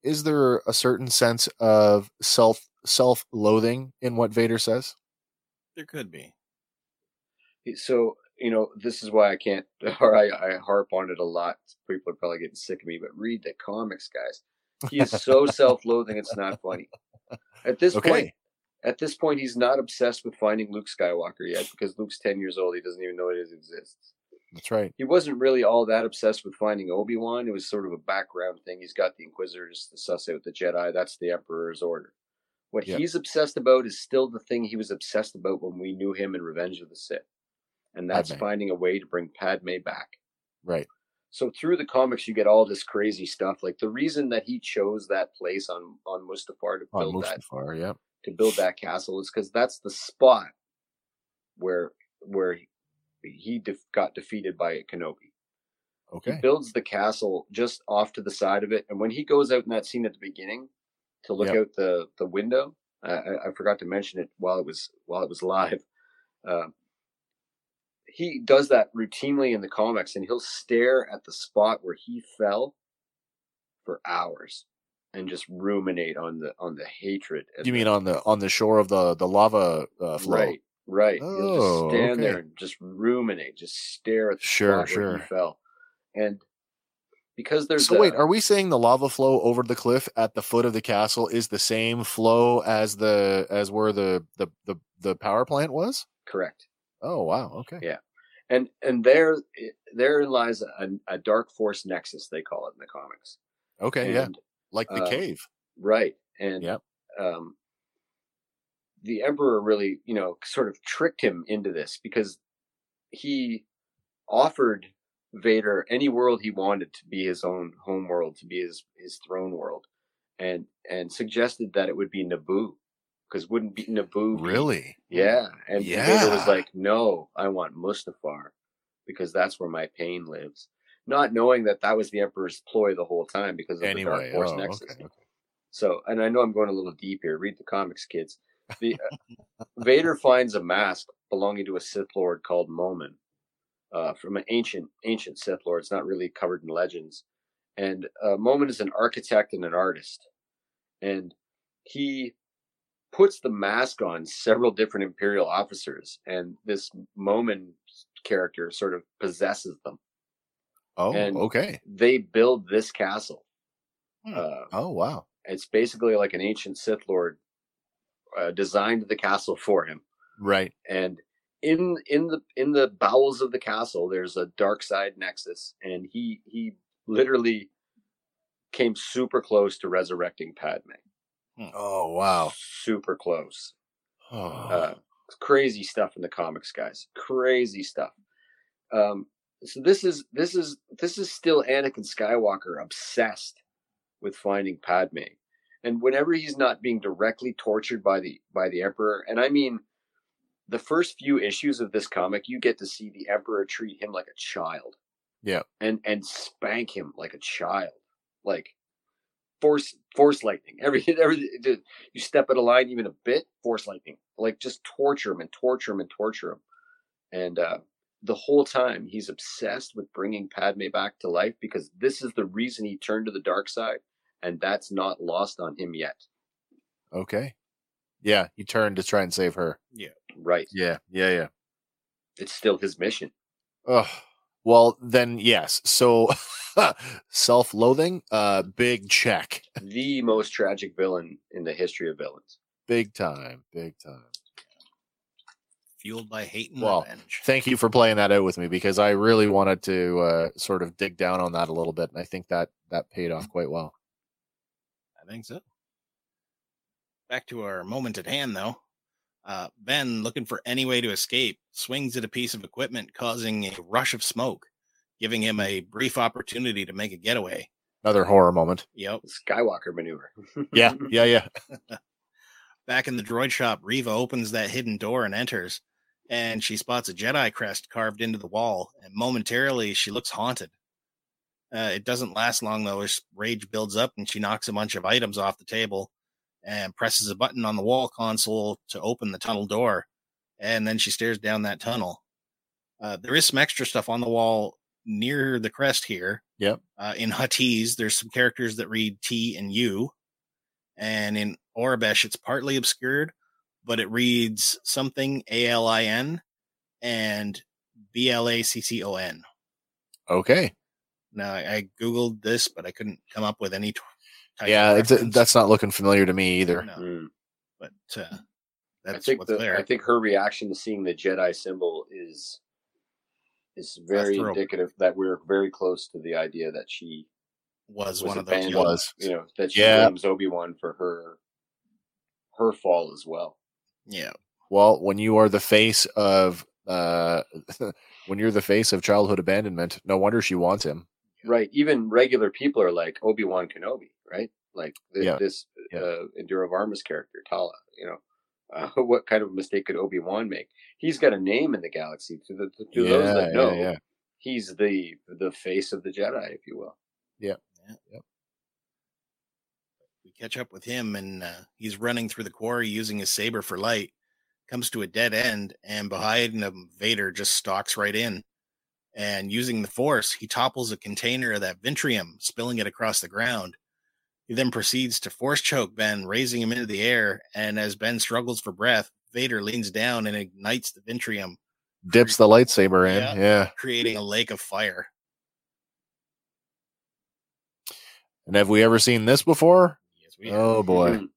[SPEAKER 1] is there a certain sense of self self-loathing in what vader says
[SPEAKER 2] There could be.
[SPEAKER 3] So, you know, this is why I can't, or I, I harp on it a lot. People are probably getting sick of me, but read the comics, guys. He is so self-loathing. It's not funny. At this point, at this point, he's not obsessed with finding Luke Skywalker yet because Luke's 10 years old. He doesn't even know it exists.
[SPEAKER 1] that's right
[SPEAKER 3] he wasn't really all that obsessed with finding Obi Wan. It was sort of a background thing. He's got the Inquisitors to suss out the Jedi. That's the Emperor's order. What
[SPEAKER 1] Yep.
[SPEAKER 3] he's obsessed about is still the thing he was obsessed about when we knew him in Revenge of the Sith, and that's
[SPEAKER 1] Padme.
[SPEAKER 3] finding a way to bring Padme back.
[SPEAKER 1] Right.
[SPEAKER 3] So through the comics, you get all this crazy stuff. Like the reason that he chose that place on on Mustafar to
[SPEAKER 1] On
[SPEAKER 3] build that
[SPEAKER 1] yeah.
[SPEAKER 3] to build that castle is because that's the spot where where he, def- got defeated by Kenobi.
[SPEAKER 1] Okay.
[SPEAKER 3] He builds the castle just off to the side of it, and when he goes out in that scene at the beginning to look
[SPEAKER 1] Yep.
[SPEAKER 3] out the the window, I, I, I forgot to mention it while it was while it was live. Uh, he does that routinely in the comics, and he'll stare at the spot where he fell for hours and just ruminate on the on the hatred.
[SPEAKER 1] You
[SPEAKER 3] the-
[SPEAKER 1] mean on the on the shore of the the lava uh, flow?
[SPEAKER 3] Right, right. He'll
[SPEAKER 1] Oh,
[SPEAKER 3] just stand there and just ruminate, just stare at the
[SPEAKER 1] Sure,
[SPEAKER 3] spot where
[SPEAKER 1] sure.
[SPEAKER 3] he fell. And because there's
[SPEAKER 1] So wait, are we saying the lava flow over the cliff at the foot of the castle is the same flow as the as where the the the, the power plant was?
[SPEAKER 3] correct,
[SPEAKER 1] Oh wow, okay.
[SPEAKER 3] Yeah. and and there therein lies a, a dark force nexus they call it in the comics.
[SPEAKER 1] Okay, yeah. Like the
[SPEAKER 3] uh,
[SPEAKER 1] cave.
[SPEAKER 3] right, and
[SPEAKER 1] yeah.
[SPEAKER 3] um, the emperor really, you know, sort of tricked him into this because he offered Vader any world he wanted to be his own home world, to be his his throne world, and and suggested that it would be Naboo, because wouldn't be Naboo
[SPEAKER 1] Really?
[SPEAKER 3] yeah, and Vader was like, "No, I want Mustafar, because that's where my pain lives." Not knowing that that was the Emperor's ploy the whole time because of the Dark Force
[SPEAKER 1] oh,
[SPEAKER 3] Nexus.
[SPEAKER 1] okay, okay.
[SPEAKER 3] So, and I know I'm going a little deep here. Read the comics, kids. The uh, Vader finds a mask belonging to a Sith Lord called Momin, uh, from an ancient ancient Sith Lord. It's not really covered in legends. And uh, Momin is an architect and an artist, and he puts the mask on several different Imperial officers, and this Momin character sort of possesses them.
[SPEAKER 1] Oh,
[SPEAKER 3] And-
[SPEAKER 1] okay.
[SPEAKER 3] They build this castle.
[SPEAKER 2] Hmm.
[SPEAKER 3] Uh,
[SPEAKER 1] Oh wow.
[SPEAKER 3] it's basically like an ancient Sith Lord uh, designed the castle for him,
[SPEAKER 1] Right.
[SPEAKER 3] and in in the in the bowels of the castle, there's a dark side nexus, and he he literally came super close to resurrecting Padme.
[SPEAKER 1] Oh wow.
[SPEAKER 3] Super close.
[SPEAKER 1] Oh.
[SPEAKER 3] Uh, crazy stuff in the comics, guys. Crazy stuff. Um, so this is this is this is still Anakin Skywalker obsessed with finding Padme, and whenever he's not being directly tortured by the by the Emperor, and I mean, the first few issues of this comic, you get to see the Emperor treat him like a child.
[SPEAKER 1] Yeah.
[SPEAKER 3] and and spank him like a child, like force force lightning. Every every you step out of line even a bit, force lightning. Like just torture him and torture him and torture him. And uh, the whole time he's obsessed with bringing Padme back to life because this is the reason he turned to the dark side, and that's not lost on him yet.
[SPEAKER 1] okay. Yeah, he turned to try and save her. Yeah.
[SPEAKER 3] Right?
[SPEAKER 1] Yeah, yeah, yeah.
[SPEAKER 3] It's still his mission.
[SPEAKER 1] Oh, well then, yes. So, self-loathing, uh, big check,
[SPEAKER 3] The most tragic villain in the history of villains.
[SPEAKER 1] big time, big time.
[SPEAKER 2] Fueled by hate and
[SPEAKER 1] Well,
[SPEAKER 2] revenge.
[SPEAKER 1] Thank you for playing that out with me because I really wanted to uh, sort of dig down on that a little bit, and I think that that paid off quite well.
[SPEAKER 2] I think so. Back to our moment at hand, though. Uh, ben, looking for any way to escape, swings at a piece of equipment, causing a rush of smoke, giving him a brief opportunity to make a getaway.
[SPEAKER 1] Another horror moment.
[SPEAKER 2] Yep.
[SPEAKER 3] Skywalker maneuver.
[SPEAKER 1] Yeah, yeah, yeah.
[SPEAKER 2] Back in the droid shop, Reva opens that hidden door and enters, and she spots a Jedi crest carved into the wall, and momentarily she looks haunted. Uh, it doesn't last long though, as rage builds up and she knocks a bunch of items off the table and presses a button on the wall console to open the tunnel door. And then she stares down that tunnel. Uh, there is some extra stuff on the wall near the crest here.
[SPEAKER 1] Yep.
[SPEAKER 2] Uh, in Huttese, there's some characters that read T and U. And in Aurebesh, it's partly obscured, but it reads something A L I N and B L A C C O N.
[SPEAKER 1] Okay.
[SPEAKER 2] Now, I, I Googled this, but I couldn't come up with any t- type
[SPEAKER 1] Yeah,
[SPEAKER 2] of
[SPEAKER 1] it's
[SPEAKER 2] reference.
[SPEAKER 1] that's not looking familiar to me either.
[SPEAKER 2] No,
[SPEAKER 3] Mm.
[SPEAKER 2] but uh,
[SPEAKER 3] I think
[SPEAKER 2] what's
[SPEAKER 3] the,
[SPEAKER 2] there.
[SPEAKER 3] I think her reaction to seeing the Jedi symbol is is very indicative that we're very close to the idea that she
[SPEAKER 2] was,
[SPEAKER 3] was
[SPEAKER 2] one of those.
[SPEAKER 1] Was.
[SPEAKER 3] you know that she
[SPEAKER 1] Yeah.
[SPEAKER 3] blames Obi Wan for her her fall as well.
[SPEAKER 2] Yeah.
[SPEAKER 1] Well, when you are the face of uh when you're the face of childhood abandonment, no wonder she wants him.
[SPEAKER 3] Right. Even regular people are like Obi Wan Kenobi, right? Like th-
[SPEAKER 1] Yeah.
[SPEAKER 3] this
[SPEAKER 1] Yeah.
[SPEAKER 3] uh, Indira Varma's character, Tala. You know, uh, what kind of mistake could Obi Wan make? He's got a name in the galaxy. To the to, to those
[SPEAKER 1] Yeah,
[SPEAKER 3] that
[SPEAKER 1] yeah,
[SPEAKER 3] know,
[SPEAKER 1] yeah.
[SPEAKER 3] he's the the face of the Jedi, if you will.
[SPEAKER 2] Yeah, yeah, We catch up with him and uh, he's running through the quarry using his saber for light. Comes to a dead end, and behind him, Vader just stalks right in. And using the force, he topples a container of that Ventrium, spilling it across the ground. He then proceeds to force choke Ben, raising him into the air. And as Ben struggles for breath, Vader leans down and ignites the Ventrium,
[SPEAKER 1] Dips the lightsaber in.
[SPEAKER 2] Yeah.
[SPEAKER 1] Yeah.
[SPEAKER 2] creating a lake of fire.
[SPEAKER 1] And have we ever seen this before?
[SPEAKER 2] Yes, we have.
[SPEAKER 1] Oh boy.
[SPEAKER 3] Mhm.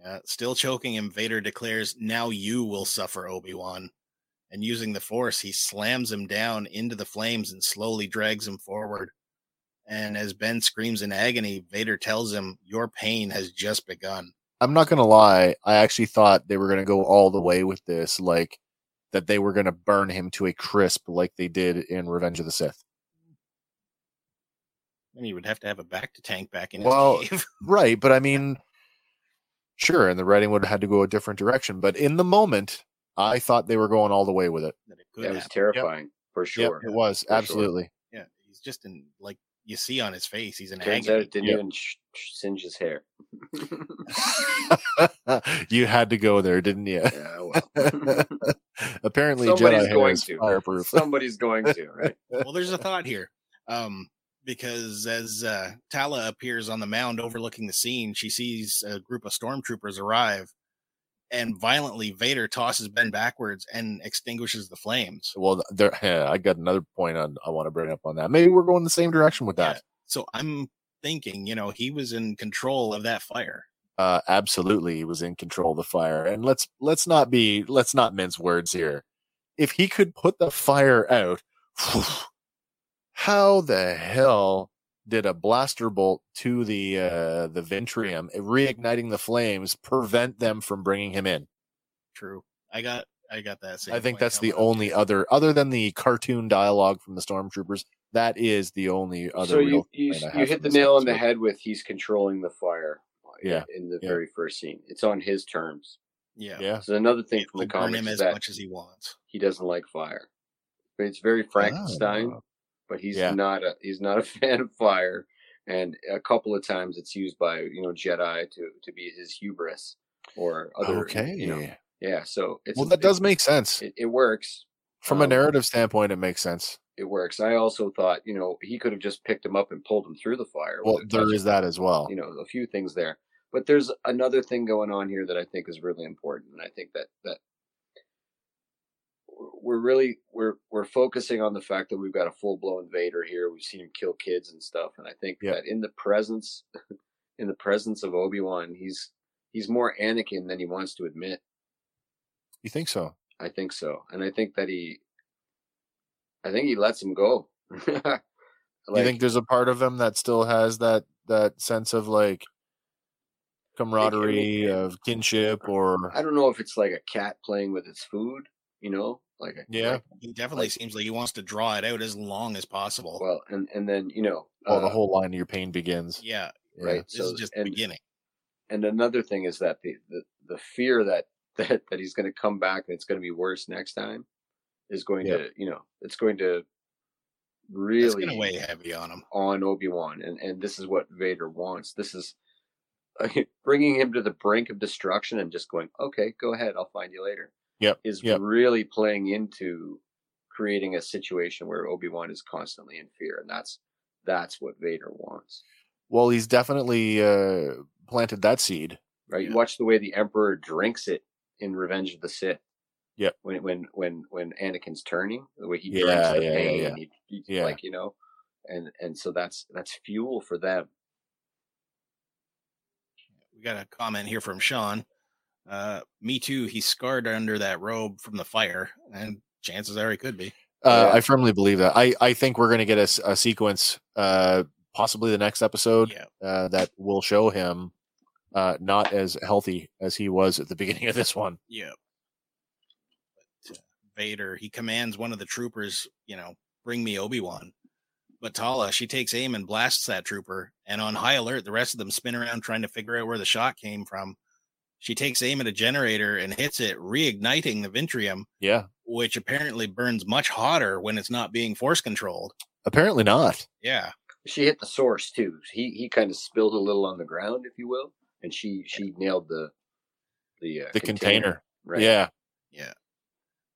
[SPEAKER 2] Yeah, still choking him, Vader declares, Now you will suffer, Obi Wan. And using the Force, he slams him down into the flames and slowly drags him forward. And as Ben screams in agony, Vader tells him, Your pain has just begun.
[SPEAKER 1] I'm not gonna lie, I actually thought they were gonna go all the way with this, like that they were gonna burn him to a crisp like they did in Revenge of the Sith.
[SPEAKER 2] And he would have to have a bacta tank back in his
[SPEAKER 1] Well,
[SPEAKER 2] cave.
[SPEAKER 1] Right, but I mean sure, and the writing would have had to go a different direction. But in the moment, I thought they were going all the way with it.
[SPEAKER 2] that it could
[SPEAKER 3] That was
[SPEAKER 2] happen.
[SPEAKER 3] terrifying for
[SPEAKER 1] Yep,
[SPEAKER 3] sure.
[SPEAKER 1] it was.
[SPEAKER 3] For sure.
[SPEAKER 1] absolutely.
[SPEAKER 2] Yeah, he's just in, like, you see on his face, he's in
[SPEAKER 3] Turns out it didn't
[SPEAKER 1] Yep.
[SPEAKER 3] even sh- sh- singe his hair.
[SPEAKER 1] you had to go there, didn't you?
[SPEAKER 3] yeah, well.
[SPEAKER 1] Apparently,
[SPEAKER 3] Somebody's
[SPEAKER 1] Jedi hair
[SPEAKER 3] going
[SPEAKER 1] is
[SPEAKER 3] to.
[SPEAKER 1] fireproof.
[SPEAKER 3] Somebody's going to, right?
[SPEAKER 2] well, there's a thought here. Um, because as uh, Tala appears on the mound overlooking the scene, she sees a group of stormtroopers arrive, and violently Vader tosses Ben backwards and extinguishes the flames.
[SPEAKER 1] Well, there. Yeah, I got another point on. I want to bring up on that. Maybe we're going the same direction with that.
[SPEAKER 2] Yeah. So I'm thinking, you know, he was in control of that fire.
[SPEAKER 1] Uh, absolutely, he was in control of the fire. And let's let's not be let's not mince words here. If he could put the fire out, how the hell did a blaster bolt to the uh, the Ventrium, reigniting the flames, prevent them from bringing him in?
[SPEAKER 2] True. I got I got that. Same
[SPEAKER 1] I think that's the
[SPEAKER 2] coming up.
[SPEAKER 1] only other, other than the cartoon dialogue from the stormtroopers. That is the only other.
[SPEAKER 3] so you
[SPEAKER 1] real
[SPEAKER 3] you, you hit the nail on the head with he's controlling the fire.
[SPEAKER 1] Yeah,
[SPEAKER 3] in the
[SPEAKER 1] yeah.
[SPEAKER 3] very first scene, it's on his terms.
[SPEAKER 2] Yeah.
[SPEAKER 1] Yeah,
[SPEAKER 3] So another thing from
[SPEAKER 2] He'll
[SPEAKER 3] the
[SPEAKER 2] burn
[SPEAKER 3] comics
[SPEAKER 2] him as
[SPEAKER 3] that
[SPEAKER 2] much as he wants.
[SPEAKER 3] he doesn't like fire. But it's very Frankenstein,
[SPEAKER 1] Ah.
[SPEAKER 3] But he's
[SPEAKER 1] Yeah.
[SPEAKER 3] not a he's not a fan of fire. And a couple of times it's used by you know Jedi to to be his hubris or other.
[SPEAKER 1] okay.
[SPEAKER 3] You know, yeah. So it's
[SPEAKER 1] well, that does make sense
[SPEAKER 3] it, it works.
[SPEAKER 1] from a
[SPEAKER 3] um,
[SPEAKER 1] narrative standpoint. It makes sense.
[SPEAKER 3] It works. I also thought you know he could have just picked him up and pulled him through the fire.
[SPEAKER 1] Well, there is that as well.
[SPEAKER 3] you know a few things there but there's another thing going on here that i think is really important and i think that that we're really we're we're focusing on the fact that we've got a full-blown vader here. We've seen him kill kids and stuff and i think
[SPEAKER 1] Yeah.
[SPEAKER 3] that in the presence in the presence of obi-wan he's he's more anakin than he wants to admit.
[SPEAKER 1] You think so?
[SPEAKER 3] i think so and i think that he i think he lets him go.
[SPEAKER 1] You think there's a part of him that still has that that sense of like camaraderie of kinship or
[SPEAKER 3] i don't know if it's like a cat playing with its food you know like
[SPEAKER 1] Yeah.
[SPEAKER 3] like
[SPEAKER 2] He definitely
[SPEAKER 3] Like-
[SPEAKER 2] seems like he wants to draw it out as long as possible.
[SPEAKER 3] Well, and and then you know,
[SPEAKER 1] oh the
[SPEAKER 3] uh,
[SPEAKER 1] whole line of your pain begins
[SPEAKER 2] yeah,
[SPEAKER 1] Yeah.
[SPEAKER 3] right.
[SPEAKER 2] this
[SPEAKER 3] So
[SPEAKER 2] is just the
[SPEAKER 3] and
[SPEAKER 2] beginning.
[SPEAKER 3] and another thing is that the the, the fear that that that he's going to come back and it's going to be worse next time is going
[SPEAKER 1] Yeah.
[SPEAKER 3] to you know it's going to
[SPEAKER 2] It's
[SPEAKER 3] really
[SPEAKER 2] gonna weigh heavy on him.
[SPEAKER 3] on Obi Wan, and and this is what Vader wants. This is bringing him to the brink of destruction and just going, okay, go ahead, I'll find you later.
[SPEAKER 1] Yep,
[SPEAKER 3] is
[SPEAKER 1] yep.
[SPEAKER 3] really playing into creating a situation where Obi Wan is constantly in fear, and that's that's what Vader wants.
[SPEAKER 1] well he's definitely uh planted that seed
[SPEAKER 3] right?
[SPEAKER 2] Yeah.
[SPEAKER 3] You watch the way the Emperor drinks it in Revenge of the Sith.
[SPEAKER 1] Yep.
[SPEAKER 3] When when when when Anakin's turning, the way he
[SPEAKER 1] Yeah,
[SPEAKER 3] drinks the
[SPEAKER 1] yeah, yeah,
[SPEAKER 3] pain,
[SPEAKER 1] yeah.
[SPEAKER 3] He, he's
[SPEAKER 1] Yeah.
[SPEAKER 3] like you know, and and so that's that's fuel for them.
[SPEAKER 2] We got a comment here from Sean. Uh, me too. He's scarred under that robe from the fire, and chances are he could be.
[SPEAKER 1] uh
[SPEAKER 3] Yeah.
[SPEAKER 1] i firmly believe that i i think we're gonna get a sequence uh possibly the next episode
[SPEAKER 2] Yeah,
[SPEAKER 1] uh that will show him uh, not as healthy as he was at the beginning of this one.
[SPEAKER 2] Yeah. But, uh, Vader, he commands one of the troopers, you know, bring me Obi Wan. But Tala, she takes aim and blasts that trooper. And on high alert, the rest of them spin around trying to figure out where the shot came from. She takes aim at a generator and hits it, reigniting the Ventrium.
[SPEAKER 1] Yeah,
[SPEAKER 2] which apparently burns much hotter when it's not being force controlled.
[SPEAKER 1] apparently not.
[SPEAKER 2] Yeah.
[SPEAKER 3] She hit the source too. He he kind of spilled a little on the ground, if you will, and she she nailed the the uh,
[SPEAKER 1] The container.
[SPEAKER 3] Right.
[SPEAKER 1] Yeah,
[SPEAKER 2] Yeah.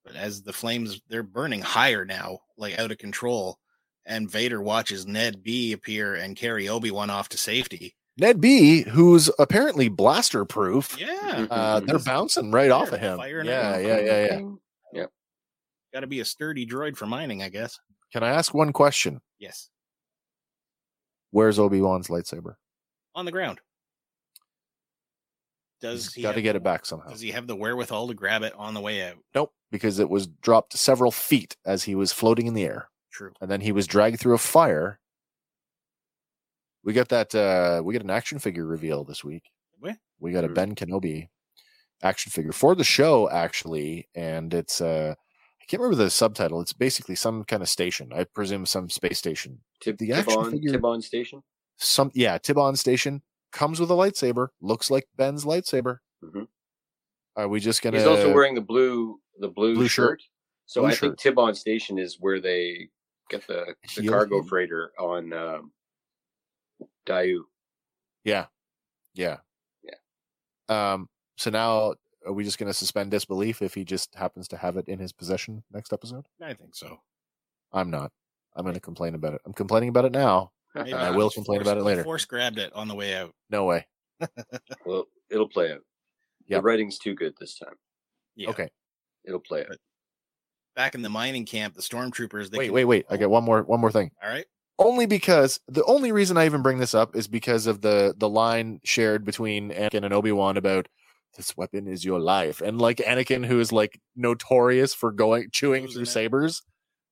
[SPEAKER 2] But as the flames, they're burning higher now, like out of control. And Vader watches NED-B appear and carry Obi Wan off to safety.
[SPEAKER 1] NED-B, who's apparently blaster proof.
[SPEAKER 2] Yeah.
[SPEAKER 1] Uh, they're bouncing right off of
[SPEAKER 2] They're
[SPEAKER 1] him.
[SPEAKER 2] firing
[SPEAKER 1] Yeah, yeah, yeah, yeah.
[SPEAKER 2] Got to be a sturdy droid for mining, I guess.
[SPEAKER 1] Can I ask one question?
[SPEAKER 2] Yes.
[SPEAKER 1] Where's Obi Wan's lightsaber?
[SPEAKER 2] On the ground. Does
[SPEAKER 1] He's
[SPEAKER 2] he
[SPEAKER 1] got to
[SPEAKER 2] have
[SPEAKER 1] get
[SPEAKER 2] the-
[SPEAKER 1] it back somehow.
[SPEAKER 2] Does he have the wherewithal to grab it on the way out?
[SPEAKER 1] Nope, because it was dropped several feet as he was floating in the air,
[SPEAKER 2] True.
[SPEAKER 1] and then he was dragged through a fire. We got that. uh We got an action figure reveal this week.
[SPEAKER 2] We?
[SPEAKER 1] We got a. Ben Kenobi action figure for the show, actually, and it's uh I can't remember the subtitle. It's basically some kind of station. I presume some space station.
[SPEAKER 3] Tib-
[SPEAKER 1] The action
[SPEAKER 3] Tibon,
[SPEAKER 1] figure-
[SPEAKER 3] Tibon Station.
[SPEAKER 1] Some yeah, Tibon station comes with a lightsaber. Looks like Ben's lightsaber.
[SPEAKER 3] Mhm.
[SPEAKER 1] Are we just gonna?
[SPEAKER 3] He's also wearing the blue the blue,
[SPEAKER 1] Blue shirt.
[SPEAKER 3] shirt. So
[SPEAKER 1] Blue
[SPEAKER 3] I think Tibon Station is where they get the, the cargo freighter on um, Daiyu.
[SPEAKER 1] Yeah. Yeah. Yeah. Um, so now are we just going to suspend disbelief if he just happens to have it in his possession next episode?
[SPEAKER 2] I think so.
[SPEAKER 1] I'm not. I'm going to complain about it. I'm complaining about it now.
[SPEAKER 2] Maybe
[SPEAKER 1] I will complain
[SPEAKER 2] forced-
[SPEAKER 1] about it later.
[SPEAKER 2] Force grabbed it on the way out.
[SPEAKER 1] No way.
[SPEAKER 3] well, it'll play out.
[SPEAKER 1] Yep.
[SPEAKER 3] The writing's too good this time.
[SPEAKER 2] Yeah.
[SPEAKER 1] Okay.
[SPEAKER 3] It'll play out.
[SPEAKER 2] Back in the mining camp, the stormtroopers. They
[SPEAKER 1] Wait,
[SPEAKER 2] can-
[SPEAKER 1] wait, wait. I got one more one more thing.
[SPEAKER 2] All right.
[SPEAKER 1] Only because the only reason I even bring this up is because of the the line shared between Anakin and Obi-Wan about this weapon is your life. And like Anakin who is like notorious for going chewing through sabers,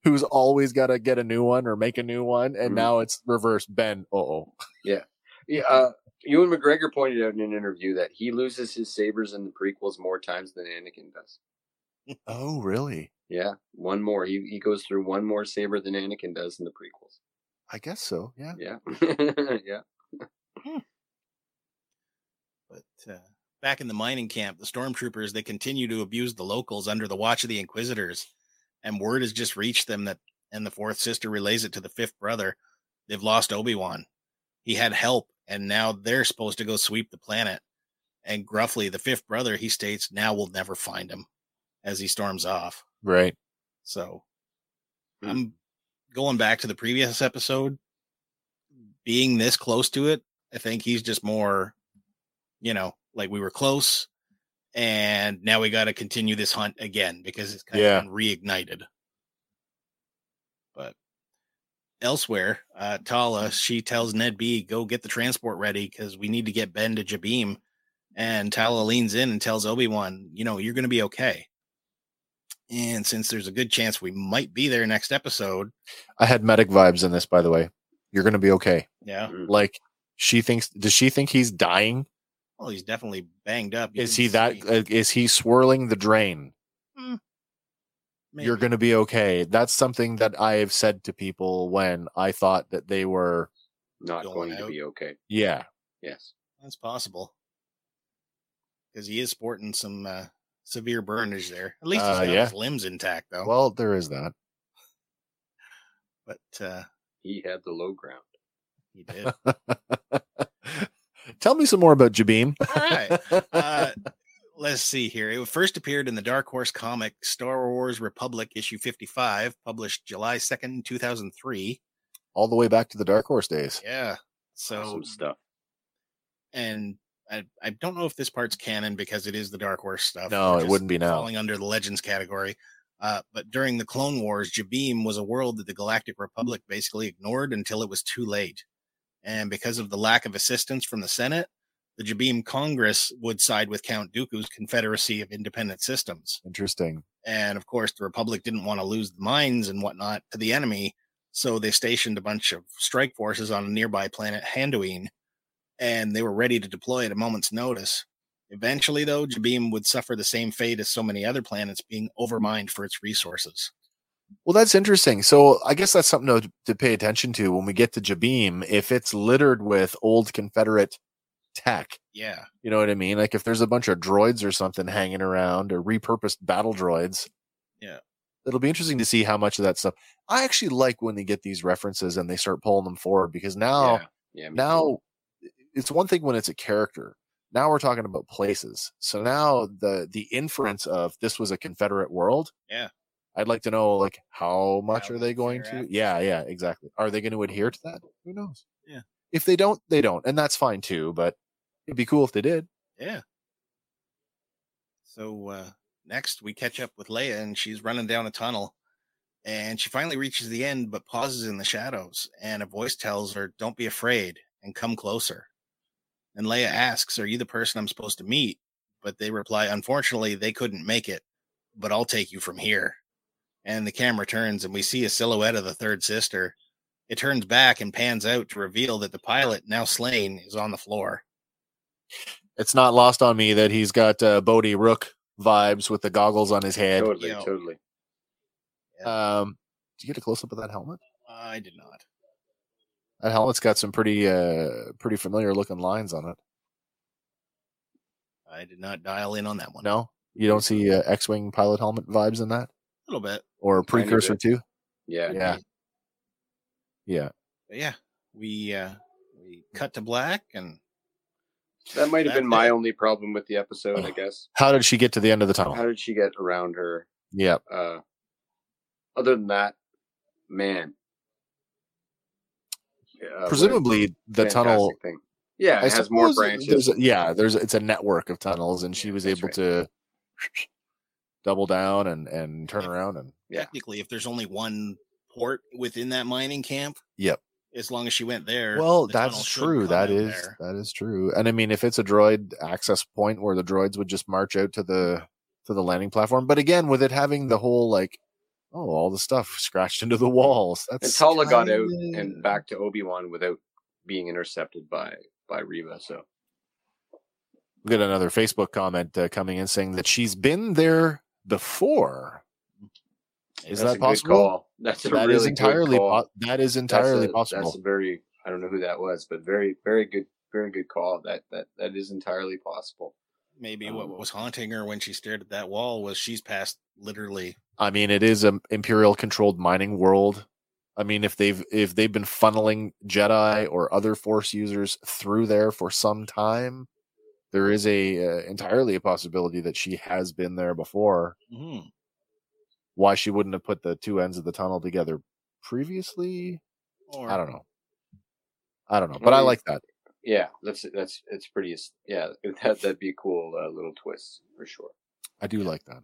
[SPEAKER 1] who's always got to get a new one or make a new one and
[SPEAKER 3] Mhm.
[SPEAKER 1] now it's reversed Ben. Uh-oh.
[SPEAKER 3] Yeah. Uh, Ewan McGregor pointed out in an interview that he loses his sabers in the prequels more times than Anakin does.
[SPEAKER 1] Oh, really?
[SPEAKER 3] Yeah, one more. He he goes through one more saber than Anakin does in the prequels.
[SPEAKER 1] I guess so. Yeah.
[SPEAKER 3] Yeah, yeah.
[SPEAKER 2] But uh, back in the mining camp, the stormtroopers they continue to abuse the locals under the watch of the Inquisitors, and word has just reached them that, and the fourth sister relays it to the fifth brother. They've lost Obi Wan. He had help, and now they're supposed to go sweep the planet. And gruffly, the fifth brother he states, "Now we'll never find him," as he storms off.
[SPEAKER 1] Right.
[SPEAKER 2] So
[SPEAKER 3] Hmm.
[SPEAKER 2] I'm going back to the previous episode. Being this close to it, I think he's just more, you know, like we were close, and now we got to continue this hunt again because it's kind
[SPEAKER 1] Yeah.
[SPEAKER 2] of reignited. But elsewhere, uh, Tala she tells NED-B, "Go get the transport ready because we need to get Ben to Jabiim." And Tala leans in and tells Obi Wan, "You know, you're going to be okay." And since there's a good chance we might be there next episode,
[SPEAKER 1] I had medic vibes in this by the way. You're going to be okay.
[SPEAKER 2] yeah,
[SPEAKER 3] Mm.
[SPEAKER 1] Like she thinks does she think he's dying?
[SPEAKER 2] well, he's definitely banged up. You
[SPEAKER 1] Is he that uh, is he swirling the drain? You're going to be okay. That's something that I've said to people when I thought that they were
[SPEAKER 3] Not
[SPEAKER 2] Going
[SPEAKER 3] going to be okay.
[SPEAKER 1] yeah.
[SPEAKER 3] Yes.
[SPEAKER 2] That's possible because he is sporting some uh, severe burnage there. At least he's
[SPEAKER 1] Uh,
[SPEAKER 2] got
[SPEAKER 1] yeah.
[SPEAKER 2] his limbs intact, though.
[SPEAKER 1] Well, there is that.
[SPEAKER 2] but uh,
[SPEAKER 3] He had the low ground.
[SPEAKER 2] he did.
[SPEAKER 1] Tell me some more about Jabiim.
[SPEAKER 2] All right. Uh, let's see here. It first appeared in the Dark Horse comic Star Wars Republic issue 55, published July 2nd, 2003.
[SPEAKER 1] All the way back to the Dark Horse days.
[SPEAKER 2] Yeah. So,
[SPEAKER 3] Awesome stuff.
[SPEAKER 2] and I, I don't know if this part's canon because it is the Dark Horse stuff.
[SPEAKER 1] No, it wouldn't be now.
[SPEAKER 2] Falling under the Legends category. Uh, but during the Clone Wars, Jabiim was a world that the Galactic Republic basically ignored until it was too late. And because of the lack of assistance from the Senate, the Jabiim Congress would side with Count Dooku's Confederacy of Independent Systems.
[SPEAKER 1] Interesting.
[SPEAKER 2] And of course, the Republic didn't want to lose the mines and whatnot to the enemy. So they stationed a bunch of strike forces on a nearby planet, Handuin. And they were ready to deploy at a moment's notice. Eventually, though, Jabiim would suffer the same fate as so many other planets, being overmined for its resources.
[SPEAKER 1] Well, that's interesting. So I guess that's something to, to pay attention to when we get to Jabiim. If it's littered with old Confederate tech,
[SPEAKER 2] Yeah,
[SPEAKER 1] you know what I mean? Like if there's a bunch of droids or something hanging around or repurposed battle droids.
[SPEAKER 2] Yeah.
[SPEAKER 1] It'll be interesting to see how much of that stuff. I actually like when they get these references and they start pulling them forward because now
[SPEAKER 3] yeah, yeah, me too.
[SPEAKER 1] now it's one thing when it's a character now we're talking about places so now the the inference of this was a confederate world
[SPEAKER 2] Yeah.
[SPEAKER 1] i'd like to know like how much
[SPEAKER 2] How
[SPEAKER 1] are they going to
[SPEAKER 2] at.
[SPEAKER 1] yeah yeah exactly are they going to adhere to that who knows
[SPEAKER 2] Yeah.
[SPEAKER 1] if they don't they don't and that's fine too but it'd be cool if they did
[SPEAKER 2] yeah. So uh, next, we catch up with Leia, and she's running down a tunnel, and she finally reaches the end, but pauses in the shadows, and a voice tells her, "Don't be afraid, and come closer." And Leia asks, "Are you the person I'm supposed to meet?" But they reply, "Unfortunately, they couldn't make it, but I'll take you from here." And the camera turns, and we see a silhouette of the third sister. It turns back and pans out to reveal that the pilot, now slain, is on the floor.
[SPEAKER 1] it's not lost on me that he's got uh, Bodhi Rook vibes with the goggles on his head
[SPEAKER 3] totally,
[SPEAKER 2] Yo.
[SPEAKER 3] totally.
[SPEAKER 1] um did you get a close-up of that helmet
[SPEAKER 2] I did not.
[SPEAKER 1] That helmet's got some pretty uh pretty familiar looking lines on it
[SPEAKER 2] I did not dial in on that one.
[SPEAKER 1] no you don't see uh, x-wing pilot helmet vibes in that
[SPEAKER 2] a little bit.
[SPEAKER 1] or
[SPEAKER 3] Tiny
[SPEAKER 1] precursor too.
[SPEAKER 3] Yeah,
[SPEAKER 1] yeah yeah
[SPEAKER 2] But yeah, we uh we cut to black and
[SPEAKER 3] that might have been my
[SPEAKER 2] it.
[SPEAKER 3] only problem with the episode. I guess.
[SPEAKER 1] how did she get to the end of the tunnel
[SPEAKER 3] How did she get around her?
[SPEAKER 1] yeah
[SPEAKER 3] Uh, other than that, man. Uh,
[SPEAKER 1] presumably the tunnel
[SPEAKER 3] Thing. Yeah,
[SPEAKER 1] I
[SPEAKER 3] it has more branches.
[SPEAKER 1] there's a- yeah there's it's a network of tunnels and she
[SPEAKER 3] Yeah,
[SPEAKER 1] was
[SPEAKER 3] that's
[SPEAKER 1] able
[SPEAKER 3] right.
[SPEAKER 1] to double down and and turn
[SPEAKER 2] Yeah.
[SPEAKER 1] around and
[SPEAKER 3] Yeah.
[SPEAKER 2] technically if there's only one port within that mining camp,
[SPEAKER 1] Yep.
[SPEAKER 2] as long as she went there.
[SPEAKER 1] well
[SPEAKER 2] the
[SPEAKER 1] that's true
[SPEAKER 2] come
[SPEAKER 1] that
[SPEAKER 2] out
[SPEAKER 1] is
[SPEAKER 2] there.
[SPEAKER 1] that is true and i mean if it's a droid access point where the droids would just march out to the to the landing platform but again with it having the whole like oh all the stuff scratched into the walls that's
[SPEAKER 3] and Tala got out and back to Obi Wan without being intercepted by by Reva. So
[SPEAKER 1] we got another facebook comment uh, coming in saying that she's been there before Is
[SPEAKER 3] that's
[SPEAKER 1] that
[SPEAKER 3] a
[SPEAKER 1] possible?
[SPEAKER 3] good call. That's a
[SPEAKER 1] That
[SPEAKER 3] really
[SPEAKER 1] is
[SPEAKER 3] good
[SPEAKER 1] entirely
[SPEAKER 3] call.
[SPEAKER 1] po- that is
[SPEAKER 3] That's
[SPEAKER 1] entirely
[SPEAKER 3] a-
[SPEAKER 1] possible
[SPEAKER 3] That's a very I don't know who that was, but very very good very good call. That that that is entirely possible.
[SPEAKER 2] Maybe what
[SPEAKER 3] Um,
[SPEAKER 2] was haunting her when she stared at that wall was she's passed literally
[SPEAKER 1] I mean, it is an imperial controlled mining world. I mean, if they've if they've been funneling Jedi or other Force users through there for some time, there is a uh, entirely a possibility that she has been there before.
[SPEAKER 2] Mhm.
[SPEAKER 1] Why she wouldn't have put the two ends of the tunnel together previously?
[SPEAKER 2] or
[SPEAKER 1] I don't know. I don't know, but I like that.
[SPEAKER 3] Yeah, that's that's it's pretty. Yeah, that that'd be a cool uh, little twist for sure.
[SPEAKER 1] I do like that.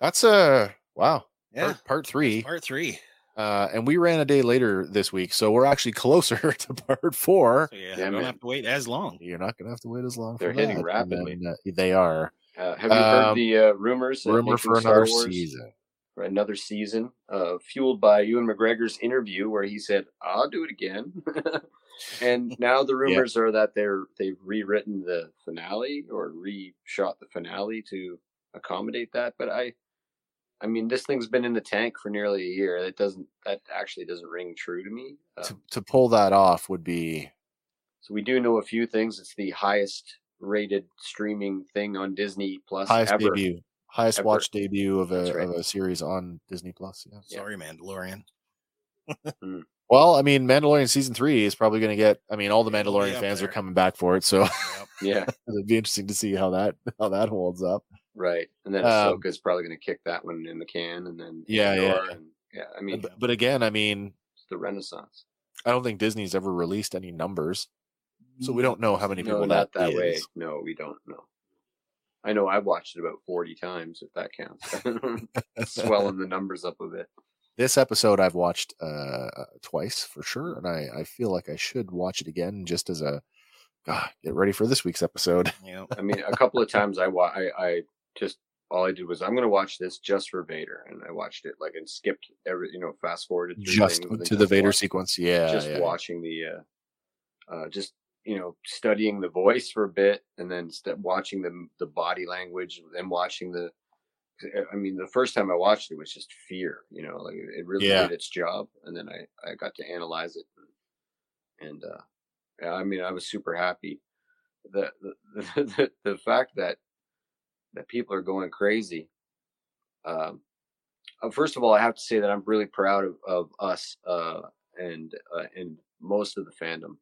[SPEAKER 1] That's uh wow.
[SPEAKER 2] Yeah.
[SPEAKER 1] Part, part three.
[SPEAKER 2] Part three.
[SPEAKER 1] Uh, and we ran a day later this week, so we're actually closer to part four.
[SPEAKER 2] So yeah,
[SPEAKER 3] Yeah,
[SPEAKER 2] don't
[SPEAKER 3] man.
[SPEAKER 2] have to wait as long.
[SPEAKER 1] You're not going to have to wait as long.
[SPEAKER 3] They're
[SPEAKER 1] for
[SPEAKER 3] hitting
[SPEAKER 1] that.
[SPEAKER 3] Rapidly.
[SPEAKER 1] then, uh, they are.
[SPEAKER 3] Uh, have you heard
[SPEAKER 1] Um,
[SPEAKER 3] the uh, rumors?
[SPEAKER 1] Rumor for another
[SPEAKER 3] Wars
[SPEAKER 1] season.
[SPEAKER 3] For another season, uh, fueled by Ewan McGregor's interview where he said, "I'll do it again." and now the rumors are that they're they've rewritten the finale or reshot the finale to accommodate that. But I, I mean, this thing's been in the tank for nearly a year. That doesn't that actually doesn't ring true to me. Uh,
[SPEAKER 1] To, to pull that off would be
[SPEAKER 3] So we do know a few things. It's the highest rated streaming thing on Disney Plus
[SPEAKER 1] highest
[SPEAKER 3] ever.
[SPEAKER 1] debut, highest
[SPEAKER 3] Ever.
[SPEAKER 1] watched debut of a
[SPEAKER 3] right.
[SPEAKER 1] of a series on Disney Plus. Yeah.
[SPEAKER 3] Yeah.
[SPEAKER 2] Sorry, Mandalorian.
[SPEAKER 1] Well, I mean, Mandalorian season three is probably going to get. I mean, all the
[SPEAKER 2] Yeah, it'll be
[SPEAKER 1] Mandalorian fans are coming back for it, so
[SPEAKER 2] Yep.
[SPEAKER 3] Yeah,
[SPEAKER 1] it'd be interesting to see how that how that holds up.
[SPEAKER 3] right. And then
[SPEAKER 1] Um,
[SPEAKER 3] Ahsoka's probably going to kick that one in the can, and then
[SPEAKER 1] Yeah, yeah,
[SPEAKER 3] Andor,
[SPEAKER 1] yeah.
[SPEAKER 3] and, yeah. I mean,
[SPEAKER 1] But, but again, I mean,
[SPEAKER 3] it's the Renaissance.
[SPEAKER 1] I don't think Disney's ever released any numbers, so we don't know how many people
[SPEAKER 3] No, not that
[SPEAKER 1] is.
[SPEAKER 3] way. No, we don't know. I know I've watched it about forty times, if that counts. Swelling the numbers up a bit.
[SPEAKER 1] This episode I've watched uh twice for sure, and I I feel like I should watch it again just as a God, get ready for this week's episode.
[SPEAKER 2] Yep.
[SPEAKER 3] I mean, a couple of times I wa- I, I just all I did was I'm going to watch this just for Vader, and I watched it like and skipped every you know fast forwarded
[SPEAKER 1] Just to the Vader
[SPEAKER 3] watched-
[SPEAKER 1] sequence, yeah,
[SPEAKER 3] just
[SPEAKER 1] yeah.
[SPEAKER 3] watching the uh, uh just you know, studying the voice for a bit, and then st- watching the the body language, and watching the. I mean, the first time I watched it was just fear. You know, like it really
[SPEAKER 1] Yeah.
[SPEAKER 3] did its job, and then I I got to analyze it, and, and uh, yeah, I mean, I was super happy. The the the, the fact that that people are going crazy. Um, uh, first of all, I have to say that I'm really proud of, of us uh, and uh, and most of the fandom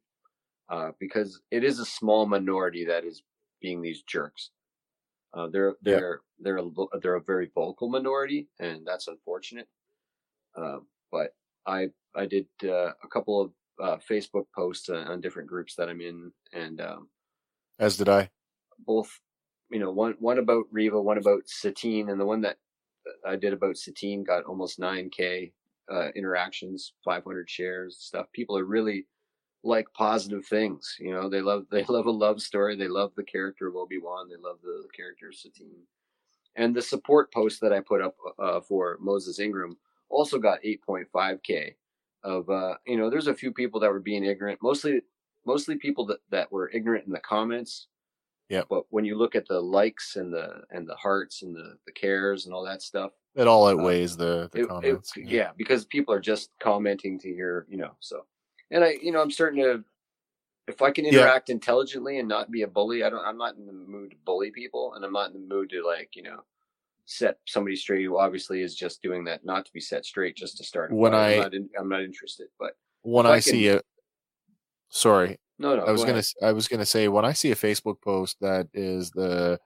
[SPEAKER 3] uh, because it is a small minority that is being these jerks. Uh, they're
[SPEAKER 1] Yeah.
[SPEAKER 3] They're a, they're a very vocal minority, and that's unfortunate. Uh, but I I did uh, a couple of uh, Facebook posts on, on different groups that I'm in, and um,
[SPEAKER 1] As did I.
[SPEAKER 3] both you know one one about Reva, one about Satine, and the one that I did about Satine got almost 9k uh, interactions, 500 shares, stuff. People are really like positive things. You know, they love they love a love story. They love the character of Obi Wan. They love the, character of Satine. And the support post that I put up uh, for Moses Ingram also got 8.5k. Of uh, you know, there's a few people that were being ignorant. Mostly, mostly people that, that were ignorant in the comments.
[SPEAKER 1] Yep.
[SPEAKER 3] But when you look at the likes and the and the hearts and the the cares and all that stuff,
[SPEAKER 1] It all outweighs the, the
[SPEAKER 3] it- it-
[SPEAKER 1] comments.
[SPEAKER 3] yeah, because people are just commenting to hear, you know. So, and I, you know, I'm starting to, if I can
[SPEAKER 1] Yeah.
[SPEAKER 3] interact intelligently and not be a bully, I don't. I'm not in the mood to bully people, and I'm not in the mood to like, you know, set somebody straight who obviously is just doing that not to be set straight, just to start.
[SPEAKER 1] When
[SPEAKER 3] fight. I'm
[SPEAKER 1] I-
[SPEAKER 3] not, in, I'm not interested. But
[SPEAKER 1] When
[SPEAKER 3] I
[SPEAKER 1] I see
[SPEAKER 3] can-
[SPEAKER 1] it, sorry,
[SPEAKER 3] no, no,
[SPEAKER 1] I was
[SPEAKER 3] go
[SPEAKER 1] gonna
[SPEAKER 3] ahead.
[SPEAKER 1] I was gonna say when I see a Facebook post that is the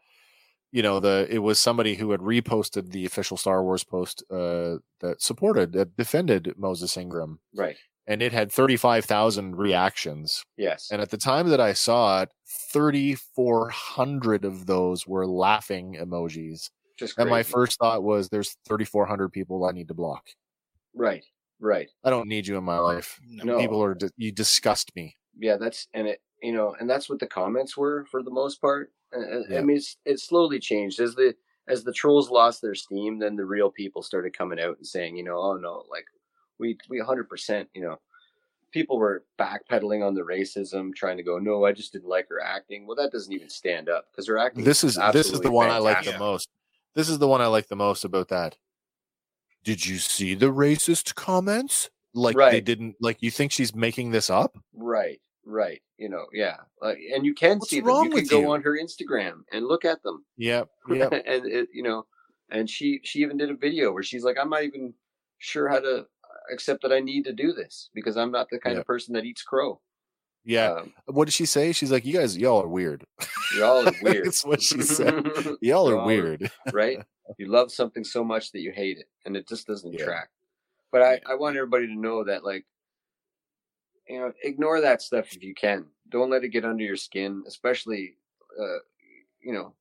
[SPEAKER 1] you know the it was somebody who had reposted the official Star Wars post uh that supported that defended Moses Ingram
[SPEAKER 3] right.
[SPEAKER 1] And it had 35,000 reactions
[SPEAKER 3] Yes.
[SPEAKER 1] and at the time that I saw it 3400 of those were laughing emojis
[SPEAKER 3] just
[SPEAKER 1] and my first thought was there's 3400 people I need to block
[SPEAKER 3] right. Right.
[SPEAKER 1] I don't need you in my life
[SPEAKER 3] No.
[SPEAKER 1] people are you disgust me
[SPEAKER 3] yeah that's and it you know and that's what the comments were for the most part Uh, uh, i mean it's it slowly changed as the as the trolls lost their steam then the real people started coming out and saying you know oh no like we we 100% you know people were backpedaling on the racism trying to go no i just didn't like her acting well that doesn't even stand up because her acting
[SPEAKER 1] this is this is the one I like the most. This is the one I like the most about that. Did you see the racist comments? Like they didn't like you think she's making this up?
[SPEAKER 3] right right you know yeah like and you can
[SPEAKER 1] What's
[SPEAKER 3] see them you can go
[SPEAKER 1] you?
[SPEAKER 3] on her instagram and look at them
[SPEAKER 1] Yep. Yep.
[SPEAKER 3] and it, you know, and she she even did a video where she's like, I'm not even sure how to accept that I need to do this because I'm not the kind
[SPEAKER 1] Yeah.
[SPEAKER 3] of person that eats crow.
[SPEAKER 1] yeah.
[SPEAKER 3] um,
[SPEAKER 1] what did she say? She's like, You guys, y'all are weird.
[SPEAKER 3] Y'all are weird.
[SPEAKER 1] That's what she said. Y'all are weird.
[SPEAKER 3] right? You love something so much that you hate it, and it just doesn't
[SPEAKER 1] Yeah.
[SPEAKER 3] track. But I. I want everybody to know that like. You know, ignore that stuff if you can. Don't let it get under your skin, especially, uh, you know,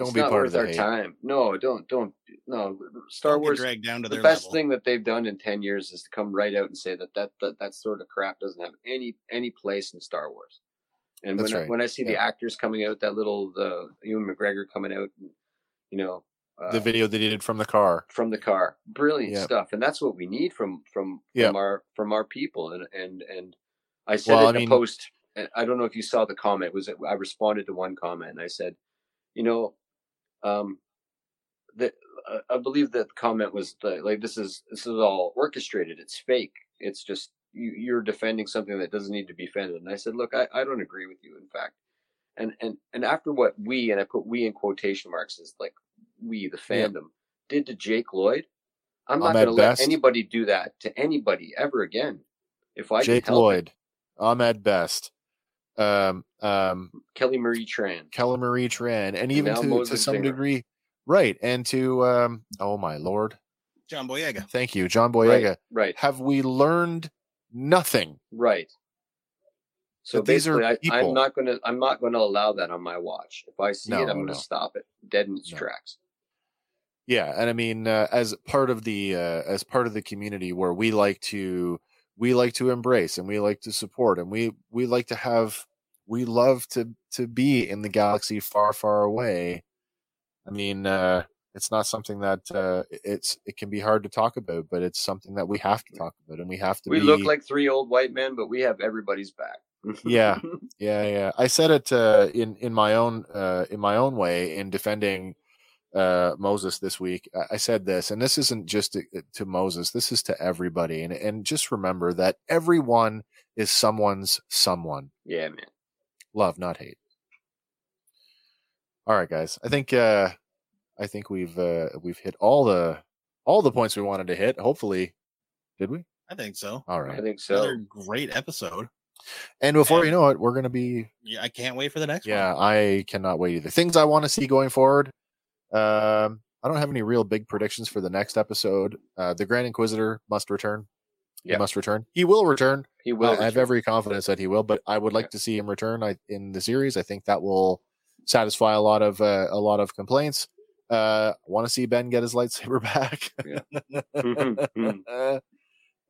[SPEAKER 1] Don't
[SPEAKER 3] it's
[SPEAKER 1] be
[SPEAKER 3] not
[SPEAKER 1] part
[SPEAKER 3] worth
[SPEAKER 1] of the
[SPEAKER 3] our
[SPEAKER 1] hate.
[SPEAKER 3] time. No, don't, don't, no. Star
[SPEAKER 2] Don't
[SPEAKER 3] Wars,
[SPEAKER 2] dragged down to
[SPEAKER 3] the
[SPEAKER 2] their
[SPEAKER 3] best
[SPEAKER 2] level.
[SPEAKER 3] thing that they've done in 10 years is to come right out and say that that, that, that sort of crap doesn't have any any place in Star Wars. And
[SPEAKER 1] That's
[SPEAKER 3] when I, when I see the actors coming out, that little the Ewan McGregor coming out, and, you know, uh,
[SPEAKER 1] The video they did from the car.
[SPEAKER 3] from the car, brilliant
[SPEAKER 1] Yeah.
[SPEAKER 3] stuff, and that's what we need from from
[SPEAKER 1] Yeah.
[SPEAKER 3] from our from our people. And and and I said
[SPEAKER 1] Well,
[SPEAKER 3] in
[SPEAKER 1] I
[SPEAKER 3] a
[SPEAKER 1] mean-
[SPEAKER 3] post. I don't know if you saw the comment. Was it, I responded to one comment and I said, you know, um, that I believe that the comment was the, like this is this is all orchestrated. It's fake. It's just you, you're defending something that doesn't need to be defended. And I said, look, I, I don't agree with you. In fact, and and and after what we and I put we in quotation marks is like we the
[SPEAKER 1] Yeah.
[SPEAKER 3] fandom did to Jake Lloyd. I'm not going to let anybody do that to anybody ever again. If I
[SPEAKER 1] Jake
[SPEAKER 3] can help it.
[SPEAKER 1] Lloyd, Ahmed Best, um, um,
[SPEAKER 3] Kelly Marie Tran.
[SPEAKER 1] Kelly Marie Tran, and even
[SPEAKER 3] now
[SPEAKER 1] to, to some
[SPEAKER 3] Ingram.
[SPEAKER 1] degree, right? And to um, oh my lord,
[SPEAKER 2] John Boyega.
[SPEAKER 1] thank you, John Boyega.
[SPEAKER 3] Right, right,
[SPEAKER 1] Have we learned nothing?
[SPEAKER 3] right. So
[SPEAKER 1] But these are
[SPEAKER 3] basically, I,
[SPEAKER 1] people.
[SPEAKER 3] I'm not going to. I'm not going to allow that on my watch. If I see
[SPEAKER 1] No,
[SPEAKER 3] it, I'm going to
[SPEAKER 1] no.
[SPEAKER 3] stop it dead in its
[SPEAKER 1] No.
[SPEAKER 3] tracks.
[SPEAKER 1] Yeah, and I mean, uh, as part of the uh, as part of the community where we like to we like to embrace and we like to support and we we like to have we love to to be in the galaxy far far away. I mean, uh, it's not something that uh, it's it can be hard to talk about, but it's something that we have to talk about and we have to
[SPEAKER 3] We
[SPEAKER 1] be
[SPEAKER 3] look like three old white men, but we have everybody's back.
[SPEAKER 1] Yeah. Yeah, yeah. I said it uh, in in my own uh, in my own way in defending uh, Moses this week. I- I said this, and this isn't just to, to Moses. This is to everybody, and and just remember that everyone is someone's someone.
[SPEAKER 3] yeah, man.
[SPEAKER 1] Love, not hate. All right, guys. I think uh, I think we've uh, we've hit all the all the points we wanted to hit. Hopefully, did we?
[SPEAKER 2] I think so.
[SPEAKER 1] All right, I
[SPEAKER 3] think so.
[SPEAKER 2] Another great episode.
[SPEAKER 1] And before
[SPEAKER 2] And-
[SPEAKER 1] you know it, we're gonna be
[SPEAKER 2] Yeah, I can't wait for the next one.
[SPEAKER 1] Yeah,
[SPEAKER 2] one.
[SPEAKER 1] I cannot wait either. Things I want to see going forward. Um, I don't have any real big predictions for the next episode. Uh, the Grand Inquisitor must return. He
[SPEAKER 3] Yeah.
[SPEAKER 1] must return. He will return.
[SPEAKER 3] He will.
[SPEAKER 1] I I have every confidence that he will, but I would like to see him return. I, in the series, I think that will satisfy a lot of uh, a lot of complaints. Uh, want to see Ben get his lightsaber back.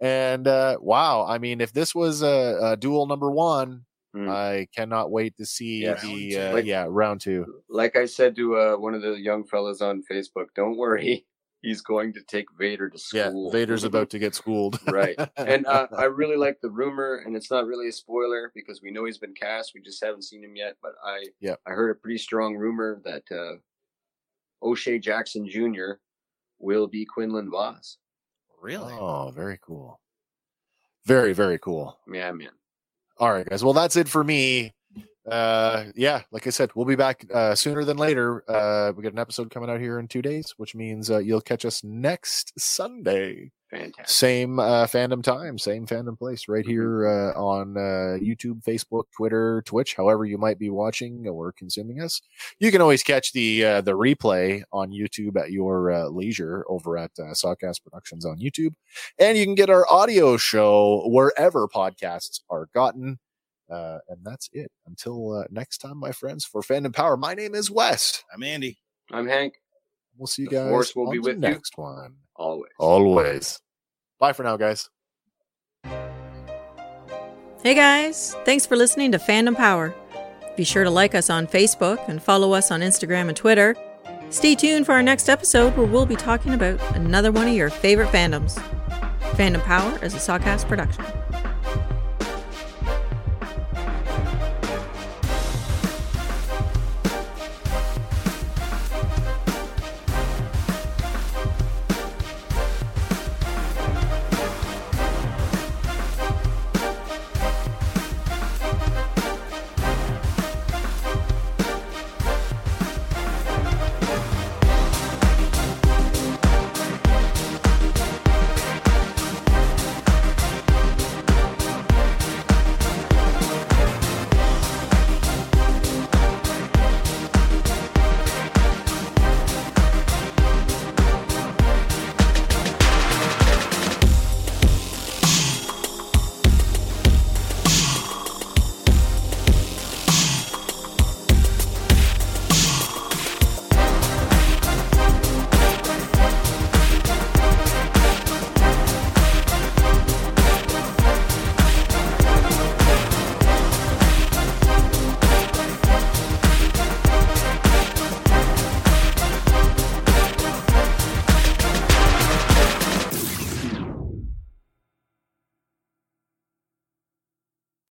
[SPEAKER 1] And uh, wow, I mean, if this was a, a duel number one,
[SPEAKER 3] Mm.
[SPEAKER 1] I cannot wait to see
[SPEAKER 3] Yeah.
[SPEAKER 1] the uh.
[SPEAKER 3] Like-
[SPEAKER 1] yeah round two.
[SPEAKER 3] like I said to uh, one of the young fellas on Facebook, don't worry, he's going to take Vader to school. Yeah.
[SPEAKER 1] Vader's about to get schooled.
[SPEAKER 3] right. And uh, I really like the rumor, and it's not really a spoiler because we know he's been cast. We just haven't seen him yet. But I,
[SPEAKER 1] Yep.
[SPEAKER 3] I heard a pretty strong rumor that uh, O'Shea Jackson Jr. will be Quinlan Vos.
[SPEAKER 2] Really?
[SPEAKER 1] Oh, very cool. Very, very cool.
[SPEAKER 3] Yeah, man.
[SPEAKER 1] All right, guys. Well, that's it for me. Uh, yeah, like I said, we'll be back uh, sooner than later. Uh, we got an episode coming out here in two days, which means uh, you'll catch us next Sunday.
[SPEAKER 3] Fantastic.
[SPEAKER 1] Same uh, fandom time, same fandom place, right here uh, on uh, YouTube, Facebook, Twitter, Twitch, however you might be watching or consuming us. You can always catch the uh, the replay on YouTube at your uh, leisure over at uh, Sawcast Productions on YouTube, and you can get our audio show wherever podcasts are gotten. Uh, and that's it. Until uh, next time, my friends. For Fandom Power, my name is Wes.
[SPEAKER 2] I'm Andy.
[SPEAKER 3] I'm Hank.
[SPEAKER 1] We'll see you
[SPEAKER 3] The
[SPEAKER 1] guys
[SPEAKER 3] Force will
[SPEAKER 1] on
[SPEAKER 3] be
[SPEAKER 1] the
[SPEAKER 3] with you.
[SPEAKER 1] next one.
[SPEAKER 3] Always.
[SPEAKER 1] Always. Bye for now, guys.
[SPEAKER 4] Hey guys, thanks for listening to Fandom Power. Be sure to like us on Facebook and follow us on Instagram and Twitter. Stay tuned for our next episode where we'll be talking about another one of your favorite fandoms. Fandom Power is a Sawcast production.